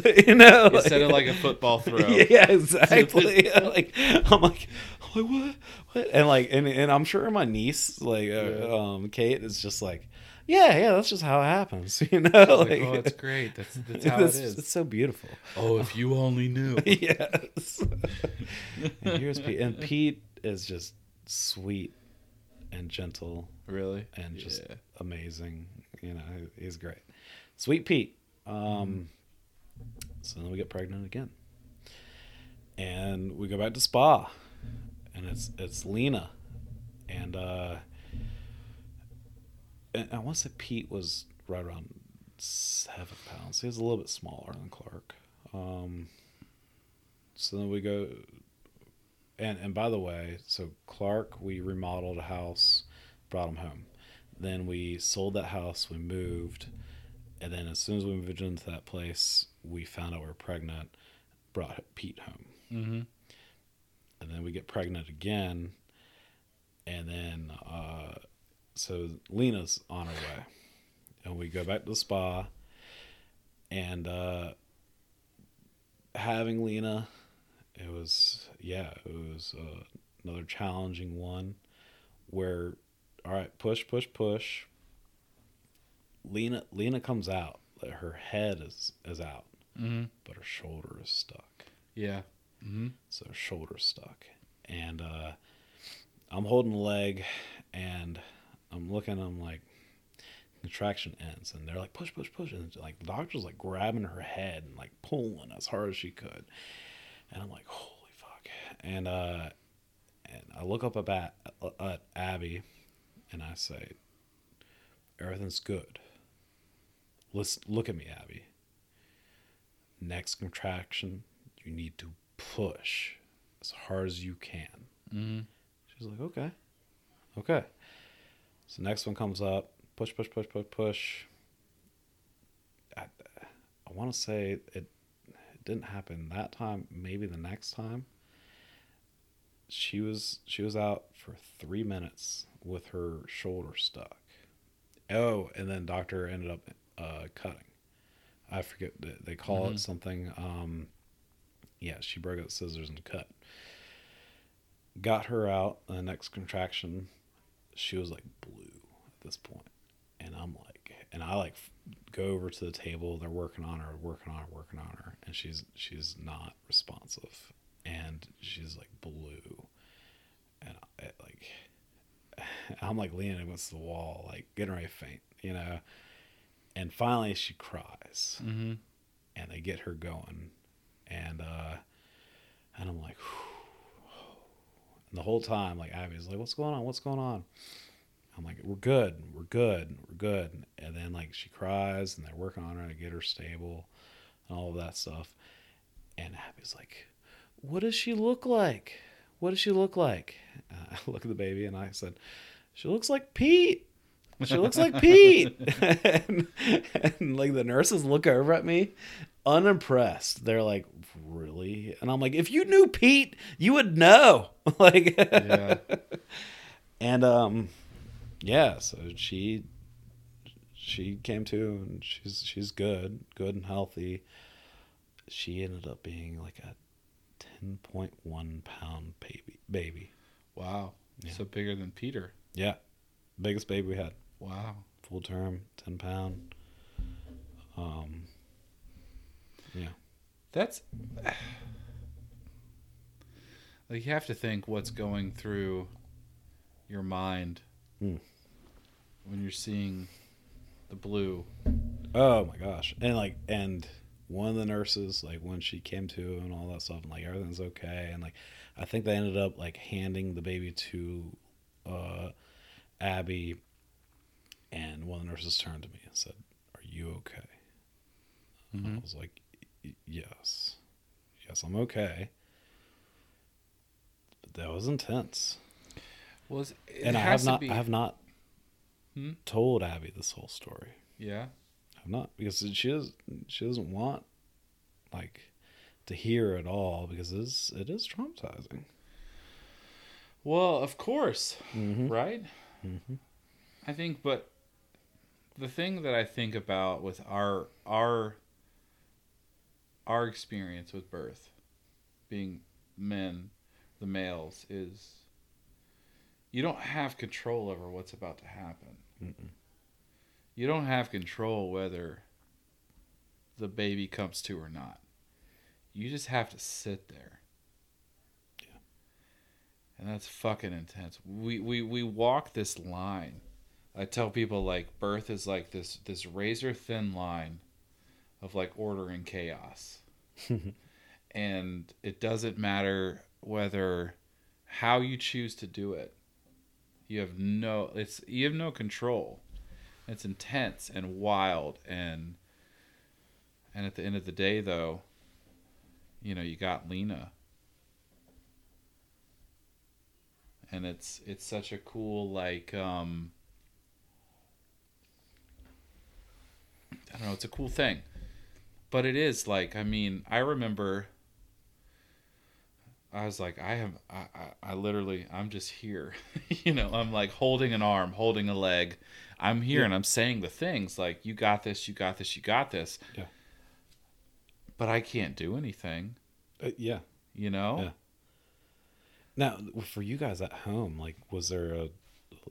(laughs) You know instead said it like a football throw. yeah exactly. Like i'm like i'm like what? What? And like and, and i'm sure my niece like uh, Yeah. um kate is just like yeah yeah that's just how it happens (laughs) you know Like, like, oh, it's great. That's (laughs) that's how it's, it is. so beautiful Oh, if you only knew. (laughs) yes and here's pete and pete is just sweet and gentle Really? and just Yeah. amazing. You know, he's great. Sweet Pete. Um, so then we get pregnant again, and we go back to spa, and it's it's Lena, and uh, I want to say Pete was right around seven pounds. He was a little bit smaller than Clark. Um, so then we go, and and by the way, so Clark, we remodeled a house, brought him home. Then we sold that house, we moved, and then as soon as we moved into that place, we found out we were pregnant, brought Pete home. Mm-hmm. And then we get pregnant again, and then uh, so Lena's on her way, and we go back to the spa, and uh, having Lena, it was yeah, it was uh, another challenging one, where all right, push, push, push. Lena Lena comes out, her head is is out, Mm-hmm. but her shoulder is stuck Yeah. Mm-hmm. so her shoulder's stuck and uh i'm holding the leg and i'm looking i'm like contraction ends and they're like push push push and like the doctor's like grabbing her head and like pulling as hard as she could and i'm like holy fuck and uh and i look up at, at abby and i say everything's good Listen, look at me abby next contraction you need to push as hard as you can. Mm-hmm. She's like, okay, okay. So next one comes up, push, push, push, push, push. I, I want to say it, it didn't happen that time. Maybe the next time. She was she was out for three minutes with her shoulder stuck. Oh, and then doctor ended up uh, cutting. I forget they- call Mhm. it something. Um, yeah, she broke out scissors and cut. Got her out. The next contraction, she was like blue at this point, and I'm like, and I like go over to the table. They're working on her, working on her, working on her, and she's she's not responsive, and she's like blue, and I, like (sighs) I'm like leaning against the wall, like getting ready to faint, you know. And finally, she cries Mm-hmm. and they get her going and uh and i'm like and the whole time like abby's like what's going on? What's going on? I'm like we're good. We're good. We're good. And then like she cries and they're working on her to get her stable and all of that stuff. And abby's like what does she look like? What does she look like? Uh, i (laughs) look at the baby and i said she looks like pete. She looks like Pete. (laughs) and, and like the nurses look over at me unimpressed. They're like, really? And I'm like, if you knew Pete, you would know. (laughs) like, Yeah. (laughs) And um, yeah, so she she came to and she's she's good, good and healthy. She ended up being like a ten point one pound baby baby. Wow. Yeah. So bigger than Peter. Yeah, biggest baby we had, Wow. full term, ten pound. Um, yeah, That's (sighs) like you have to think what's going through your mind Hmm. when you're seeing the blue. Oh my gosh. And like and one of the nurses, like when she came to and all that stuff and like everything's okay and like I think they ended up like handing the baby to uh Abby and one of the nurses turned to me and said, Are you okay? And I was like, "Y- Yes. Yes, I'm okay. But that was intense. Was and I have not be- I have not Hmm? told Abby this whole story. yeah. I'm not because she does she doesn't want like to hear it all because it is it is traumatizing. Well, of course, Mm-hmm. right? Mm-hmm. I think, but the thing that I think about with our our our experience with birth, being men, the males, is you don't have control over what's about to happen. Mm-mm. You don't have control whether the baby comes to or not. You just have to sit there. Yeah. And that's fucking intense. We we we walk this line. I tell people like birth is like this this razor thin line of like order and chaos. (laughs) and it doesn't matter whether how you choose to do it. You have no it's you have no control. It's intense and wild and and at the end of the day though, you know, you got Lena. And it's it's such a cool like um I don't know, it's a cool thing. But it is like I mean, I remember I was like, I have, I, I, I literally, I'm just here. (laughs) you know, I'm like holding an arm, holding a leg. I'm here Yeah. and I'm saying the things like, you got this, you got this, you got this. Yeah. But I can't do anything, Uh, yeah. you know? Yeah. Now, for you guys at home, like, was there a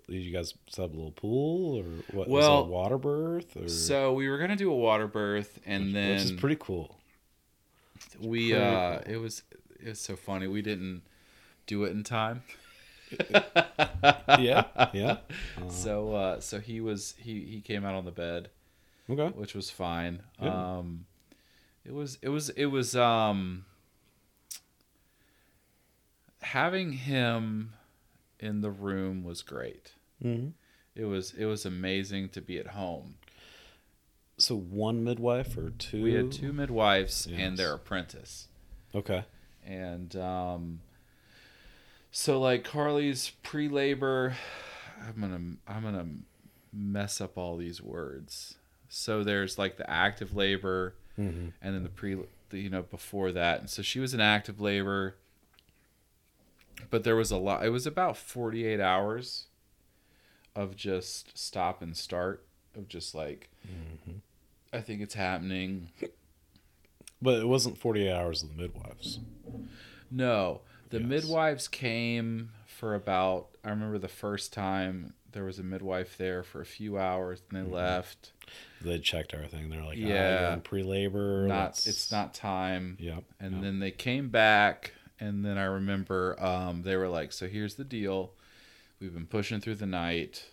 you guys set up a little pool or what? was it Well, a water birth or So we were going to do a water birth and then which is pretty cool. we, pretty uh, cool. it was, it was so funny. We didn't do it in time. yeah, yeah. Uh, (laughs) So, uh, so he was, he, he came out on the bed. okay. which was fine. Good. Um, it was it was it was um having him in the room was great. hmm It was it was amazing to be at home. So one midwife or two? We had two midwives Yes. and their apprentice, Okay. and um, so like Carly's pre-labor. I'm gonna I'm gonna mess up all these words. So there's like the active labor. hmm and then the pre the, you know before that and so she was in active labor but there was a lot it was about 48 hours of just stop and start of just like hmm i think it's happening But it wasn't 48 hours of the midwives. no the Yes. midwives came for about i remember the first time there was a midwife there for a few hours and they Mhm. left They checked everything. They're like, yeah, Yeah. pre-labor. not it's not time Yep. and yep. then they came back and then i remember um, they were like so here's the deal. We've been pushing through the night.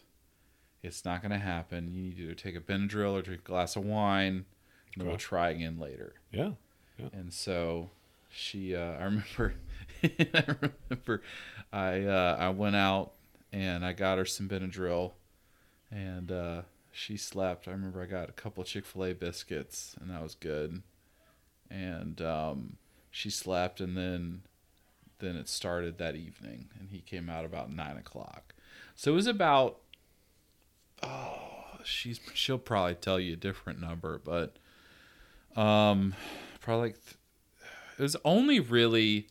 It's not going to happen. You need to take a benadryl or drink a glass of wine and we'll try again later. Yeah. and so she uh, (laughs) i remember i remember i uh, i went out and i got her some benadryl and uh, she slept. I remember i got a couple of chick-fil-a biscuits and that was good. And um, she slept and then then it started that evening and he came out about nine o'clock so it was about oh she's she'll probably tell you a different number but um probably like th- it was only really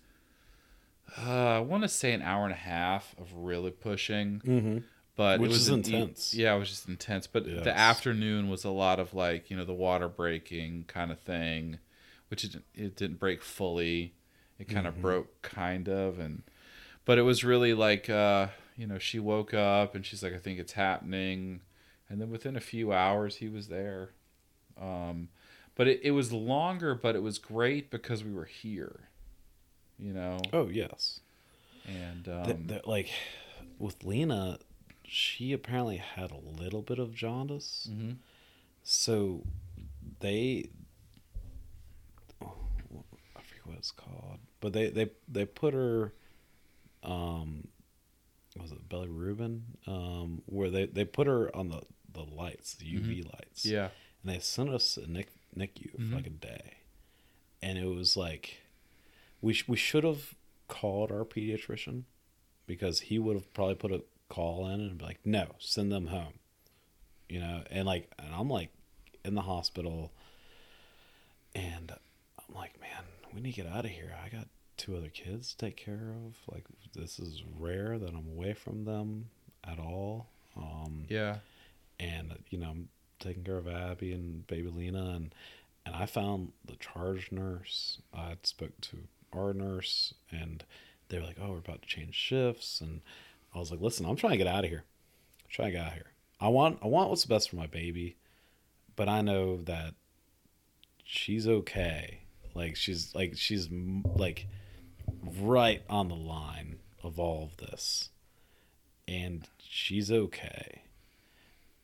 Uh, I want to say an hour and a half of really pushing, Mm-hmm. but Which it was is an e- intense. yeah, it was just intense. But Yes. the afternoon was a lot of like you know the water breaking kind of thing, which it, it didn't break fully. It kind Mm-hmm. of broke kind of, and but it was really like uh, you know she woke up and she's like I think it's happening, and then within a few hours he was there. Um, but it, it was longer, but it was great because we were here, you know, Oh yes. and um, th- like with Lena, she apparently had a little bit of jaundice. mhm. So they, oh, I forget what it's called, but they they they put her, um, was it bilirubin? Um, where they they put her on the the lights, the UV lights. yeah. and they sent us a Nick NICU Mhm. for like a day, and it was like, we sh- we should have called our pediatrician, because he would have probably put a call in and be like, no, send them home, you know, and like, and I'm like, in the hospital, and I'm like, man, we need to get out of here. I got two other kids to take care of. Like, this is rare that I'm away from them at all. Um, Yeah. and you know I'm taking care of Abby and baby Lena and and I found the charge nurse. I spoke to our nurse and they were like, "Oh, we're about to change shifts," and I was like, "Listen, I'm trying to get out of here. I'm trying to get out of here. I want I want what's best for my baby, but I know that she's okay. Like she's like she's like right on the line of all of this, and she's okay."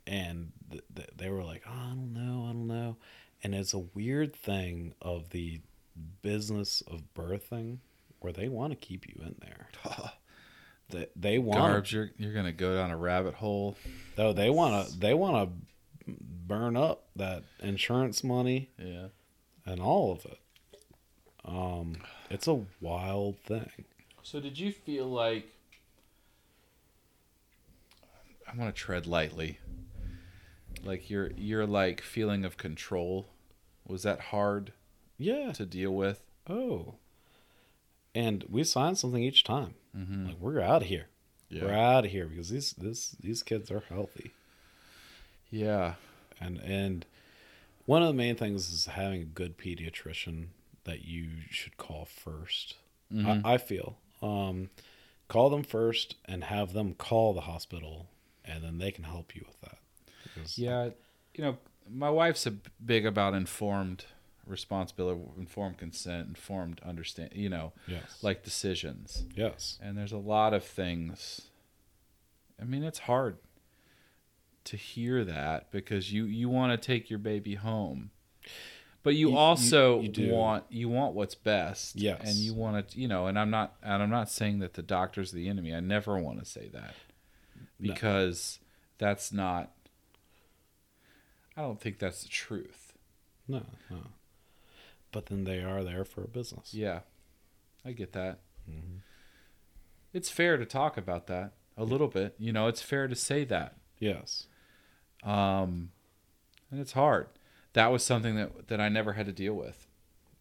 and th- th- they were like, oh, I don't know, I don't know. And it's a weird thing of the business of birthing where they want to keep you in there. (laughs) They, they want Garbs, you're you're gonna go down a rabbit hole. though they want to they want to burn up that insurance money Yeah. and all of it. Um, it's a wild thing. So did you feel like I want to tread lightly. Like your your like feeling of control was that hard Yeah. to deal with? Oh. And we sign something each time. Mm-hmm. Like we're out of here. Yeah. We're out of here because these this these kids are healthy. Yeah. and and one of the main things is having a good pediatrician that you should call 1st Mhm. I, I feel um, call them first and have them call the hospital and then they can help you with that Because- Yeah, you know, my wife's a big about informed responsibility, informed consent, informed understand, you know, yes like decisions. yes And there's a lot of things. I mean, it's hard to hear that because you you want to take your baby home. But you, You- you- also you do. want you want what's best. Yes. And you want to, you know, and I'm not and I'm not saying that the doctor's the enemy. I never want to say that. No. Because that's not I don't think that's the truth. no no but then they are there for a business Yeah. I get that. Mhm. It's fair to talk about that a little bit. You know, it's fair to say that. yes Um, and it's hard. That was something that that I never had to deal with.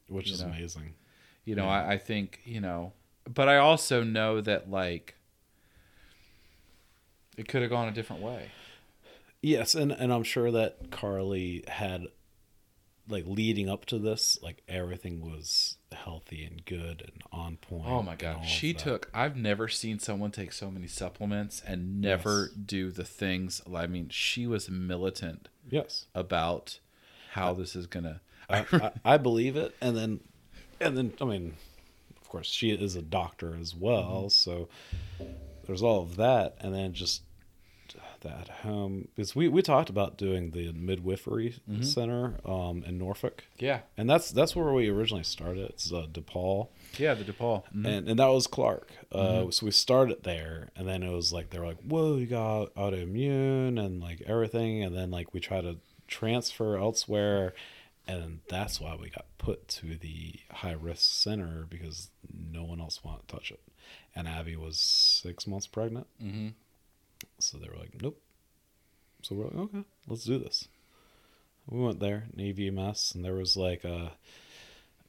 which is know. amazing You know, Yeah. I, I think you know, but I also know that like it could have gone a different way. Yes, and and I'm sure that Carly had like leading up to this, like everything was healthy and good and on point. Oh my god, she took. I've never seen someone take so many supplements and never Yes. do the things. I mean, she was militant yes. about how this is gonna. I, (laughs) I, I believe it, and then and then I mean, of course, she is a doctor as well, Mm-hmm. so there's all of that, and then just that home because we we talked about doing the midwifery Mm-hmm. center um in Norfolk. yeah, And that's that's where we originally started. It's uh, DePaul. yeah, the DePaul. Mhm. and and that was Clark. Uh, Mm-hmm. So we started there, and then it was like they were like, "Whoa, you got autoimmune and like everything," and then like we try to transfer elsewhere, and that's why we got put to the high risk center because no one else wanted to touch it, and Abby was six months pregnant, Mhm. so they were like, "Nope." So we're like, "Okay, let's do this." We went there, Navy mess, and there was like a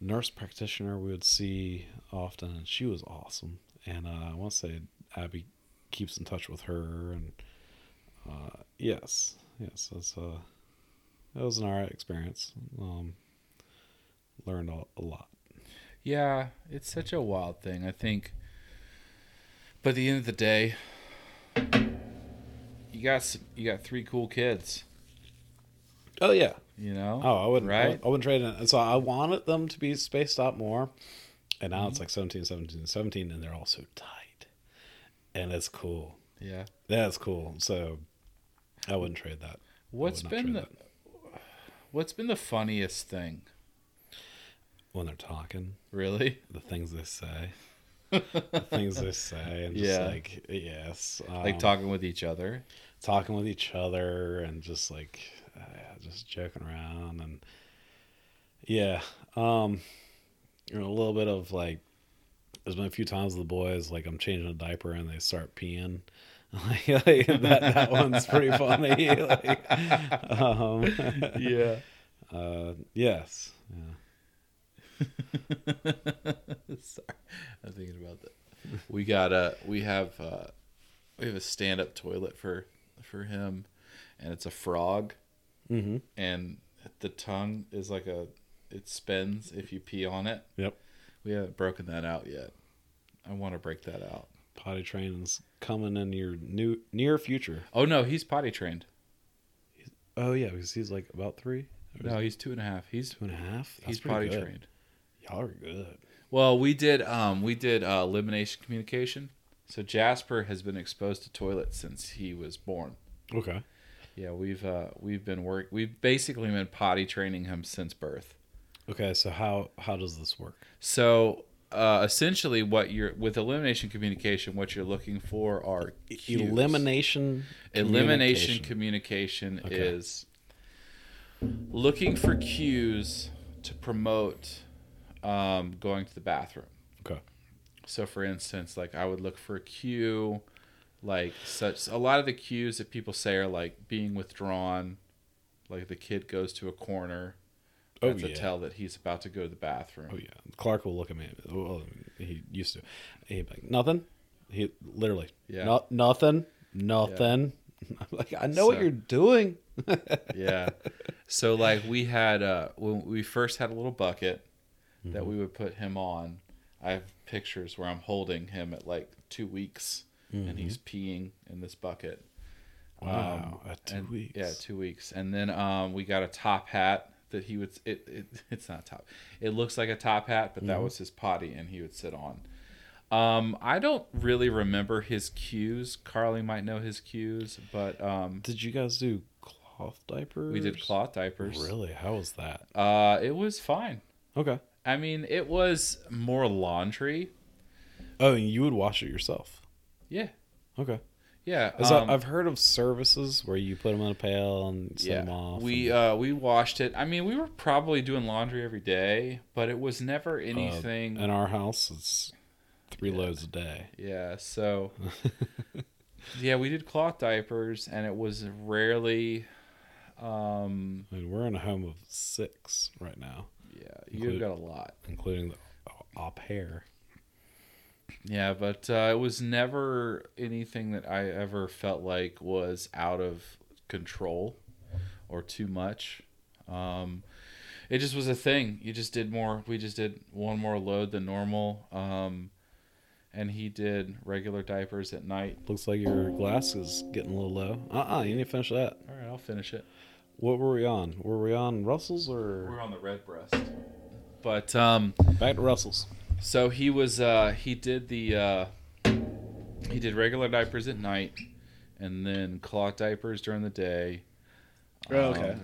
nurse practitioner we would see often, and she was awesome. and uh, I want to say Abby keeps in touch with her, and uh, yes, yes, that's uh, that was an alright experience. Um, learned a, a lot. Yeah, it's such a wild thing. I think, but at the end of the day, you got s- you got three cool kids. Oh yeah, You know. Oh, I wouldn't. Right? I, I wouldn't trade it. And so I wanted them to be spaced out more, and now Mm-hmm. it's like 17, 17, 17, and they're all so tight, and it's cool. Yeah. That's cool. So I wouldn't trade that. What's would been the trade What's been the funniest thing? When they're talking, Really? the things they say, the things they say, and just Yeah. like yes, Like um, talking with each other. talking with each other, and just like uh, just joking around, and yeah, um, you know, a little bit of like. There's been a few times with the boys, like I'm changing a diaper and they start peeing. Like, like, (laughs) that, that one's pretty funny. like, um, Yeah. (laughs) uh, yes. Yeah. (laughs) Sorry, I'm thinking about that. We got a we have uh we have a stand up toilet for for him, and it's a frog, Mm-hmm. and the tongue is like a it spins if you pee on it. Yep. We haven't broken that out yet. I want to break that out. Potty training's coming in your new near future. Oh no, he's potty trained. Oh yeah, because he's like about three. No, he's two and a half. He's two and a half. That's he's potty good. trained. Y'all are good. Well, we did um we did uh, elimination communication. So Jasper has been exposed to toilets since he was born. Okay. Yeah, we've uh we've been work we've basically been potty training him since birth. Okay. So how how does this work? So uh, essentially, what you're with elimination communication, what you're looking for are cues. Elimination. Elimination communication. communication Okay. is looking for cues to promote um, going to the bathroom. Okay. So, for instance, like I would look for a cue, like such. A lot of the cues that people say are like being withdrawn, like the kid goes to a corner. Oh, That's a tell that he's about to go to the bathroom. Oh yeah. Clark will look at me. Well, he used to. He'd be like nothing. He literally. Yeah. No, nothing. Nothing. (laughs) I'm like I know what you're doing. (laughs) yeah. So like we had uh when we first had a little bucket that Mm-hmm. we would put him on. I have pictures where I'm holding him at like two weeks and he's peeing in this bucket. Mm-hmm. Wow. at two and- weeks. Yeah, two weeks. And then um we got a top hat that he would it, it (laughs) it's not top. It looks like a top hat, but Mm-hmm. that was his potty and he would sit on. Um, I don't really remember his cues. Carly might know his cues, but um, Did you guys do cloth diapers? we did cloth diapers. Really? How was that? Uh, it was fine. Okay. I mean, it was more laundry. Oh, and you would wash it yourself. Yeah, Okay. Yeah. um, I've heard of services where you put them in a pail and send yeah, them off. we and- uh, we washed it. I mean, we were probably doing laundry every day, but it was never anything. in our house, it's three Yeah. loads a day. yeah, so (laughs) yeah, we did cloth diapers, and it was rarely. Um, I mean, we're in a home of six right now, yeah, you've got a lot. including the au pair. Yeah, but uh, it was never anything that I ever felt like was out of control or too much. Um, it just was a thing. You just did more. We just did one more load than normal. Um, and he did regular diapers at night. Looks like your glass is getting a little low. Uh uh you need to finish that. All right, I'll finish it. What were we on? Were we on Russell's or We're on the Redbreast. But um, back to Russell's? So he was uh he did the uh he did regular diapers at night and then cloth diapers during the day. Um, okay.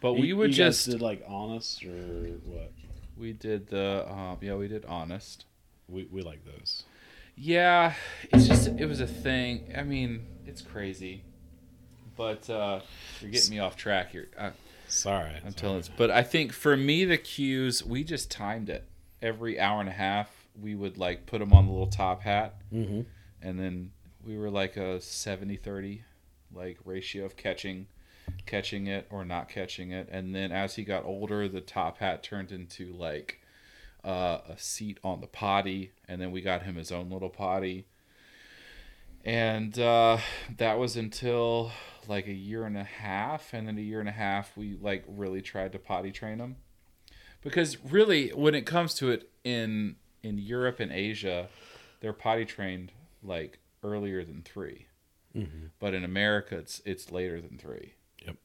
But we would just did like honest or what? we did the um yeah, we did honest. We we like those. Yeah, it's just it was a thing. I mean, it's crazy. But uh you're getting me off track here. I, Sorry, I'm telling you. But I think for me the cues, we just timed it. Every hour and a half, we would like put them on the little top hat. Mm-hmm. and then we were like a 70-30 like ratio of catching catching it or not catching it and then as he got older the top hat turned into like uh, a seat on the potty, and then we got him his own little potty. And uh, that was until like a year and a half, and then a year and a half we like really tried to potty train him, because really when it comes to it in in Europe and Asia, they're potty trained like earlier than 3 Mhm. but in America it's it's later than three. Yep.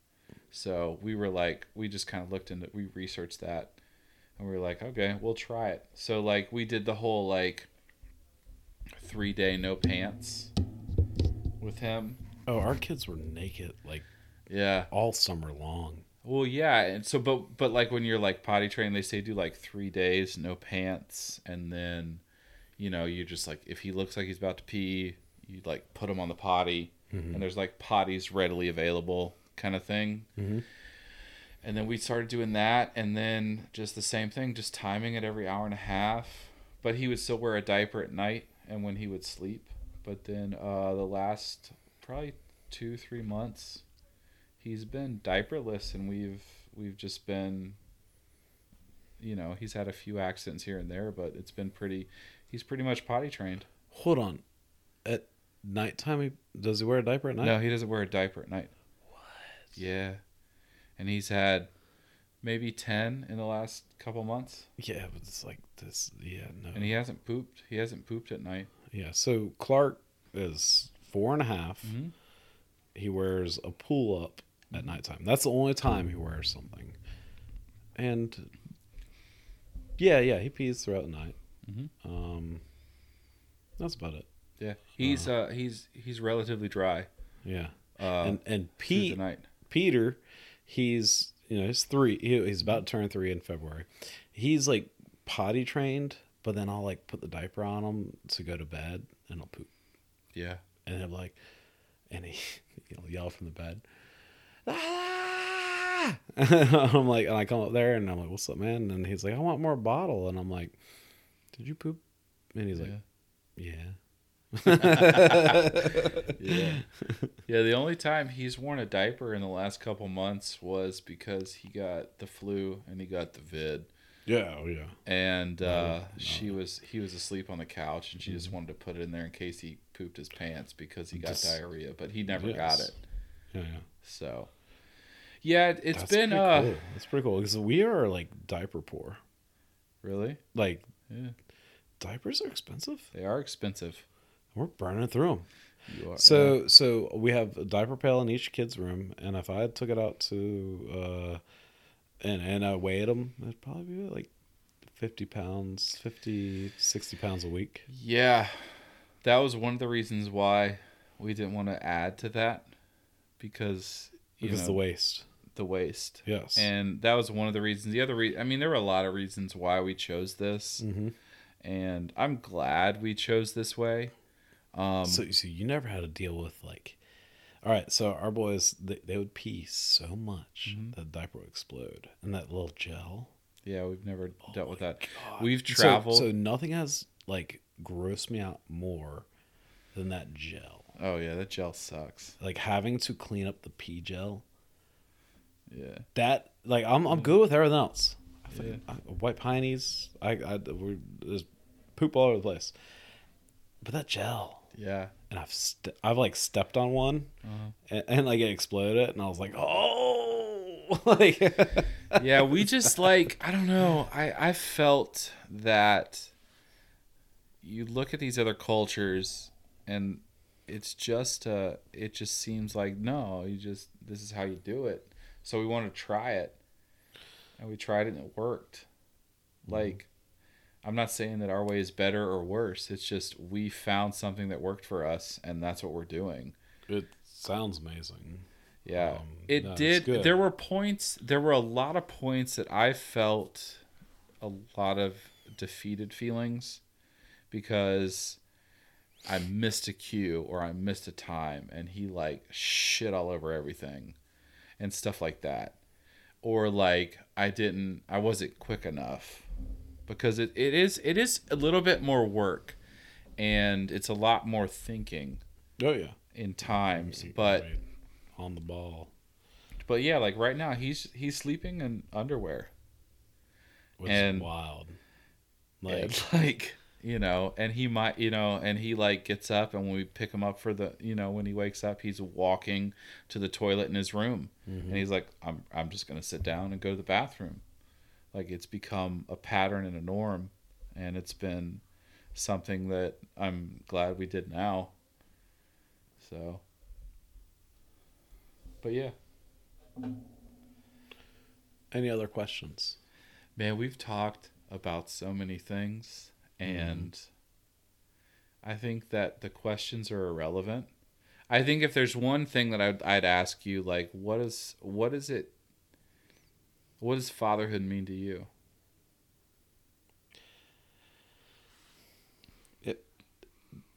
So we were like, we just kind of looked into, we researched that, and we were like, okay, we'll try it. So like we did the whole like three day no pants with him. Oh, our kids were naked like Yeah. all summer long. Well, yeah, and so but but like when you're like potty trained, they say do like three days no pants, and then, you know, you just like if he looks like he's about to pee, you like put him on the potty, Mhm. and there's like potties readily available kind of thing. Mhm. And then we started doing that, and then just the same thing, just timing it every hour and a half. But he would still wear a diaper at night and when he would sleep. But then uh, the last probably two three months, he's been diaperless, and we've we've just been. You know, he's had a few accidents here and there, but it's been pretty. He's pretty much potty trained. Hold on. At nighttime, he, does he wear a diaper at night? No, he doesn't wear a diaper at night. What? Yeah, and he's had maybe ten in the last couple months, Yeah, but it's like this. Yeah, no. and he hasn't pooped. He hasn't pooped at night. yeah, so Clark is four and a half. Mhm. He wears a pull up at nighttime. That's the only time he wears something. And yeah, yeah, he pees throughout the night. Mhm. Um, that's about it. Yeah, he's uh he's he's relatively dry. Yeah, Uh, and and Pete. Peter, he's you know he's three. He, he's about to turn three in February. He's like potty trained, but then I'll like put the diaper on him to go to bed, and he'll poop, Yeah, and he'll like, and he (laughs) he'll yell from the bed. "Ah!" (laughs) I'm like, and I come up there, and I'm like, "What's up, man?" And he's like, "I want more bottle," and I'm like, "Did you poop?" And he's like, "Yeah." yeah, (laughs) yeah. The only time he's worn a diaper in the last couple months was because he got the flu and he got the vid, Yeah, oh yeah. and uh, no. she was he was asleep on the couch, and she just wanted to put it in there in case he pooped his pants because he got Just- diarrhea, but he never got it. Yeah, yeah. So, yeah, it- it's That's been pretty uh cool. That's pretty cool because we are like diaper poor. really Like yeah diapers are expensive. they are expensive. We're burning through them. You are So so we have a diaper pail in each kid's room, and if I took it out to uh, and and I weighed them, it'd probably be like fifty pounds, 50, 60 pounds a week. Yeah, that was one of the reasons why we didn't want to add to that because you Because know, the waste. The waste. Yes. And that was one of the reasons. The other re- I mean, there were a lot of reasons why we chose this, hmm and I'm glad we chose this way. Um, so so you never had to deal with like. All right, so our boys they, they would pee so much Mhm. that the diaper would explode, and that little gel. yeah, we've never Oh dealt with that. God. We've So- traveled. So, nothing has like grossed me out more than that gel. oh yeah, that gel sucks. Like having to clean up the pee gel. Yeah. That like I'm I'm good with everything else. I Yeah. I, white pineys. I I we're, there's poop all over the place. But that gel, Yeah. and I've st- I've like stepped on one, Uh-huh. and, and like it exploded, and I was like, oh, (laughs) like yeah, we (laughs) just like I don't know. I I felt that you look at these other cultures and it's just uh it just seems like no, you just this is how you do it. So we want to try it. And we tried it and it worked. Like I'm not saying that our way is better or worse. It's just we found something that worked for us and that's what we're doing. it sounds amazing. Yeah. Um, it no, did. There were points, there were a lot of points that I felt a lot of defeated feelings because I missed a cue or I missed a time and he like shit all over everything and stuff like that. Or like I didn't I wasn't quick enough because it, it is it is a little bit more work and it's a lot more thinking Oh yeah, in times but Right. on the ball, But yeah, like right now he's he's sleeping in underwear. which And- is wild. Like, (laughs) like you know and he might you know and he like gets up and when we pick him up for the you know when he wakes up he's walking to the toilet in his room. Mm-hmm. and he's like i'm i'm just going to sit down and go to the bathroom. Like it's become a pattern and a norm and it's been something that i'm glad we did now. So but yeah. Any other questions? Man, we've talked about so many things, and I think that the questions are irrelevant. I think if there's one thing that I'd, I'd ask you, like, what is what is it? What does fatherhood mean to you? It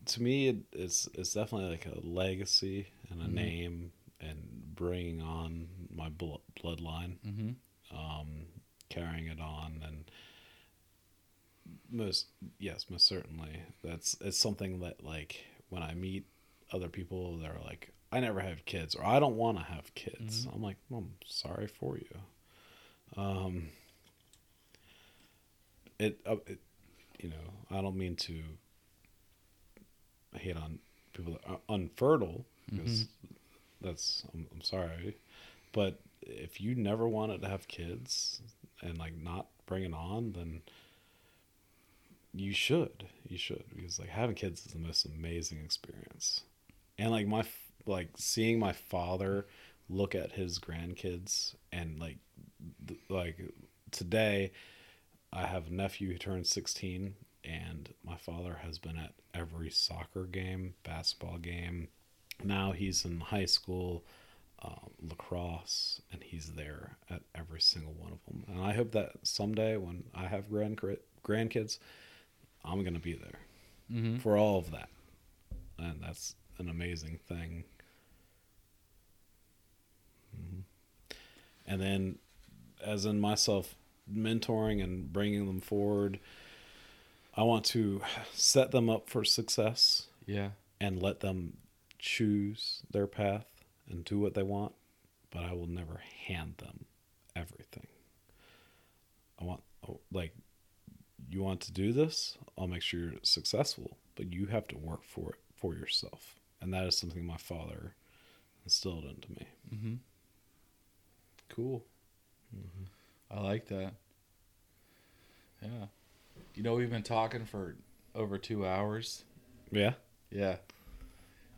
to me it, it's it's definitely like a legacy and a Mhm. name and bringing on my blo- bloodline Mm-hmm. um carrying it on and most yes most certainly. That's it's something that like when i meet other people that are like i never have kids or i don't want to have kids. I'm like well, i'm sorry for you. Um it, uh, it you know i don't mean to hate on people that are unfertile because that's I'm, I'm sorry but if you never wanted to have kids and like not bring it on then you should you should because like having kids is the most amazing experience. And like my like seeing my father look at his grandkids and like th- like today i have a nephew who turned 16 and my father has been at every soccer game basketball game. Now he's in high school um, lacrosse and he's there at every single one of them. And i hope that someday when i have grand grandkids i'm going to be there Mm-hmm. for all of that and that's an amazing thing Mhm. and then as in myself mentoring and bringing them forward i want to set them up for success Yeah. and let them choose their path and do what they want, but I will never hand them everything. I want, oh, like, you want to do this? I'll make sure you're successful, but you have to work for it for yourself. And that is something my father instilled into me. Mm-hmm. Cool. I like that. Yeah. You know, we've been talking for over two hours. Yeah. Yeah.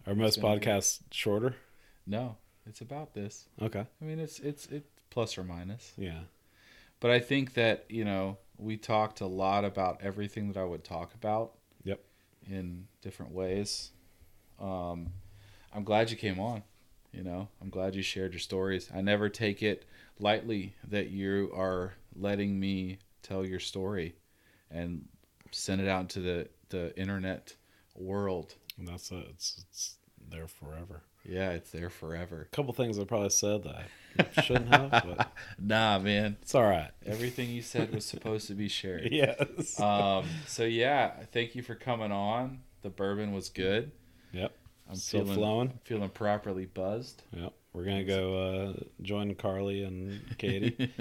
Are most podcasts shorter? No, it's about this. Okay. I mean, it's it's it's plus or minus. Yeah. But I think that you know we talked a lot about everything that I would talk about. Yep. In different ways. Um, I'm glad you came on. You know, I'm glad you shared your stories. I never take it lightly that you are letting me tell your story and send it out into the the internet world. And that's it. It's, it's there forever. Yeah, it's there forever. A couple things I probably said that (laughs) shouldn't have, but (laughs) Nah, man. it's all right. Everything you said was supposed to be shared. (laughs) Yes. Um, so yeah, thank you for coming on. The bourbon was good. Yep. I'm Still feeling flowing. feeling properly buzzed. Yep. We're gonna go uh, join Carly and Katie.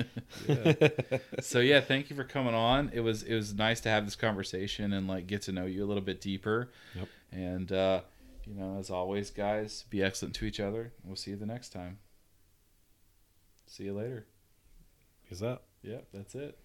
so yeah, thank you for coming on. It was it was nice to have this conversation and like get to know you a little bit deeper. Yep. And uh, you know, as always, guys, be excellent to each other. We'll see you the next time. See you later. Is that? Yep, that's it.